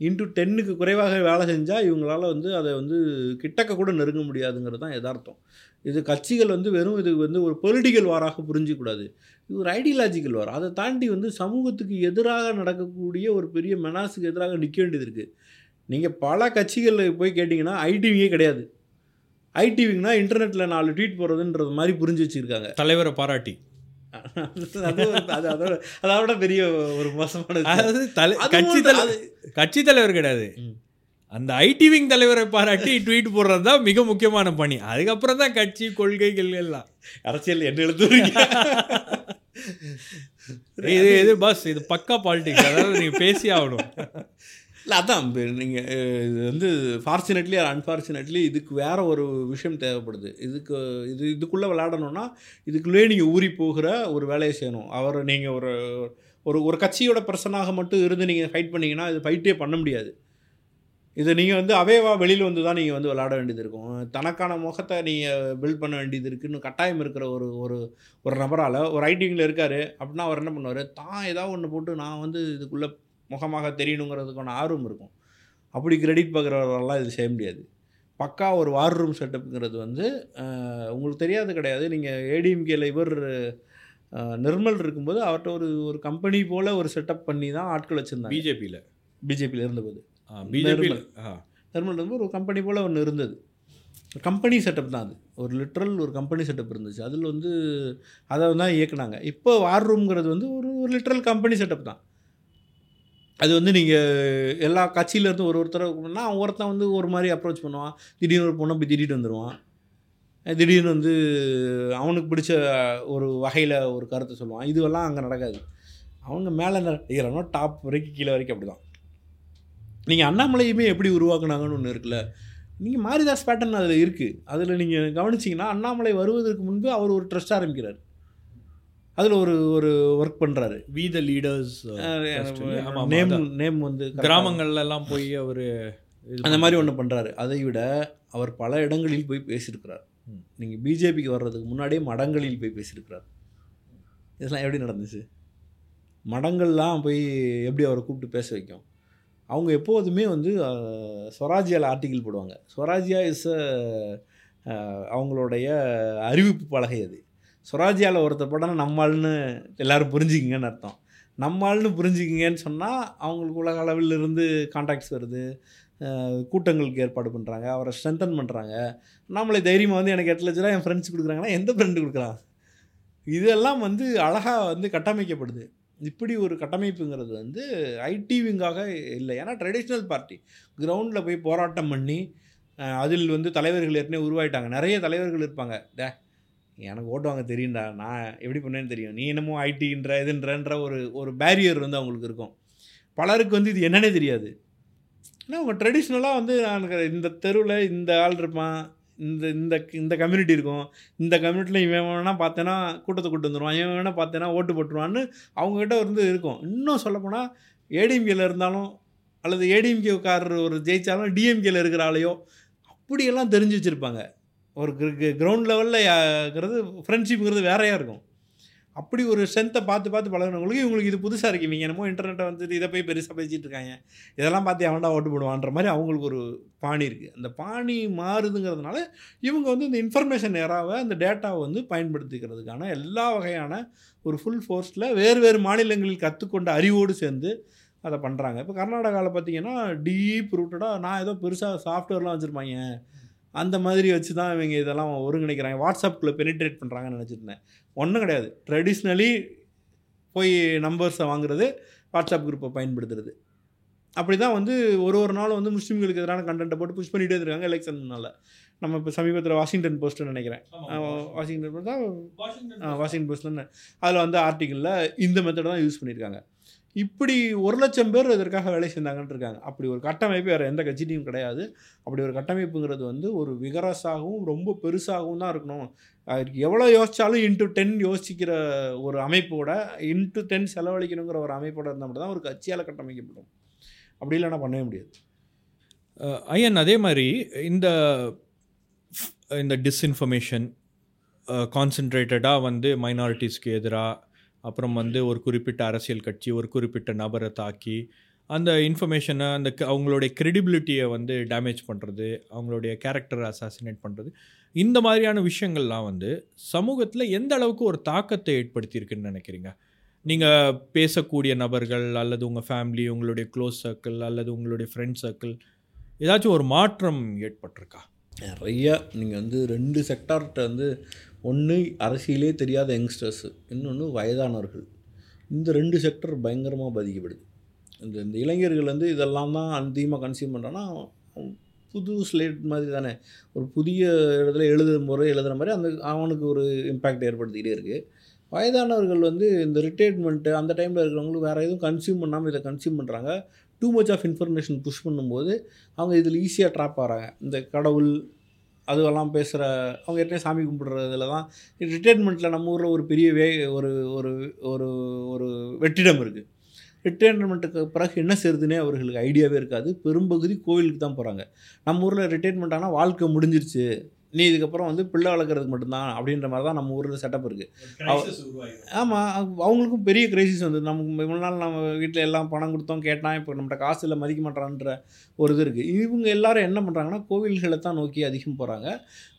Speaker 8: இன்ட்டு டென்னுக்கு குறைவாக வேலை செஞ்சால் இவங்களால வந்து அதை வந்து கிட்டக்க கூட நெருங்க முடியாதுங்கிறது தான் யதார்த்தம். இது கட்சிகள் வந்து வெறும் இது வந்து ஒரு பொலிட்டிக்கல் வாராக புரிஞ்சிக்கூடாது. இது ஒரு ஐடியாலஜிக்கல் வார் அதை தாண்டி வந்து சமூகத்துக்கு எதிராக நடக்கக்கூடிய ஒரு பெரிய மெனாஸுக்கு எதிராக நிற்க வேண்டியது இருக்குது நீங்கள் பல கட்சிகளில் போய் கேட்டிங்கன்னா ஐடிவியே கிடையாது. ஐடிவிங்கன்னா இன்டர்நெட்டில் நாலு ட்வீட் போடுறதுன்றது மாதிரி புரிஞ்சு வச்சுருக்காங்க.
Speaker 1: தலைவரை பாராட்டி.
Speaker 8: அதோட பெரிய ஒரு மோசமான.
Speaker 1: அதாவது தலை கட்சி தலைவர் கட்சி தலைவர் கிடையாது. அந்த ஐடி விங் தலைவரை பாராட்டி ட்வீட் போடுறது தான் மிக முக்கியமான பணி அதுக்கப்புறம் தான் கட்சி கொள்கைகள் எல்லாம்
Speaker 8: அரசியல் என்ன எழுதுறீங்க
Speaker 1: இது இது பஸ் இது பக்கா பாலிடிக்ஸ் அதாவது நீங்க பேசி ஆகணும்
Speaker 8: இல்லை அதான் நீங்கள் இது வந்து ஃபார்ச்சுனேட்லி ஆர் அன்ஃபார்ச்சுனேட்லி இதுக்கு வேற ஒரு விஷயம் தேவைப்படுது. இதுக்கு இது இதுக்குள்ளே விளையாடணும்னா இதுக்குள்ளேயே நீங்கள் ஊறி போகிற ஒரு வேலையை செய்யணும். அவர் நீங்கள் ஒரு ஒரு ஒரு கட்சியோட பர்சனாக மட்டும் இருந்து நீங்கள் ஃபைட் பண்ணிங்கன்னா இது ஃபைட்டே பண்ண முடியாது. இதை நீங்கள் வந்து அவேவா வெளியில் வந்து தான் நீங்கள் வந்து விளையாட வேண்டியது இருக்கும். தனக்கான முகத்தை நீங்கள் பில்ட் பண்ண வேண்டியது இருக்குன்னு கட்டாயம் இருக்கிற ஒரு ஒரு ஒரு நபரால் ஒரு ரைட்டிங்கில் இருக்கார். அப்படின்னா அவர் என்ன பண்ணுவார்? தான் ஏதாவது ஒன்று போட்டு நான் வந்து இதுக்குள்ளே முகமாக தெரியணுங்கிறதுக்கான ஆர்வம் இருக்கும். அப்படி கிரெடிட் பார்க்குறவரெல்லாம் இது செய்ய முடியாது. பக்கா ஒரு வார் ரூம் செட்டப்புங்கிறது வந்து உங்களுக்கு தெரியாது கிடையாது. நீங்கள் ஏடிஎம்கேல இவர் நிர்மல் இருக்கும்போது அவர்கிட்ட ஒரு ஒரு கம்பெனி போல் ஒரு செட்டப் பண்ணி தான் ஆட்கள் வச்சுருந்தாங்க.
Speaker 1: பிஜேபியில்
Speaker 8: பிஜேபியில் இருந்தபோது.
Speaker 1: பிஜேபியில்
Speaker 8: நிர்மல். வந்து ஒரு கம்பெனி போல் ஒன்று இருந்தது. கம்பெனி செட்டப் தான் அது. ஒரு லிட்ரல் ஒரு கம்பெனி செட்டப் இருந்துச்சு. அதில் வந்து அதை தான் இயக்குனாங்க. இப்போ வார் ரூம்ங்கிறது வந்து ஒரு ஒரு லிட்ரல் கம்பெனி செட்டப் தான். அது வந்து நீங்கள் எல்லா கட்சியிலேருந்து ஒரு ஒருத்தரை அவன் ஒருத்தன் வந்து ஒரு மாதிரி அப்ரோச் பண்ணுவான். திடீர்னு ஒரு பொண்ணை போய் திடீர்னு வந்துடுவான் திடீர்னு வந்து அவனுக்கு பிடிச்ச ஒரு வகையில் ஒரு கருத்தை சொல்லுவான். இதுவெல்லாம் அங்கே நடக்காது. அவங்க மேலே இருக்கிறானோ டாப் வரைக்கும் கீழே வரைக்கும் அப்படி தான் நீங்கள் அண்ணாமலையுமே எப்படி உருவாக்குனாங்கன்னு ஒன்று இருக்குல்ல. நீங்கள் மாரிதாஸ் பேட்டர்ன் அதில் இருக்குது அதில் நீங்கள் கவனிச்சிங்கன்னா அண்ணாமலை வருவதற்கு முன்பு அவர் ஒரு ட்ரஸ்ட் ஆரம்பிக்கிறார். அதில் ஒரு ஒரு ஒர்க் பண்ணுறாரு
Speaker 1: we the leaders
Speaker 8: name name வந்து correct ஆ-
Speaker 1: கிராமங்கள்ல எல்லாம் போய் அவர்
Speaker 8: அந்த மாதிரி ஒன்று பண்ணுறாரு அதை விட அவர் பல இடங்களில் போய் பேசியிருக்கிறார். நீங்கள் பிஜேபிக்கு வர்றதுக்கு முன்னாடியே மடங்களில் போய் பேசியிருக்கிறார். இதெல்லாம் எப்படி நடந்துச்சு? மடங்கள்லாம் போய் எப்படி அவரை கூப்பிட்டு பேச வைக்கும்? அவங்க எப்போதுமே வந்து அஹ், ஸ்வராஜ்யால ஆர்டிகிள் போடுவாங்க. ஸ்வராஜ்யா இஸ் அவங்களுடைய அறிவிப்பு பலகை அது. சுராஜியாவில் ஒருத்தர் படம்னா நம்மாள்னு எல்லோரும் புரிஞ்சுக்கிங்கன்னு அர்த்தம். நம்மாள்னு புரிஞ்சுக்கிங்கன்னு சொன்னால் அவங்களுக்கு உலக அளவில் இருந்து கான்டாக்ட்ஸ் வருது கூட்டங்களுக்கு ஏற்பாடு பண்ணுறாங்க அவரை ஸ்ட்ரென்தன் பண்ணுறாங்க நம்மளை தைரியமாக வந்து எனக்கு எட்டு லட்ச ரூபா என் ஃப்ரெண்ட்ஸ் கொடுக்குறாங்கன்னா எந்த ஃப்ரெண்டு கொடுக்குறான் இதெல்லாம் வந்து அழகாக வந்து கட்டமைக்கப்படுது. இப்படி ஒரு கட்டமைப்புங்கிறது வந்து ஐடிவிங்காக இல்லை. ஏன்னா ட்ரெடிஷ்னல் பார்ட்டி கிரவுண்டில் போய் போராட்டம் பண்ணி அதில் வந்து தலைவர்கள் ஏற்கனவே உருவாயிட்டாங்க. நிறைய தலைவர்கள் இருப்பாங்க. டே எனக்கு ஓட்டு வாங்க தெரியும்டா. நான் எப்படி பண்ணேன்னு தெரியும். நீ என்னமோ ஐடின்ற இதுன்றன்ற ஒரு ஒரு பேரியர் வந்து அவங்களுக்கு இருக்கும். பலருக்கு வந்து இது என்னன்னே தெரியாது. ஏன்னா அவங்க ட்ரெடிஷ்னலாக வந்து எனக்கு இந்த தெருவில் இந்த ஆள் இருப்பான் இந்த இந்த இந்த கம்யூனிட்டி இருக்கும். இந்த கம்யூனிட்டியில் இவன் வேணால் பார்த்தேன்னா கூட்டத்தை கூட்டு வந்துடுவான் இவன் வேணால் பார்த்தேன்னா ஓட்டு போட்டுருவான்னு அவங்ககிட்ட வந்து இருக்கும். இன்னும் சொல்லப்போனால் ஏடிஎம்கேல இருந்தாலும் அல்லது ஏடிஎம்கேக்காரர் ஒரு ஜெயித்தாலும் டிஎம்கேல இருக்கிற ஆளையோ அப்படியெல்லாம் தெரிஞ்சு வச்சுருப்பாங்க. ஒரு கிரவுண்ட் லெவலில் இருக்கிறது ஃப்ரெண்ட்ஷிப்புங்கிறது வேறையாக இருக்கும். அப்படி ஒரு ஸ்ட்ரென்த்தை பார்த்து பார்த்து பழகினவங்களுக்கு இவங்களுக்கு இது புதுசாக இருக்கு. இவங்க என்னமோ இன்டர்நெட்டை வந்துட்டு இதை போய் பெருசாக பேசிகிட்டு இருக்காங்க. இதெல்லாம் பார்த்து அவன்டா ஓட்டு போடுவான்ற மாதிரி அவங்களுக்கு ஒரு பாணி இருக்குது அந்த பாணி மாறுதுங்கிறதுனால இவங்க வந்து இந்த இன்ஃபர்மேஷன் நேராவை அந்த டேட்டாவை வந்து பயன்படுத்திக்கிறதுக்கான எல்லா வகையான ஒரு ஃபுல் ஃபோர்ஸில் வேறு வேறு மாநிலங்களில் கற்றுக்கொண்ட அறிவோடு சேர்ந்து அதை பண்ணுறாங்க இப்போ கர்நாடகாவில் பார்த்தீங்கன்னா டீப் ரூட்டடாக நான் ஏதோ பெருசாக சாஃப்ட்வேர்லாம் வச்சுருப்பாங்க. அந்த மாதிரி வச்சு தான் இவங்க இதெல்லாம் ஒருங்கிணைக்கிறாங்க. வாட்ஸ்அப்பில் பெனிட்ரேட் பண்ணுறாங்கன்னு நினச்சிருந்தேன். ஒன்றும் கிடையாது. ட்ரெடிஷ்னலி போய் நம்பர்ஸை வாங்குறது வாட்ஸ்அப் குரூப்பை பயன்படுத்துறது. அப்படி தான் வந்து ஒரு ஒரு நாளும் வந்து முஸ்லீம்களுக்கு எதிரான கண்டென்ட்டை போட்டு புஷ் பண்ணிகிட்டே இருக்காங்க எலெக்ஷன் முன்னால் நம்ம இப்போ சமீபத்தில் வாஷிங்டன் போஸ்ட்னு நினைக்கிறேன். வாஷிங்டன் போஸ்ட் தான் வாஷிங்டன் போஸ்ட்லன்னு அதில் வந்து ஆர்டிக்கிளில் இந்த மெத்தட் தான் யூஸ் பண்ணியிருக்காங்க இப்படி ஒரு லட்சம் பேர் இதற்காக வேலை செஞ்சாங்கன்னு இருக்காங்க. அப்படி ஒரு கட்டமைப்பு வேறு எந்த கட்சியிலையும் கிடையாது. அப்படி ஒரு கட்டமைப்புங்கிறது வந்து ஒரு விகரஸாகவும் ரொம்ப பெருசாகவும் தான் இருக்கணும். அதுக்கு எவ்வளோ யோசித்தாலும் இன்ட்டு டென் யோசிக்கிற ஒரு அமைப்போட இன்ட்டு டென் செலவழிக்கணுங்கிற ஒரு அமைப்போட இருந்தால் மட்டும் தான் ஒரு கட்சியால் கட்டமைக்கப்படும். அப்படி இல்லைன்னா பண்ணவே முடியாது.
Speaker 1: ஐயன் அதே மாதிரி இந்த இந்த டிஸ்இன்ஃபர்மேஷன் கான்சென்ட்ரேட்டடாக வந்து மைனாரிட்டிஸ்க்கு எதிராக அப்புறம் வந்து ஒரு குறிப்பிட்ட அரசியல் கட்சி ஒரு குறிப்பிட்ட நபரை தாக்கி அந்த இன்ஃபர்மேஷனை அந்த க- அவங்களுடைய க்ரெடிபிலிட்டியை வந்து டேமேஜ் பண்ணுறது அவங்களுடைய கேரக்டரை அசாசினேட் பண்ணுறது இந்த மாதிரியான விஷயங்கள்லாம் வந்து சமூகத்தில் எந்த அளவுக்கு ஒரு தாக்கத்தை ஏற்படுத்தியிருக்குன்னு நினைக்கிறீங்க? நீங்கள் பேசக்கூடிய நபர்கள் அல்லது உங்கள் ஃபேமிலி உங்களுடைய க்ளோஸ் சர்க்கிள் அல்லது உங்களுடைய ஃப்ரெண்ட் சர்க்கிள் ஏதாச்சும் ஒரு மாற்றம் ஏற்பட்டிருக்கா?
Speaker 8: நிறைய. நீங்கள் வந்து ரெண்டு செக்டார்கிட்ட வந்து ஒன்று அரசியலே தெரியாத யங்ஸ்டர்ஸு இன்னொன்று வயதானவர்கள். இந்த ரெண்டு செக்டர் பயங்கரமாக பாதிக்கப்படுது. இந்த இந்த இளைஞர்கள் வந்து இதெல்லாம் தான் அதிகமாக கன்சியூம் பண்ணுறான்னா புது ஸ்லேட் மாதிரி தானே. ஒரு புதிய இடத்துல எழுதுற முறை எழுதுகிற மாதிரி அந்த அவனுக்கு ஒரு இம்பேக்ட் ஏற்படுத்திக்கிட்டே இருக்குது வயதானவர்கள் வந்து இந்த ரிட்டையர்மெண்ட்டு அந்த டைமில் இருக்கிறவங்களுக்கு வேறு எதுவும் கன்சியூம் பண்ணாமல் இதை கன்சியூம் பண்ணுறாங்க too much of information push பண்ணும்போது அவங்க இதில் ஈஸியாக ட்ராப் ஆகிறாங்க. இந்த கடவுள் அதுவெல்லாம் பேசுகிற அவங்க ஏற்கனவே சாமி கும்பிடுறதுல தான் ரிட்டைர்மெண்ட்டில் நம்ம ஊரில் ஒரு பெரிய வே ஒரு ஒரு ஒரு ஒரு வெற்றிடம் இருக்குது ரிட்டைர்மெண்ட்டுக்கு பிறகு என்ன செய்யுதுன்னே அவர்களுக்கு ஐடியாவே இருக்காது. பெரும்பகுதி கோவிலுக்கு தான் போகிறாங்க நம்ம ஊரில் ரிட்டைர்மெண்ட் ஆனால் வாழ்க்கை முடிஞ்சிருச்சு. நீ இதுக்கப்புறம் வந்து பிள்ளை வளர்க்குறதுக்கு மட்டும்தான் அப்படின்ற மாதிரி தான் நம்ம ஊரில் செட்டப் இருக்குது ஆமாம் அவங்களுக்கும் பெரிய கிரைசிஸ் வந்து நமக்கு இவ்வளோ நாள் நம்ம வீட்டில் எல்லாம் பணம் கொடுத்தோம் கேட்டான் இப்போ நம்மகிட்ட காசு இல்லை மதிக்க மாட்டான்ற ஒரு இது இருக்குது இவங்க எல்லாரும் என்ன பண்ணுறாங்கன்னா கோவில்களை தான் நோக்கி அதிகம் போகிறாங்க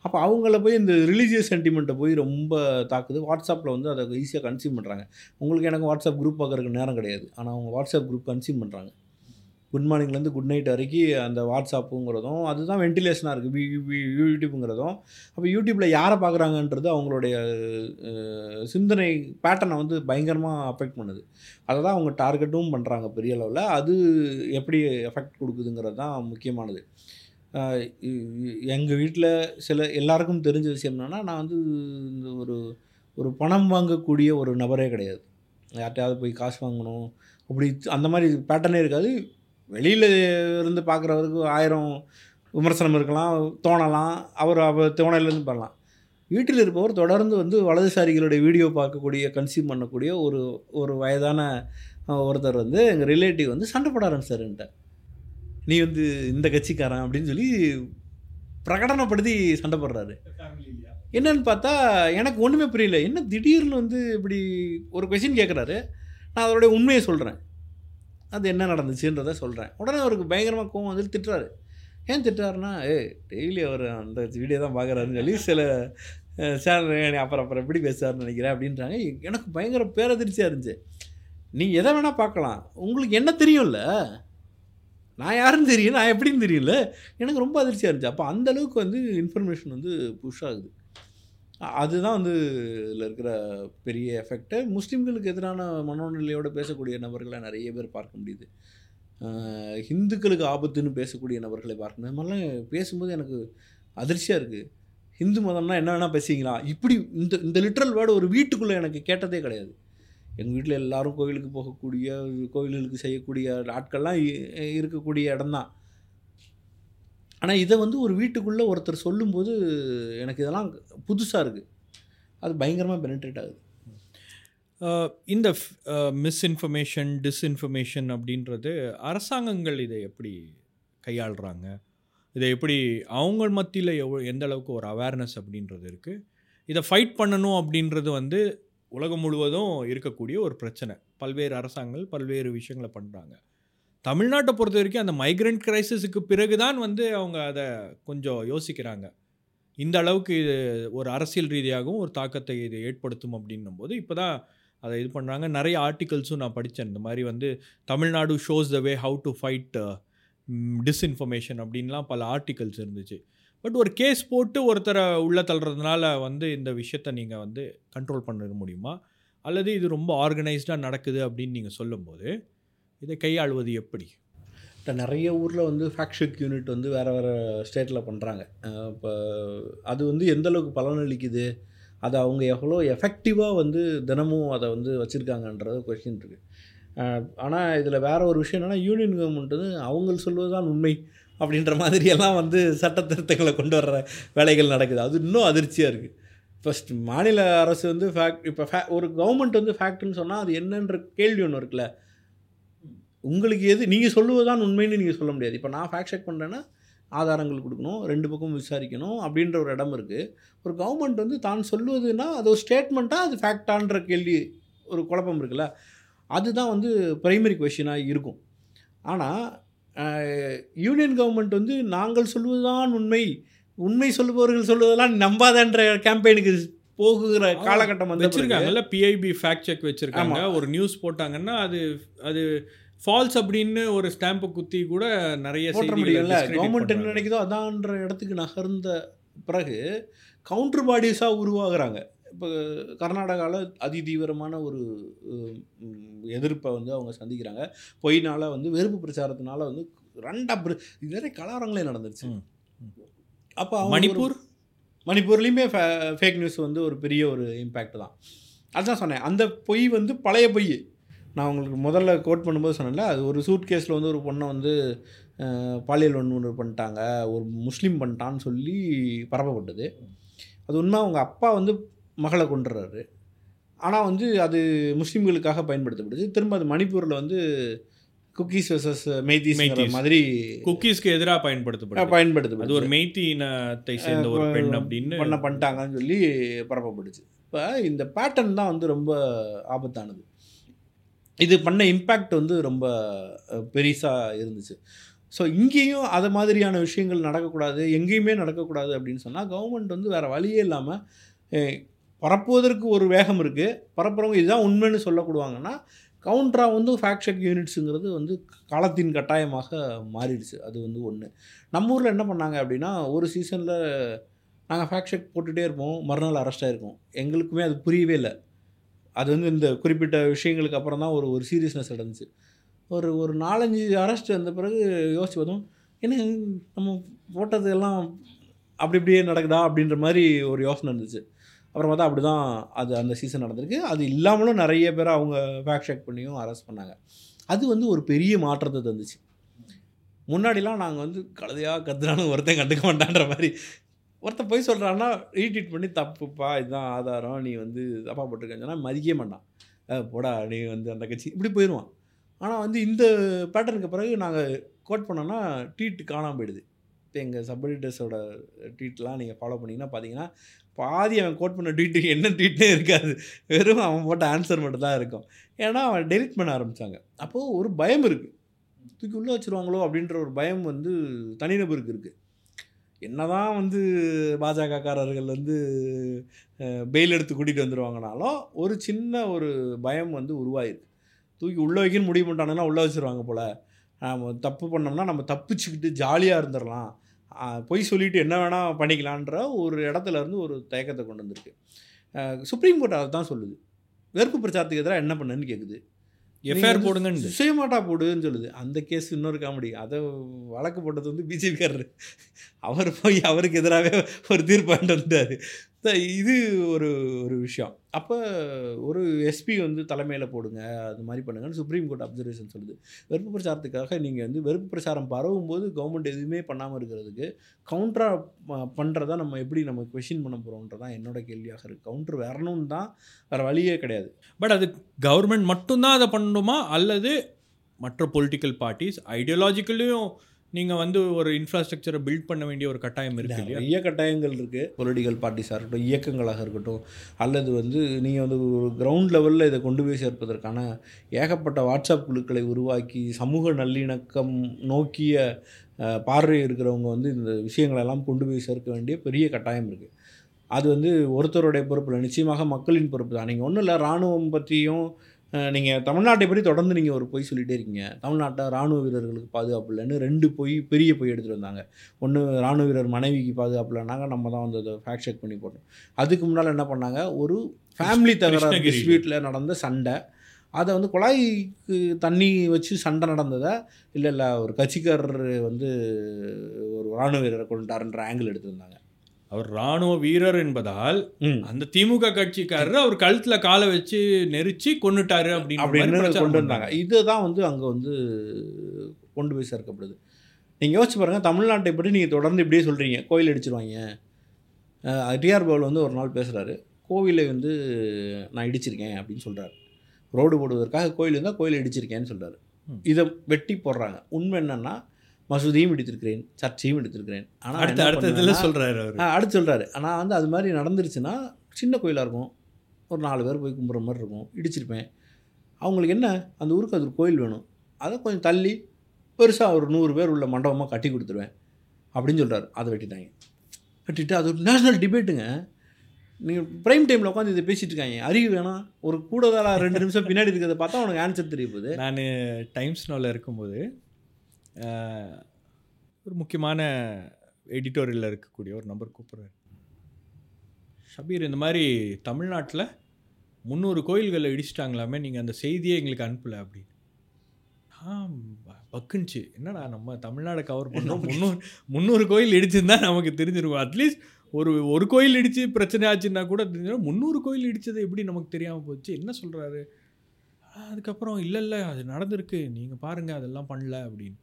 Speaker 8: அப்போ அவங்கள போய் இந்த ரிலீஜியஸ் சென்டிமெண்ட்டை போய் ரொம்ப தாக்குது. வாட்ஸ்அப்பில் வந்து அதை ஈஸியாக கன்சியூம் பண்ணுறாங்க உங்களுக்கு எனக்கு வாட்ஸ்அப் குரூப் பார்க்குறதுக்கு நேரம் கிடையாது. ஆனால் அவங்க வாட்ஸ்அப் குரூப் கன்சியூம் பண்ணுறாங்க குட் மார்னிங்லேருந்து குட் நைட் வரைக்கும் அந்த வாட்ஸ்அப்புங்கிறதும் அதுதான் வென்டிலேஷனாக இருக்குது. யூடியூப்புங்கிறதும் அப்போ யூடியூப்பில் யாரை பார்க்குறாங்கன்றது அவங்களுடைய சிந்தனை பேட்டர்னை வந்து பயங்கரமாக அஃபெக்ட் பண்ணுது. அதை தான் அவங்க டார்கெட்டும் பண்ணுறாங்க பெரிய அளவில். அது எப்படி எஃபெக்ட் கொடுக்குதுங்கிறது தான் முக்கியமானது. எங்கள் வீட்டில் சில எல்லாருக்கும் தெரிஞ்ச விஷயம் என்னென்னா நான் வந்து இந்த ஒரு ஒரு பணம் வாங்கக்கூடிய ஒரு நபரே கிடையாது. யார்கிட்டயாவது போய் காசு வாங்கணும் அப்படி அந்த மாதிரி பேட்டர்னே இருக்காது. வெளியில் இருந்து பார்க்குறவருக்கு ஆயிரம் விமர்சனம் இருக்கலாம் தோணலாம். அவர் அவர் தோணையிலேருந்து பண்ணலாம். வீட்டில் இருப்பவர் தொடர்ந்து வந்து வலதுசாரிகளுடைய வீடியோ பார்க்கக்கூடிய கன்சியூம் பண்ணக்கூடிய ஒரு ஒரு வயதான ஒருத்தர் வந்து எங்கள் ரிலேட்டிவ் வந்து சண்டை போட ஆரம்பிச்சாருன்ட்ட நீ வந்து இந்த கட்சிக்காரன் அப்படின்னு சொல்லி பிரகடனப்படுத்தி சண்டை போடுறாரு. என்னன்னு பார்த்தா எனக்கு ஒன்றுமே புரியல. என்ன திடீர்னு வந்து இப்படி ஒரு கொஷின் கேட்குறாரு நான் அதோடைய உண்மையை சொல்கிறேன் அது என்ன நடந்துச்சுன்றதை சொல்கிறேன் உடனே அவருக்கு பயங்கரமாக கோவம் வந்து திட்டுறாரு. ஏன் திட்டுறாருன்னா ஏ டெய்லி அவர் அந்த வீடியோ தான் பார்க்குறாருன்னு சொல்லி சில சேனல் அப்புறம் அப்புறம் எப்படி பேசுறாருன்னு நினைக்கிறேன் அப்படின்றாங்க. எனக்கு பயங்கர பேரதிர்ச்சியாக இருந்துச்சு. நீ எதை வேணால் பார்க்கலாம். உங்களுக்கு என்ன தெரியும்ல? நான் யாருன்னு தெரியும். நான் எப்படின்னு தெரியல எனக்கு ரொம்ப அதிர்ச்சியாக இருந்துச்சு. அப்போ அந்தளவுக்கு வந்து இன்ஃபர்மேஷன் வந்து புஷ் ஆகுது. அதுதான் வந்து இதில் இருக்கிற பெரிய எஃபெக்ட்டு முஸ்லீம்களுக்கு எதிரான மனோநிலையோடு பேசக்கூடிய நபர்களை நிறைய பேர் பார்க்க முடியுது. ஹிந்துக்களுக்கு ஆபத்துன்னு பேசக்கூடிய நபர்களை பார்க்கணும். இது மாதிரிலாம் பேசும்போது எனக்கு அதிர்ச்சியாக இருக்குது ஹிந்து மதம்னா என்ன வேணால் பேசுவீங்களா? இப்படி இந்த இந்த லிட்ரல் வேர்டு ஒரு வீட்டுக்குள்ளே எனக்கு கேட்டதே கிடையாது. எங்கள் வீட்டில் எல்லோரும் கோவிலுக்கு போகக்கூடிய கோவில்களுக்கு செய்யக்கூடிய ஆட்கள்லாம் இருக்கக்கூடிய இடம்தான். ஆனால் இதை வந்து ஒரு வீட்டுக்குள்ளே ஒருத்தர் சொல்லும்போது எனக்கு இதெல்லாம் புதுசாக இருக்குது அது பயங்கரமாக பெனிட்ரேட் ஆகுது.
Speaker 1: இந்த மிஸ்இன்ஃபர்மேஷன் டிஸ்இன்ஃபர்மேஷன் அப்படின்றது அரசாங்கங்கள் இதை எப்படி கையாளுறாங்க? இதை எப்படி அவங்க மத்தியில் எவ்வளோ எந்த அளவுக்கு ஒரு அவேர்னஸ் அப்படின்றது இருக்குது இதை ஃபைட் பண்ணணும் அப்படின்றது வந்து உலகம் முழுவதும் இருக்கக்கூடிய ஒரு பிரச்சனை. பல்வேறு அரசாங்கங்கள் பல்வேறு விஷயங்களை பண்ணுறாங்க தமிழ்நாட்டை பொறுத்த வரைக்கும் அந்த மைக்ரண்ட் கிரைசிஸுக்கு பிறகு தான் வந்து அவங்க அதை கொஞ்சம் யோசிக்கிறாங்க. இந்த அளவுக்கு இது ஒரு அரசியல் ரீதியாகவும் ஒரு தாக்கத்தை இது ஏற்படுத்தும் அப்படின்னும் போது இப்போ தான் அதை இது பண்ணுறாங்க நிறைய ஆர்டிகல்ஸும் நான் படித்தேன் இந்த மாதிரி வந்து Tamil Nadu shows the way how to fight disinformation அப்படின்லாம் பல ஆர்டிகல்ஸ் இருந்துச்சு. பட் ஒரு கேஸ் போட்டு ஒருத்தரை உள்ள தள்ளுறதுனால வந்து இந்த விஷயத்தை நீங்கள் வந்து கண்ட்ரோல் பண்ண முடியுமா? அல்லது இது ரொம்ப ஆர்கனைஸ்டாக நடக்குது அப்படின்னு நீங்கள் சொல்லும்போது இதை கையாளுவது எப்படி?
Speaker 8: இப்போ நிறைய ஊரில் வந்து ஃபேக்ஷிக் யூனிட் வந்து வேறு வேறு ஸ்டேட்டில் பண்ணுறாங்க இப்போ அது வந்து எந்தளவுக்கு பலனளிக்குது அதை அவங்க எவ்வளோ எஃபெக்டிவாக வந்து தினமும் அதை வந்து வச்சுருக்காங்கன்றது கொஷின் இருக்குது ஆனால் இதில் வேற ஒரு விஷயம் என்னென்னா யூனியன் கவர்மெண்ட் வந்து அவங்க சொல்வது தான் உண்மை அப்படின்ற மாதிரியெல்லாம் வந்து சட்ட திருத்தங்களை கொண்டு வர்ற வேலைகள் நடக்குது. அது இன்னும் அதிர்ச்சியாக இருக்குது ஃபஸ்ட் மாநில அரசு வந்து ஃபேக்ட் இப்போ ஃபே ஒரு கவர்மெண்ட் வந்து ஃபேக்ட்னு சொன்னால் அது என்னன்ற கேள்வி ஒன்று இருக்குல்ல. உங்களுக்கு எது நீங்கள் சொல்லுவதுதான் உண்மைன்னு நீங்கள் சொல்ல முடியாது. இப்போ நான் ஃபேக்ட் செக் பண்ணுறேன்னா ஆதாரங்கள் கொடுக்கணும் ரெண்டு பக்கமும் விசாரிக்கணும் அப்படின்ற ஒரு இடம் இருக்குது ஒரு கவர்மெண்ட் வந்து தான் சொல்லுவதுன்னா அது ஒரு ஸ்டேட்மெண்ட்டாக அது ஃபேக்டான்ற கேள்வி ஒரு குழப்பம் இருக்குல்ல? அதுதான் வந்து பிரைமரி கொஷினாக இருக்கும். ஆனால் யூனியன் கவர்மெண்ட் வந்து நாங்கள் சொல்வதுதான் உண்மை. உண்மை சொல்லுபவர்கள் சொல்வதெல்லாம் நம்பாதன்ற கேம்பெயினுக்கு போகுகிற காலகட்டம் வந்து
Speaker 1: வச்சிருக்காங்கல்ல பிஐபி ஃபேக்ட் செக் வச்சிருக்காங்க. ஒரு நியூஸ் போட்டாங்கன்னா அது அது ஃபால்ஸ் அப்படின்னு ஒரு ஸ்டாம்பை குத்தி கூட நிறைய
Speaker 8: போட்ட முடியல கவர்மெண்ட் என்ன. நினைக்குதோ அதான்ற இடத்துக்கு நகர்ந்த பிறகு கவுண்டர் பாடிஸாக உருவாகுறாங்க. இப்போ கர்நாடகாவில் அதிதீவிரமான ஒரு உம், எதிர்ப்பை வந்து அவங்க சந்திக்கிறாங்க. பொய்னால வந்து வெறுப்பு பிரச்சாரத்தினால வந்து ரெண்டா நிறைய கலவரங்களே நடந்துருச்சு. அப்போ
Speaker 1: மணிப்பூர்?
Speaker 8: மணிப்பூர்லேயுமே ஃபேக் நியூஸ் வந்து ஒரு பெரிய ஒரு இம்பேக்ட் தான். அதான் சொன்னேன். அந்த பொய் வந்து பழைய பொய். நான் உங்களுக்கு முதல்ல கோட் பண்ணும்போது சொன்னேன்ல அது ஒரு சூட் கேஸில் வந்து ஒரு பொண்ணை வந்து பாலியல் வன்முறை பண்ணிட்டாங்க ஒரு முஸ்லீம் பண்ணிட்டான்னு சொல்லி பரப்பப்பட்டது. அது உண்மை அவங்க அப்பா வந்து மகளை கொண்டுறாரு ஆனால் வந்து அது முஸ்லீம்களுக்காக பயன்படுத்தப்படுது. திரும்ப அது மணிப்பூரில் வந்து குக்கீஸ் வர்சஸ் மெய்தீஸ். மாதிரி
Speaker 1: குக்கீஸ்க்கு எதிராக பயன்படுத்தப்படுது.
Speaker 8: பயன்படுத்தப்படுது.
Speaker 1: அது ஒரு மெய்த்தி இனத்தை சேர்ந்த ஒரு பெண் அப்படின்னு
Speaker 8: பண்ண பண்ணிட்டாங்கன்னு சொல்லி பரப்பப்படுச்சு இப்போ இந்த பேட்டர்ன் தான் வந்து ரொம்ப ஆபத்தானது. இது பண்ண இம்பேக்ட் வந்து ரொம்ப பெரிசாக இருந்துச்சு. ஸோ இங்கேயும் அது மாதிரியான விஷயங்கள் நடக்கக்கூடாது எங்கேயுமே நடக்கக்கூடாது அப்படின்னு சொன்னால் கவர்மெண்ட் வந்து வேறு வழியே இல்லாமல் பரப்புவதற்கு ஒரு வேகம் இருக்குது பரப்புறவங்க இதுதான் உண்மைன்னு சொல்லக்கூடுவாங்கன்னா கவுண்டராக வந்து ஃபேக்ட் செக் யூனிட்ஸுங்கிறது வந்து காலத்தின் கட்டாயமாக மாறிடுச்சு. அது வந்து ஒன்று நம்ம ஊரில் என்ன பண்ணாங்க அப்படின்னா ஒரு சீசனில் நாங்கள் ஃபேக்ட் செக் போட்டுகிட்டே இருப்போம். மறுநாள் அரெஸ்ட் ஆகிருக்கோம் எங்களுக்குமே அது புரியவே இல்லை. அது வந்து இந்த குறிப்பிட்ட விஷயங்களுக்கு அப்புறம் தான் ஒரு ஒரு சீரியஸ்னஸ் நடந்துச்சு. ஒரு ஒரு நாலஞ்சு அரெஸ்ட் வந்த பிறகு யோசிச்சு பார்த்தோம் என்ன நம்ம போட்டது எல்லாம் அப்படி இப்படியே நடக்குதா அப்படின்ற மாதிரி ஒரு யோசனை இருந்துச்சு. அப்புறம் பார்த்தா அப்படி தான் அது அந்த சீசன் நடந்திருக்கு. அது இல்லாமலும் நிறைய பேர் அவங்க ஃபேக்ட் செக் பண்ணியும் அரெஸ்ட் பண்ணாங்க. அது வந்து ஒரு பெரிய மாற்றத்தை தந்துச்சு. முன்னாடிலாம் நாங்கள் வந்து கழுதையாக கத்துனாலும் ஒருத்தன் கண்டுக்க மாட்டான்ற மாதிரி ஒருத்தன் போய் சொல்கிறான்னா ரீட்ரீட் பண்ணி தப்புப்பா இதுதான் ஆதாரம் நீ வந்து தப்பாக போட்டிருக்கேன்னு சொன்னால் மதிக்கவே மாட்டான். போடா நீ வந்து அந்த கட்சி இப்படி போயிடுவான் ஆனால் வந்து இந்த பேட்டர்னுக்கு பிறகு நாங்கள் கோட் பண்ணோன்னா ட்வீட் காணாமல் போயிடுது. இப்போ எங்கள் சப்எடிட்டர்ஸோட ட்வீட்லாம் நீங்கள் ஃபாலோ பண்ணிங்கன்னா பார்த்தீங்கன்னா பாதி அவன் கோட் பண்ண ட்வீட்டு என்ன ட்வீட்டே இருக்காது. வெறும் அவன் போட்ட ஆன்சர் மட்டும் தான் இருக்கும். ஏன்னா அவன் டெலிட் பண்ண ஆரம்பித்தாங்க அப்போது ஒரு பயம் இருக்குது தூக்கி உள்ளே வச்சுருவாங்களோ அப்படின்ற ஒரு பயம் வந்து தனிநபருக்கு இருக்குது என்னதான் வந்து பாஜகக்காரர்கள் வந்து பெயில் எடுத்து கூட்டிகிட்டு வந்துடுவாங்கனாலும் ஒரு சின்ன ஒரு பயம் வந்து உருவாயிருக்கு. தூக்கி உள்ளே வைக்கணும்னு முடிவு பண்ணிட்டாங்கன்னா உள்ளே வச்சுருவாங்க போல். நம்ம தப்பு பண்ணோம்னா நம்ம தப்பிச்சுக்கிட்டு ஜாலியாக இருந்துடலாம் பொய் சொல்லிவிட்டு என்ன வேணால் பண்ணிக்கலான்ற ஒரு இடத்துல இருந்து ஒரு தயக்கத்தை கொண்டு வந்திருக்கு. சுப்ரீம் கோர்ட் அதை தான் சொல்லுது. வெறுப்பு பிரச்சாரத்துக்கு எதிராக என்ன பண்ணுன்னு கேட்குது
Speaker 1: எஃப்ஐஆர் போடுங்கன்னு
Speaker 8: சுயமாட்டா போடுன்னு சொல்லுது. அந்த கேஸ் இன்னொரு காமெடி அதை வழக்கு போட்டது வந்து பிஜேபிக்காரர் அவர் போய் அவருக்கு எதிராகவே ஒரு தீர்ப்பாண்டு வந்துட்டார். இது ஒரு ஒரு விஷயம். அப்போ ஒரு எஸ்பி வந்து தலைமையில் போடுங்க அது மாதிரி பண்ணுங்கன்னு சுப்ரீம் கோர்ட் அப்சர்வேஷன் சொல்லுது. வெறுப்பு பிரச்சாரத்துக்காக நீங்கள் வந்து வெறுப்பு பிரச்சாரம் பரவும் போது கவர்மெண்ட் எதுவுமே பண்ணாமல் இருக்கிறதுக்கு கவுண்டரா பண்ணுறதா நம்ம எப்படி நம்ம கொஷின் பண்ண போகிறோன்றதான் என்னோட கேள்வியாக இருக்குது கவுண்டர் வரணும்னு தான் வேறு வழியே கிடையாது.
Speaker 1: பட் அது கவர்மெண்ட் மட்டும்தான் அதை பண்ணணுமா? அல்லது மற்ற பொலிட்டிக்கல் பார்ட்டிஸ் ஐடியாலஜிக்கலையும் நீங்கள் வந்து ஒரு இன்ஃப்ராஸ்ட்ரக்சரை பில்ட் பண்ண வேண்டிய ஒரு கட்டாயம் இருக்குது இல்லையா?
Speaker 8: நிறைய கட்டாயங்கள் இருக்குது பொலிட்டிக்கல் பார்ட்டிஸாக இருக்கட்டும் இயக்கங்களாக இருக்கட்டும் அல்லது வந்து நீங்கள் வந்து ஒரு கிரவுண்ட் லெவலில் இதை கொண்டு போய் சேர்ப்பதற்கான ஏகப்பட்ட வாட்ஸ்அப் குழுக்களை உருவாக்கி சமூக நல்லிணக்கம் நோக்கிய பார்வை இருக்கிறவங்க வந்து இந்த விஷயங்களெல்லாம் கொண்டு போய் சேர்க்க வேண்டிய பெரிய கட்டாயம் இருக்குது அது வந்து ஒருத்தருடைய பொறுப்பில் நிச்சயமாக மக்களின் பொறுப்பு தான் நீங்கள் ஒன்றும் இல்லை இராணுவம் பற்றியும் நீங்கள் தமிழ்நாட்டை பற்றி தொடர்ந்து நீங்கள் ஒரு பொய் சொல்லிகிட்டே இருக்கீங்க. தமிழ்நாட்டை ராணுவ வீரர்களுக்கு பாதுகாப்பு இல்லைன்னு ரெண்டு பொய் பெரிய பொய் எடுத்துகிட்டு வந்தாங்க. ஒன்று ராணுவ வீரர் மனைவிக்கு பாதுகாப்பு இல்லைனாங்க நம்ம தான் வந்து அதை ஃபேக்ட் செக் பண்ணி போட்டோம் அதுக்கு முன்னால் என்ன பண்ணாங்க? ஒரு ஃபேமிலி தகராறு. டிஸ்பியூட்டில் நடந்த சண்டை. அதை வந்து குழாய்க்கு தண்ணி வச்சு சண்டை நடந்ததை இல்லை இல்லை ஒரு கட்சிக்காரர் வந்து ஒரு ராணுவ வீரரை கொண்டுட்டாருன்ற ஆங்கிள் எடுத்திருந்தாங்க.
Speaker 1: அவர் ராணுவ வீரர் என்பதால் அந்த திமுக கட்சிக்காரர் அவர் கழுத்துல காலை வச்சு நெரிச்சு கொன்னுட்டாரு அப்படின்னு
Speaker 8: அப்படின்னு கொண்டு வந்தாங்க. இதுதான் வந்து அங்கே வந்து கொண்டு போய் சேர்க்கப்படுது. நீங்கள் யோசிச்சு பாருங்கள் தமிழ்நாட்டை பற்றி நீங்கள் தொடர்ந்து இப்படியே சொல்கிறீங்க கோயில் அடிச்சிருவாங்க. டிஆர் பவுல் வந்து ஒரு நாள் பேசுகிறாரு கோவிலை வந்து நான் இடிச்சிருக்கேன் அப்படின்னு சொல்கிறாரு ரோடு போடுவதற்காக கோயில் இருந்தால் கோயில் இடிச்சிருக்கேன்னு சொல்கிறாரு. இதை வெட்டி போடுறாங்க. உண்மை என்னன்னா மசூதியும் இடித்திருக்கிறேன் சர்ச்சையும் இடித்திருக்கிறேன். ஆனால்
Speaker 1: அடுத்த அடுத்த இதுல சொல்றாரு அவர்.
Speaker 8: அடுத்து சொல்கிறாரு ஆனால் வந்து அது மாதிரி நடந்துருச்சுன்னா சின்ன கோயிலாக இருக்கும். ஒரு நாலு பேர் போய் கும்பிட்ற மாதிரி இருக்கும். இடிச்சிருப்பேன். அவங்களுக்கு என்ன? அந்த ஊருக்கு அது ஒரு கோயில் வேணும். அதை கொஞ்சம் தள்ளி பெருசாக ஒரு நூறு பேர் உள்ள மண்டபமாக கட்டி கொடுத்துருவேன். அப்படின்னு சொல்கிறாரு அதை வெட்டிட்டாங்க. வெட்டிட்டு அது ஒரு நேஷ்னல் டிபேட்டுங்க நீங்கள் ப்ரைம் டைமில் உட்காந்து இதை பேசிட்டு இருக்காங்க. அறிவு வேணாம் ஒரு கூடுதலாக ரெண்டு நிமிஷம் பின்னாடி இருக்கிறத பார்த்தா உனக்கு ஆன்சர் தெரிய போகுது.
Speaker 1: நான் டைம்ஸ் நோவில் இருக்கும்போது ஒரு முக்கியமான எடிட்டோரியலில் இருக்கக்கூடிய ஒரு நம்பர் கூப்பிட்றாரு. ஷபீர் இந்த மாதிரி தமிழ்நாட்டில் முந்நூறு கோயில்களை இடிச்சிட்டாங்களாமே நீங்கள் அந்த செய்தியை எங்களுக்கு அனுப்பலை அப்படின்னு. ஆ பக்குன்ச்சு. என்னடா நம்ம தமிழ்நாடு கவர் பண்ணோம்? முந்நூறு முந்நூறு கோயில் இடிச்சிருந்தா நமக்கு தெரிஞ்சிருக்கும். அட்லீஸ்ட் ஒரு ஒரு கோயில் இடித்து பிரச்சனை ஆச்சுன்னா கூட தெரிஞ்சிடும். முந்நூறு கோயில் இடித்தது எப்படி நமக்கு தெரியாமல் போச்சு? என்ன சொல்கிறாரு அதுக்கப்புறம் இல்லை இல்லை அது நடந்திருக்கு. நீங்கள் பாருங்கள் அதெல்லாம் பண்ணல அப்படின்னு.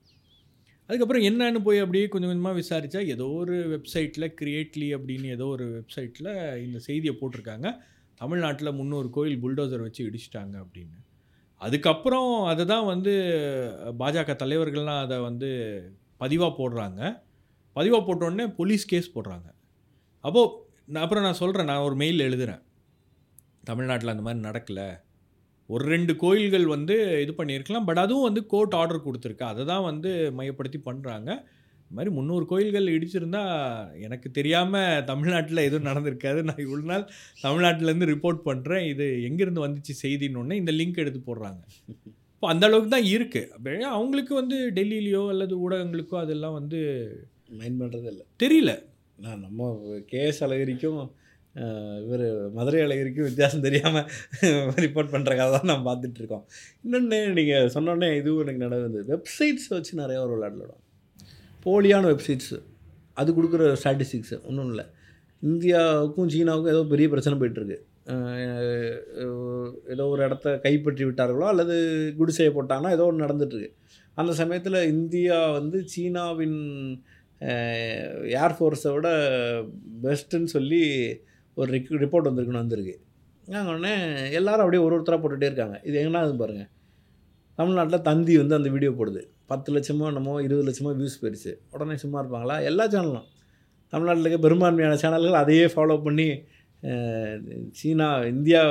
Speaker 1: அதுக்கப்புறம் என்னன்னு போய் அப்படியே கொஞ்சம் கொஞ்சமாக விசாரித்தா ஏதோ ஒரு வெப்சைட்டில் கிரியேட்லி அப்படின்னு ஏதோ ஒரு வெப்சைட்டில் இந்த செய்தியை போட்டிருக்காங்க. தமிழ்நாட்டில் முந்நூறு கோயில் புல்டோசர் வச்சு இடிச்சிட்டாங்க அப்படின்னு. அதுக்கப்புறம் அதை தான் வந்து பாஜக தலைவர்கள்லாம் அதை வந்து பதிவாக போடுறாங்க. பதிவாக போட்டோடனே போலீஸ் கேஸ் போடுறாங்க. அப்போது நான் அப்புறம் நான் சொல்கிறேன் நான் ஒரு மெயில் எழுதுகிறேன் தமிழ்நாட்டில் அந்த மாதிரி நடக்கலை. ஒரு ரெண்டு கோயில்கள் வந்து இது பண்ணியிருக்கலாம். பட் அதுவும் வந்து கோர்ட் ஆர்டர் கொடுத்துருக்கு. அதை தான் வந்து மையப்படுத்தி பண்ணுறாங்க இந்த மாதிரி முந்நூறு கோயில்கள் இடிச்சிருந்தா எனக்கு தெரியாமல் தமிழ்நாட்டில் எதுவும் நடந்திருக்காது. நான் இவ்வளோ நாள் தமிழ்நாட்டிலேருந்து ரிப்போர்ட் பண்ணுறேன் இது எங்கேருந்து வந்துச்சு செய்தின்னு ஒன்று இந்த லிங்க் எடுத்து போடுறாங்க. இப்போ அந்த அளவுக்கு தான் இருக்குது அவங்களுக்கு வந்து டெல்லியிலையோ அல்லது ஊடகங்களுக்கோ அதெல்லாம் வந்து
Speaker 8: மைண்ட் பண்ணுறது இல்லை.
Speaker 1: தெரியல.
Speaker 8: நான் நம்ம கேஎஸ் அழகிரிக்கும் இவர் மதுரை அழகிரிக்கும் வித்தியாசம் தெரியாமல் ரிப்போர்ட் பண்ணுற கதை தான் நான் பார்த்துட்ருக்கோம் இன்னொன்று நீங்கள் சொன்னோடனே இதுவும் எனக்கு நடந்தது வெப்சைட்ஸ் வச்சு நிறைய ஒரு விளையாடலாம். போலியான வெப்சைட்ஸு அது கொடுக்குற ஸ்டாட்டிஸ்டிக்ஸு ஒன்றும் இல்லை. இந்தியாவுக்கும் சீனாவுக்கும் ஏதோ பெரிய பிரச்சனை போயிட்டுருக்கு. ஏதோ ஒரு இடத்த கைப்பற்றி விட்டார்களோ அல்லது குடிசையை போட்டாங்கன்னா ஏதோ ஒன்று நடந்துட்டுருக்கு. அந்த சமயத்தில் இந்தியா வந்து சீனாவின் ஏர்ஃபோர்ஸை விட பெஸ்ட்டுன்னு சொல்லி ஒரு ரிக் ரிப்போர்ட் வந்திருக்குன்னு வந்திருக்கு. நாங்கள் உடனே எல்லாரும் அப்படியே ஒரு ஒருத்தராக போட்டுகிட்டே இருக்காங்க. இது எங்கன்னா அது பாருங்கள் தமிழ்நாட்டில் தந்தி வந்து அந்த வீடியோ போடுது. பத்து லட்சமோ என்னமோ இருபது லட்சமோ வியூஸ் போயிடுச்சு உடனே சும்மா இருப்பாங்களா? எல்லா சேனலும் தமிழ்நாட்டில் இருக்க பெரும்பான்மையான சேனல்கள் அதையே ஃபாலோ பண்ணி சீனா இந்தியா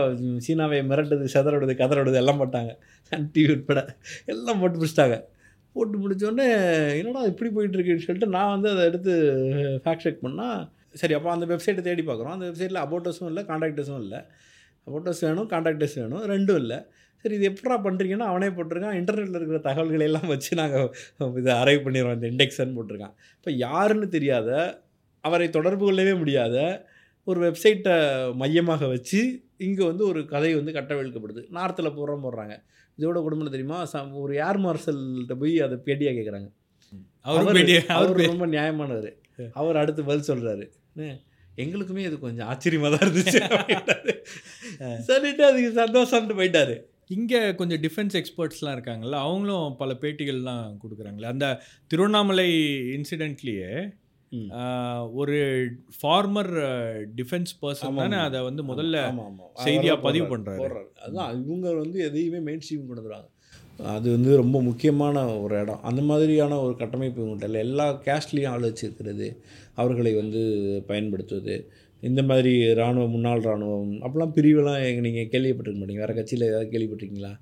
Speaker 8: சீனாவை மிரட்டுது செதறவிடுது கதறவிடுது எல்லாம் போட்டாங்க. சன் டிவி உட்பட எல்லாம் போட்டு பிடிச்சிட்டாங்க போட்டு முடிச்சோடனே என்னடா இப்படி போயிட்டுருக்குன்னு சொல்லிட்டு நான் வந்து அதை எடுத்து ஃபேக்ட் செக் பண்ணால் சரி அப்போ அந்த வெப்சைட்டை தேடி பார்க்குறோம். அந்த வெப்சைட்டில் அபோட்டஸும் இல்லை காண்டாக்டர்ஸும் இல்லை. அபோட்டஸ் வேணும் காண்டாக்டர்ஸ் வேணும் ரெண்டும் இல்லை. சரி இது எப்படா பண்ணுறீங்கன்னா அவனே போட்டிருக்கான். இன்டர்நெட்டில் இருக்கிற தகவல்களை எல்லாம் வச்சு நாங்கள் இதை அரைவ் பண்ணிடுறோம். இந்த இண்டெக்ஸ்ன்னு போட்டிருக்கான். இப்போ யாருன்னு தெரியாத அவரை தொடர்பு கொள்ளவே முடியாத ஒரு வெப்சைட்டை மையமாக வச்சு இங்கே வந்து ஒரு கதை வந்து கட்டவிழ்க்கப்படுது. நார்த்தில் போடுறோம் போடுறாங்க. இதோட குடும்பம் தெரியுமா? ஒரு ஏர் மார்ஷல்கிட்ட போய் அதை பேட்டியாக கேட்குறாங்க.
Speaker 1: அவரு
Speaker 8: அவர் ரொம்ப நியாயமானவர். அவர் அடுத்து பதில் சொல்கிறாரு எங்களுக்குமே இது கொஞ்சம் ஆச்சரியமாக தான் இருந்துச்சு. சொல்லிட்டு அதுக்கு சந்தோஷம்னு போயிட்டாரு
Speaker 1: இங்கே கொஞ்சம் டிஃபென்ஸ் எக்ஸ்பர்ட்ஸ்லாம் இருக்காங்கல்ல அவங்களும் பல பேட்டிகள்லாம் கொடுக்குறாங்களே அந்த திருவண்ணாமலை இன்சிடென்ட்லேயே. ஒரு ஃபார்மர் டிஃபென்ஸ் பர்சன் தானே. அதை வந்து முதல்ல
Speaker 8: ஆமா, ஆமா.
Speaker 1: செய்தியா
Speaker 8: அதெல்லாம்
Speaker 1: பதிவு.
Speaker 8: போடுறாரு. அதுதான் இவங்க வந்து எதையுமே மெயின் ஸ்ட்ரீம் கொண்டு வந்துடுறாங்க அது வந்து ரொம்ப முக்கியமான ஒரு இடம் அந்த மாதிரியான ஒரு கட்டமைப்பு இல்லை எல்லா கேஸ்ட்லேயும் ஆள் வச்சிருக்கிறது அவர்களை வந்து பயன்படுத்துவது. இந்த மாதிரி இராணுவ முன்னாள் இராணுவம் அப்போலாம் பிரிவெல்லாம் நீங்கள் கேள்விப்பட்டிருக்க மாட்டீங்க. வேறு கட்சியில் ஏதாவது கேள்விப்பட்டிருக்கீங்களா?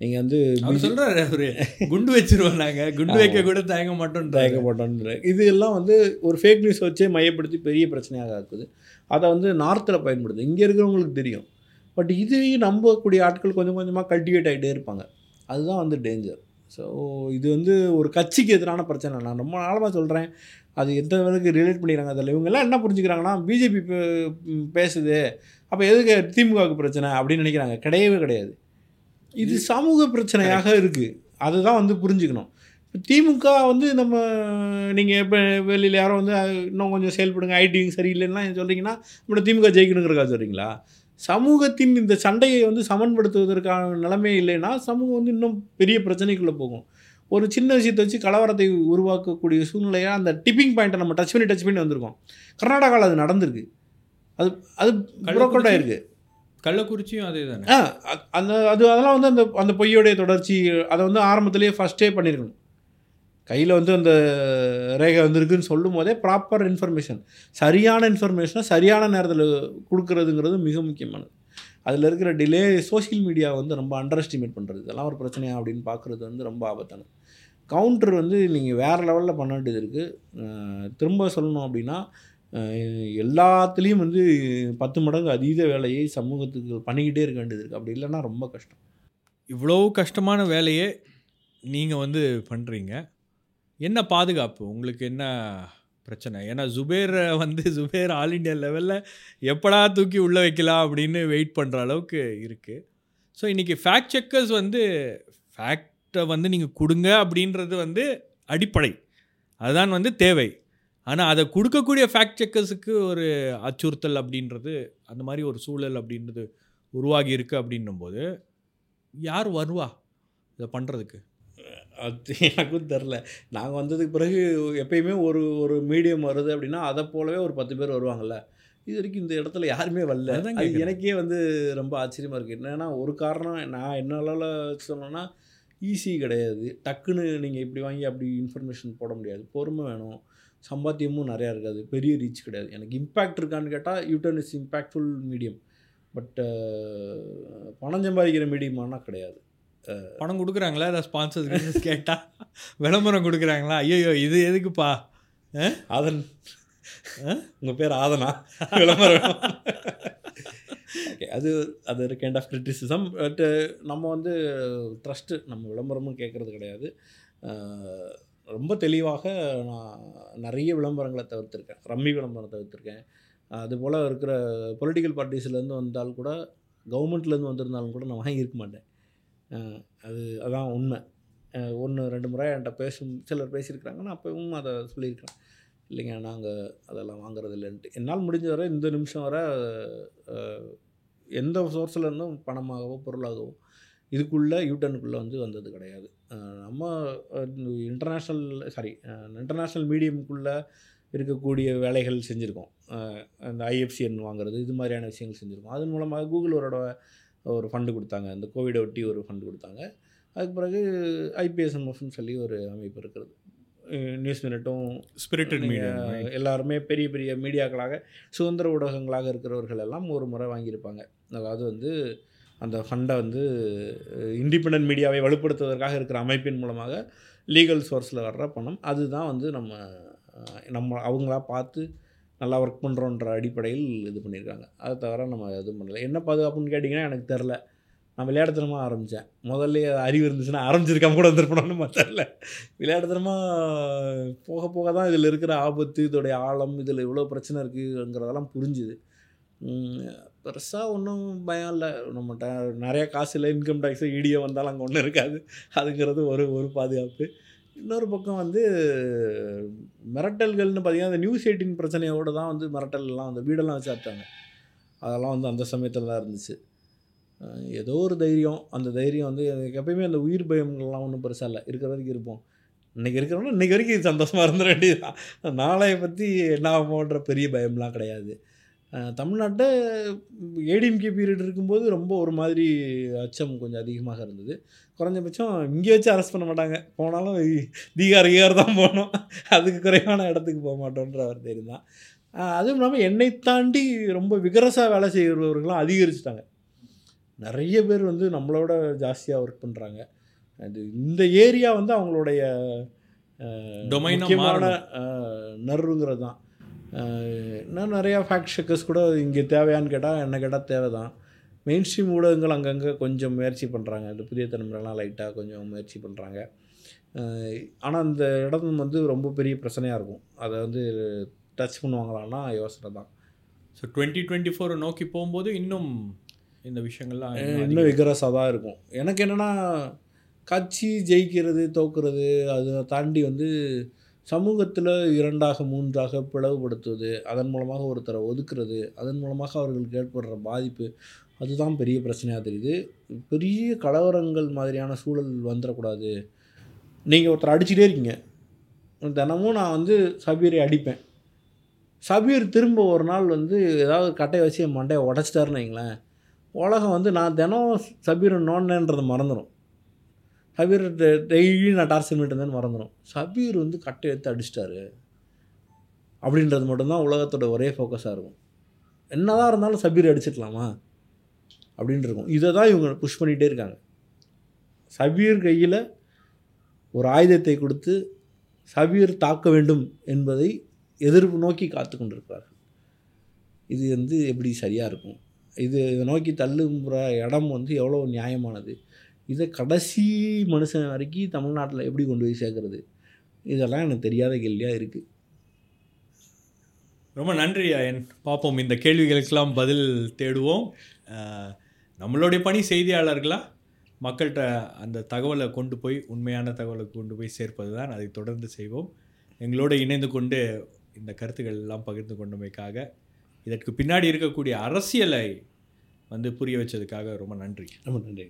Speaker 8: நீங்கள் வந்து
Speaker 1: அவர் சொல்றாரு அவரு குண்டு வச்சிருவோம் நாங்க. குண்டு வைக்க கூட தயங்க மாட்டோம்
Speaker 8: தயக்க மாட்டோன்ற இது எல்லாம் வந்து ஒரு ஃபேக் நியூஸ் வச்சே மையப்படுத்தி பெரிய பிரச்சனையாக ஆக்குது. அதை வந்து நார்த்தில் பயன்படுது. இங்கே இருக்கிறவங்களுக்கு தெரியும். பட் இதையும் நம்பக்கூடிய ஆட்கள் கொஞ்சம் கொஞ்சமாக கல்டிவேட் ஆகிட்டே இருப்பாங்க. அதுதான் வந்து டேஞ்சர் ஸோ இது வந்து ஒரு கட்சிக்கு எதிரான பிரச்சனை. நான் ரொம்ப நாளமாக சொல்கிறேன் அது எந்த அளவுக்கு ரிலேட் பண்ணிக்கிறாங்க அதில் இவங்கெல்லாம் என்ன புரிஞ்சுக்கிறாங்கன்னா பிஜேபி பேசுது. அப்போ எதுக்கு திமுகவுக்கு பிரச்சனை அப்படின்னு நினைக்கிறாங்க. கிடையவே கிடையாது. இது சமூக பிரச்சனையாக இருக்குது அதுதான் வந்து புரிஞ்சுக்கணும். இப்ப திமுக வந்து நம்ம நீங்கள் இப்போ வெளியில் யாரோ வந்து இன்னும் கொஞ்சம் செயல்படுங்க ஐடி சரியில்லைன்னா சொல்கிறீங்கன்னா நம்ம திமுக ஜெயிக்கணுங்கிறக்கா சொல்கிறீங்களா சமூகத்தின் இந்த சண்டையை வந்து சமன்படுத்துவதற்கான நிலைமை இல்லைன்னா சமூகம் வந்து இன்னும் பெரிய பிரச்சனைக்குள்ளே போகும். ஒரு சின்ன விஷயத்தை வச்சு கலவரத்தை உருவாக்கக்கூடிய சூழ்நிலையாக அந்த டிப்பிங் பாயிண்ட்டை நம்ம டச் பண்ணி டச் பண்ணி வந்திருக்கோம். கர்நாடகாவில் அது நடந்திருக்கு. அது அது ப்ரோக் அவுட் ஆயிருக்கு.
Speaker 1: கள்ளக்குறிச்சியும் அதே தானே
Speaker 8: ஆ அந்த அது அதெல்லாம் வந்து அந்த அந்த பொய்யோடைய தொடர்ச்சி அதை வந்து ஆரம்பத்திலேயே ஃபஸ்ட்டே பண்ணியிருக்கணும் கையில் வந்து அந்த ரேகை வந்திருக்குன்னு சொல்லும் போதே ப்ராப்பர் இன்ஃபர்மேஷன் சரியான இன்ஃபர்மேஷனை சரியான நேரத்தில் கொடுக்கறதுங்கிறது மிக முக்கியமானது. அதில் இருக்கிற டிலே சோஷியல் மீடியா வந்து ரொம்ப அண்டர் எஸ்டிமேட் பண்ணுறது இதெல்லாம் ஒரு பிரச்சனையா அப்படின்னு பார்க்குறது வந்து ரொம்ப ஆபத்தானது. கவுண்டர் வந்து நீங்கள் வேறு லெவலில் பண்ண வேண்டியது இருக்குது திரும்ப சொல்லணும் அப்படின்னா எல்லாத்துலேயும் வந்து பத்து மடங்கு அதீத வேலையை சமூகத்துக்கு பண்ணிக்கிட்டே இருக்க வேண்டியது இருக்குது அப்படி இல்லைன்னா ரொம்ப கஷ்டம்.
Speaker 1: இவ்வளோ கஷ்டமான வேலையை நீங்கள் வந்து பண்ணுறீங்க என்ன பாதுகாப்பு? உங்களுக்கு என்ன பிரச்சனை? ஏன்னா ஜுபேரை வந்து ஜுபேர் ஆல் இண்டியா லெவலில் எப்படா தூக்கி உள்ளே வைக்கலாம் அப்படின்னு வெயிட் பண்ணுற அளவுக்கு இருக்குது ஸோ இன்றைக்கி ஃபேக்ட் செக்கர்ஸ் வந்து ஃபேக்ட் வந்து நீங்கள் கொடுங்க அப்படின்றது வந்து அடிப்படை. அதுதான் வந்து தேவை. ஆனால் அதை கொடுக்கக்கூடிய ஃபேக்ட் செக்கர்ஸுக்கு ஒரு அச்சுறுத்தல் அப்படின்றது அந்த மாதிரி ஒரு சூழல் அப்படின்றது உருவாகி இருக்கு அப்படின்னும் போது யார் வருவா இதை பண்ணுறதுக்கு
Speaker 8: அது எனக்கும் தெரில நாங்கள் வந்ததுக்கு பிறகு எப்பயுமே ஒரு ஒரு மீடியம் வருது அப்படின்னா அதை போலவே ஒரு பத்து பேர் வருவாங்கல்ல. இது வரைக்கும் இந்த இடத்துல யாருமே வரல. அது. எனக்கே வந்து ரொம்ப ஆச்சரியமாக இருக்குது என்னன்னா ஒரு காரணம் நான் என்ன அளவில் சொன்னேன்னா ஈஸி கிடையாது. டக்குன்னு நீங்கள் இப்படி வாங்கி அப்படி இன்ஃபர்மேஷன் போட முடியாது. பொறுமை வேணும். சம்பாத்தியமும் நிறையா இருக்காது. பெரிய ரீச் கிடையாது. எனக்கு இம்பேக்ட் இருக்கான்னு கேட்டால் YouTurn is impactful medium but பணம் சம்பாதிக்கிற மீடியமானா கிடையாது.
Speaker 1: பணம் கொடுக்குறாங்களா? அதை ஸ்பான்சர்ஸ் கேட்டால் விளம்பரம் கொடுக்குறாங்களா? ஐயோ இது எதுக்குப்பா?
Speaker 8: ஆதன். உங்கள் பேர் ஆதனா? விளம்பரம். ஓகே அது அது ஒரு கைண்ட் ஆஃப் கிரிட்டிசிசம் பட் நம்ம வந்து ட்ரஸ்ட்டு நம்ம விளம்பரமும் கேட்குறது கிடையாது. Uh, ரொம்ப தெளிவாக நான் நிறைய விளம்பரங்களை தவிர்த்துருக்கேன். ரம்மி விளம்பரம் தவிர்த்துருக்கேன். அதுபோல் இருக்கிற பொலிட்டிக்கல் பார்ட்டிஸ்லேருந்து வந்தால் கூட கவர்மெண்ட்லேருந்து வந்திருந்தாலும் கூட நான் வாங்கியிருக்க மாட்டேன். Uh, அது அதான் உண்மை. Uh, ஒன்று ரெண்டு முறை என்கிட்ட பேசும் சிலர் பேசியிருக்கிறாங்க. நான் அப்பவும் அதை சொல்லியிருக்கிறேன். இல்லைங்க நாங்கள் அதெல்லாம் வாங்குறது இல்லைன்ட்டு என்னால் முடிஞ்ச வரை இந்த நிமிஷம் வரை எந்த சோர்ஸில் இருந்தும் பணமாகவோ பொருளாகவோ இதுக்குள்ளே யூட்டனுக்குள்ளே வந்து வந்தது கிடையாது. நம்ம இன்டர்நேஷ்னல் சாரி இன்டர்நேஷ்னல் மீடியமுக்குள்ளே இருக்கக்கூடிய வேலைகள் செஞ்சுருக்கோம். அந்த ஐஎஃப்சிஎன் வாங்குறது இது மாதிரியான விஷயங்கள் செஞ்சுருக்கோம். அதன் மூலமாக கூகுள் ஒரு ஃபண்டு கொடுத்தாங்க. அந்த கோவிடை ஒட்டி ஒரு ஃபண்டு கொடுத்தாங்க. அதுக்கு பிறகு ஐபிஎஸ்எம்எஃப்னு சொல்லி ஒரு அமைப்பு இருக்கிறது. நியூஸ் மினிட்டும்
Speaker 1: ஸ்பிரிட்டட் மீடியா
Speaker 8: எல்லாருமே பெரிய பெரிய மீடியாக்களாக சுதந்திர ஊடகங்களாக இருக்கிறவர்கள் எல்லாம் ஒரு முறை வாங்கியிருப்பாங்க. அதாவது வந்து அந்த ஃபண்டை வந்து இண்டிபெண்ட் மீடியாவை வலுப்படுத்துவதற்காக இருக்கிற அமைப்பின் மூலமாக லீகல் சோர்ஸில் வர்ற பணம். அதுதான் வந்து நம்ம நம்ம அவங்களா பார்த்து நல்லா ஒர்க் பண்ணுறோன்ற அடிப்படையில் இது பண்ணியிருக்காங்க. அதை தவிர நம்ம எதுவும் பண்ணல. என்ன பாதுகாப்புன்னு கேட்டிங்கன்னா எனக்கு தெரில. நான் விளையாட்டுத்தனமாக ஆரம்பித்தேன் முதல்ல அறிவு இருந்துச்சுன்னா ஆரம்பிச்சிருக்காம கூட வந்திருப்பணும்னு தெரில. விளையாட்டுத்தனமாக போக போக தான் இதில் இருக்கிற ஆபத்து இதோடைய ஆழம் இதில் இவ்வளோ பிரச்சனை இருக்குங்கிறதெல்லாம் புரிஞ்சுது. பெருசாக ஒன்றும் பயம் இல்லை. நம்மகிட்ட நிறைய காசு இல்லை. இன்கம் டேக்ஸு இடியோ வந்தாலும் அங்கே ஒன்றும் இருக்காது. அதுங்கிறது ஒரு ஒரு பாதுகாப்பு. இன்னொரு பக்கம் வந்து மிரட்டல்கள்னு பார்த்தீங்கன்னா அந்த நியூஸ் எயிட்டின் பிரச்சனையோடு தான் வந்து மிரட்டல்லாம் அந்த வீடெல்லாம் வச்சாட்டாங்க அதெல்லாம் வந்து அந்த சமயத்தில் தான் இருந்துச்சு. ஏதோ ஒரு தைரியம். அந்த தைரியம் வந்து எனக்கு எப்பயுமே அந்த உயிர் பயங்கள்லாம் ஒன்றும் பெருசாக இல்லை. இருக்கிற வரைக்கும் இருப்போம். இன்றைக்கி இருக்கிறோம்னா இன்றைக்கி வரைக்கும் சந்தோஷமாக இருந்துட வேண்டியதுதான். நாளையை பற்றி என்ன ஆகுமோன்ற பெரிய பயம்லாம் கிடையாது. தமிழ்நாட்டை ஏடிஎம்கே பீரியட் இருக்கும்போது ரொம்ப ஒரு மாதிரி அச்சம் கொஞ்சம் அதிகமாக இருந்தது. குறைஞ்சபட்சம் இங்கே வச்சு அரெஸ்ட் பண்ண மாட்டாங்க. போனாலும் பீகார் ஈகார் தான் போனோம் அதுக்கு குறைவான இடத்துக்கு போக மாட்டோன்ற ஒரு தைரியம் தான். அதுவும் இல்லாமல் என்னை தாண்டி ரொம்ப விகரசாக வேலை செய்கிறவர்கள்லாம் அதிகரிச்சிட்டாங்க. நிறைய பேர் வந்து நம்மளோட ஜாஸ்தியாக ஒர்க் பண்ணுறாங்க அது இந்த ஏரியா வந்து அவங்களுடைய முக்கியமான
Speaker 1: மாறணும்.
Speaker 8: நர்ருங்கிறது தான். இன்னும் நிறையா ஃபேக்ட் செக்கர்ஸ் கூட இங்கே தேவையான்னு கேட்டால் என்ன கேட்டால் தேவை தான் மெயின் ஸ்ட்ரீம் ஊடகங்கள் அங்கங்கே கொஞ்சம் முயற்சி பண்ணுறாங்க இந்த புதிய தலைமுறைலாம் லைட்டாக கொஞ்சம் முயற்சி பண்ணுறாங்க ஆனால் அந்த இடம் வந்து ரொம்ப பெரிய பிரச்சனையாக இருக்கும். அதை வந்து டச் பண்ணுவாங்களான்னா யோசனை தான்.
Speaker 1: ஸோ டுவெண்ட்டி டுவெண்ட்டி ஃபோரை நோக்கி போகும்போது இன்னும் இந்த விஷயங்கள்லாம் இன்னும்.
Speaker 8: விகரஸாக தான் இருக்கும். எனக்கு என்னென்னா கட்சி ஜெயிக்கிறது தோக்குறது அதை தாண்டி வந்து சமூகத்தில் இரண்டாக மூன்றாக பிளவுபடுத்துவது அதன் மூலமாக ஒருத்தரை ஒதுக்குறது அதன் மூலமாக அவர்களுக்கு ஏற்படுற பாதிப்பு அதுதான் பெரிய பிரச்சனையாக தெரியுது. பெரிய கலவரங்கள் மாதிரியான சூழல் வந்துடக்கூடாது. நீங்கள் ஒருத்தர் அடிச்சுட்டே இருக்கீங்க. தினமும் நான் வந்து சபீரை அடிப்பேன். சபீர் திரும்ப ஒரு நாள் வந்து ஏதாவது கட்டையை வச்சு என் மண்டையை உடச்சிட்டாருன்னு வைங்களேன். உலகம் வந்து நான் தினம் சபீரை நோண்டேன்றதை மறந்துடும் சபீர் டெய்லி நான் டார்ச்சர் பண்ணிட்டு இருந்தேன்னு மறந்துடும் சபீர் வந்து கட்டை எடுத்து அடிச்சிட்டாரு. அப்படின்றது மட்டும்தான் உலகத்தோட ஒரே ஃபோக்கஸாக இருக்கும். என்னதான் இருந்தாலும் சபீர் அடிச்சிடலாமா? அப்படின்னு இருக்கும். இதை தான் இவங்க புஷ் பண்ணிகிட்டே இருக்காங்க. சபீர் கையில் ஒரு ஆயுதத்தை கொடுத்து சபீர் தாக்க வேண்டும் என்பதை எதிர்ப்பு நோக்கி காத்து கொண்டிருக்கிறார்கள். இது வந்து எப்படி சரியாக இருக்கும்? இது இதை நோக்கி தள்ளுகிற இடம் வந்து எவ்வளோ நியாயமானது? இதை கடைசி மனுஷன் வரைக்கும் தமிழ்நாட்டில் எப்படி கொண்டு போய் சேர்க்கறது? இதெல்லாம் எனக்கு தெரியாத கேள்வியாக இருக்குது
Speaker 1: ரொம்ப நன்றி அயன். பார்ப்போம் இந்த கேள்விகளுக்கெல்லாம் பதில் தேடுவோம். நம்மளுடைய பணி செய்தியாளர்களா? மக்கள்கிட்ட அந்த தகவலை கொண்டு போய் உண்மையான தகவலை கொண்டு போய் சேர்ப்பது தான் அதை தொடர்ந்து செய்வோம். எங்களோடு இணைந்து கொண்டு இந்த கருத்துக்கள் எல்லாம் பகிர்ந்து கொண்டமைக்காக இதற்கு பின்னாடி இருக்கக்கூடிய அரசியலை வந்து புரிய வச்சதுக்காக ரொம்ப நன்றி.
Speaker 8: ரொம்ப நன்றி.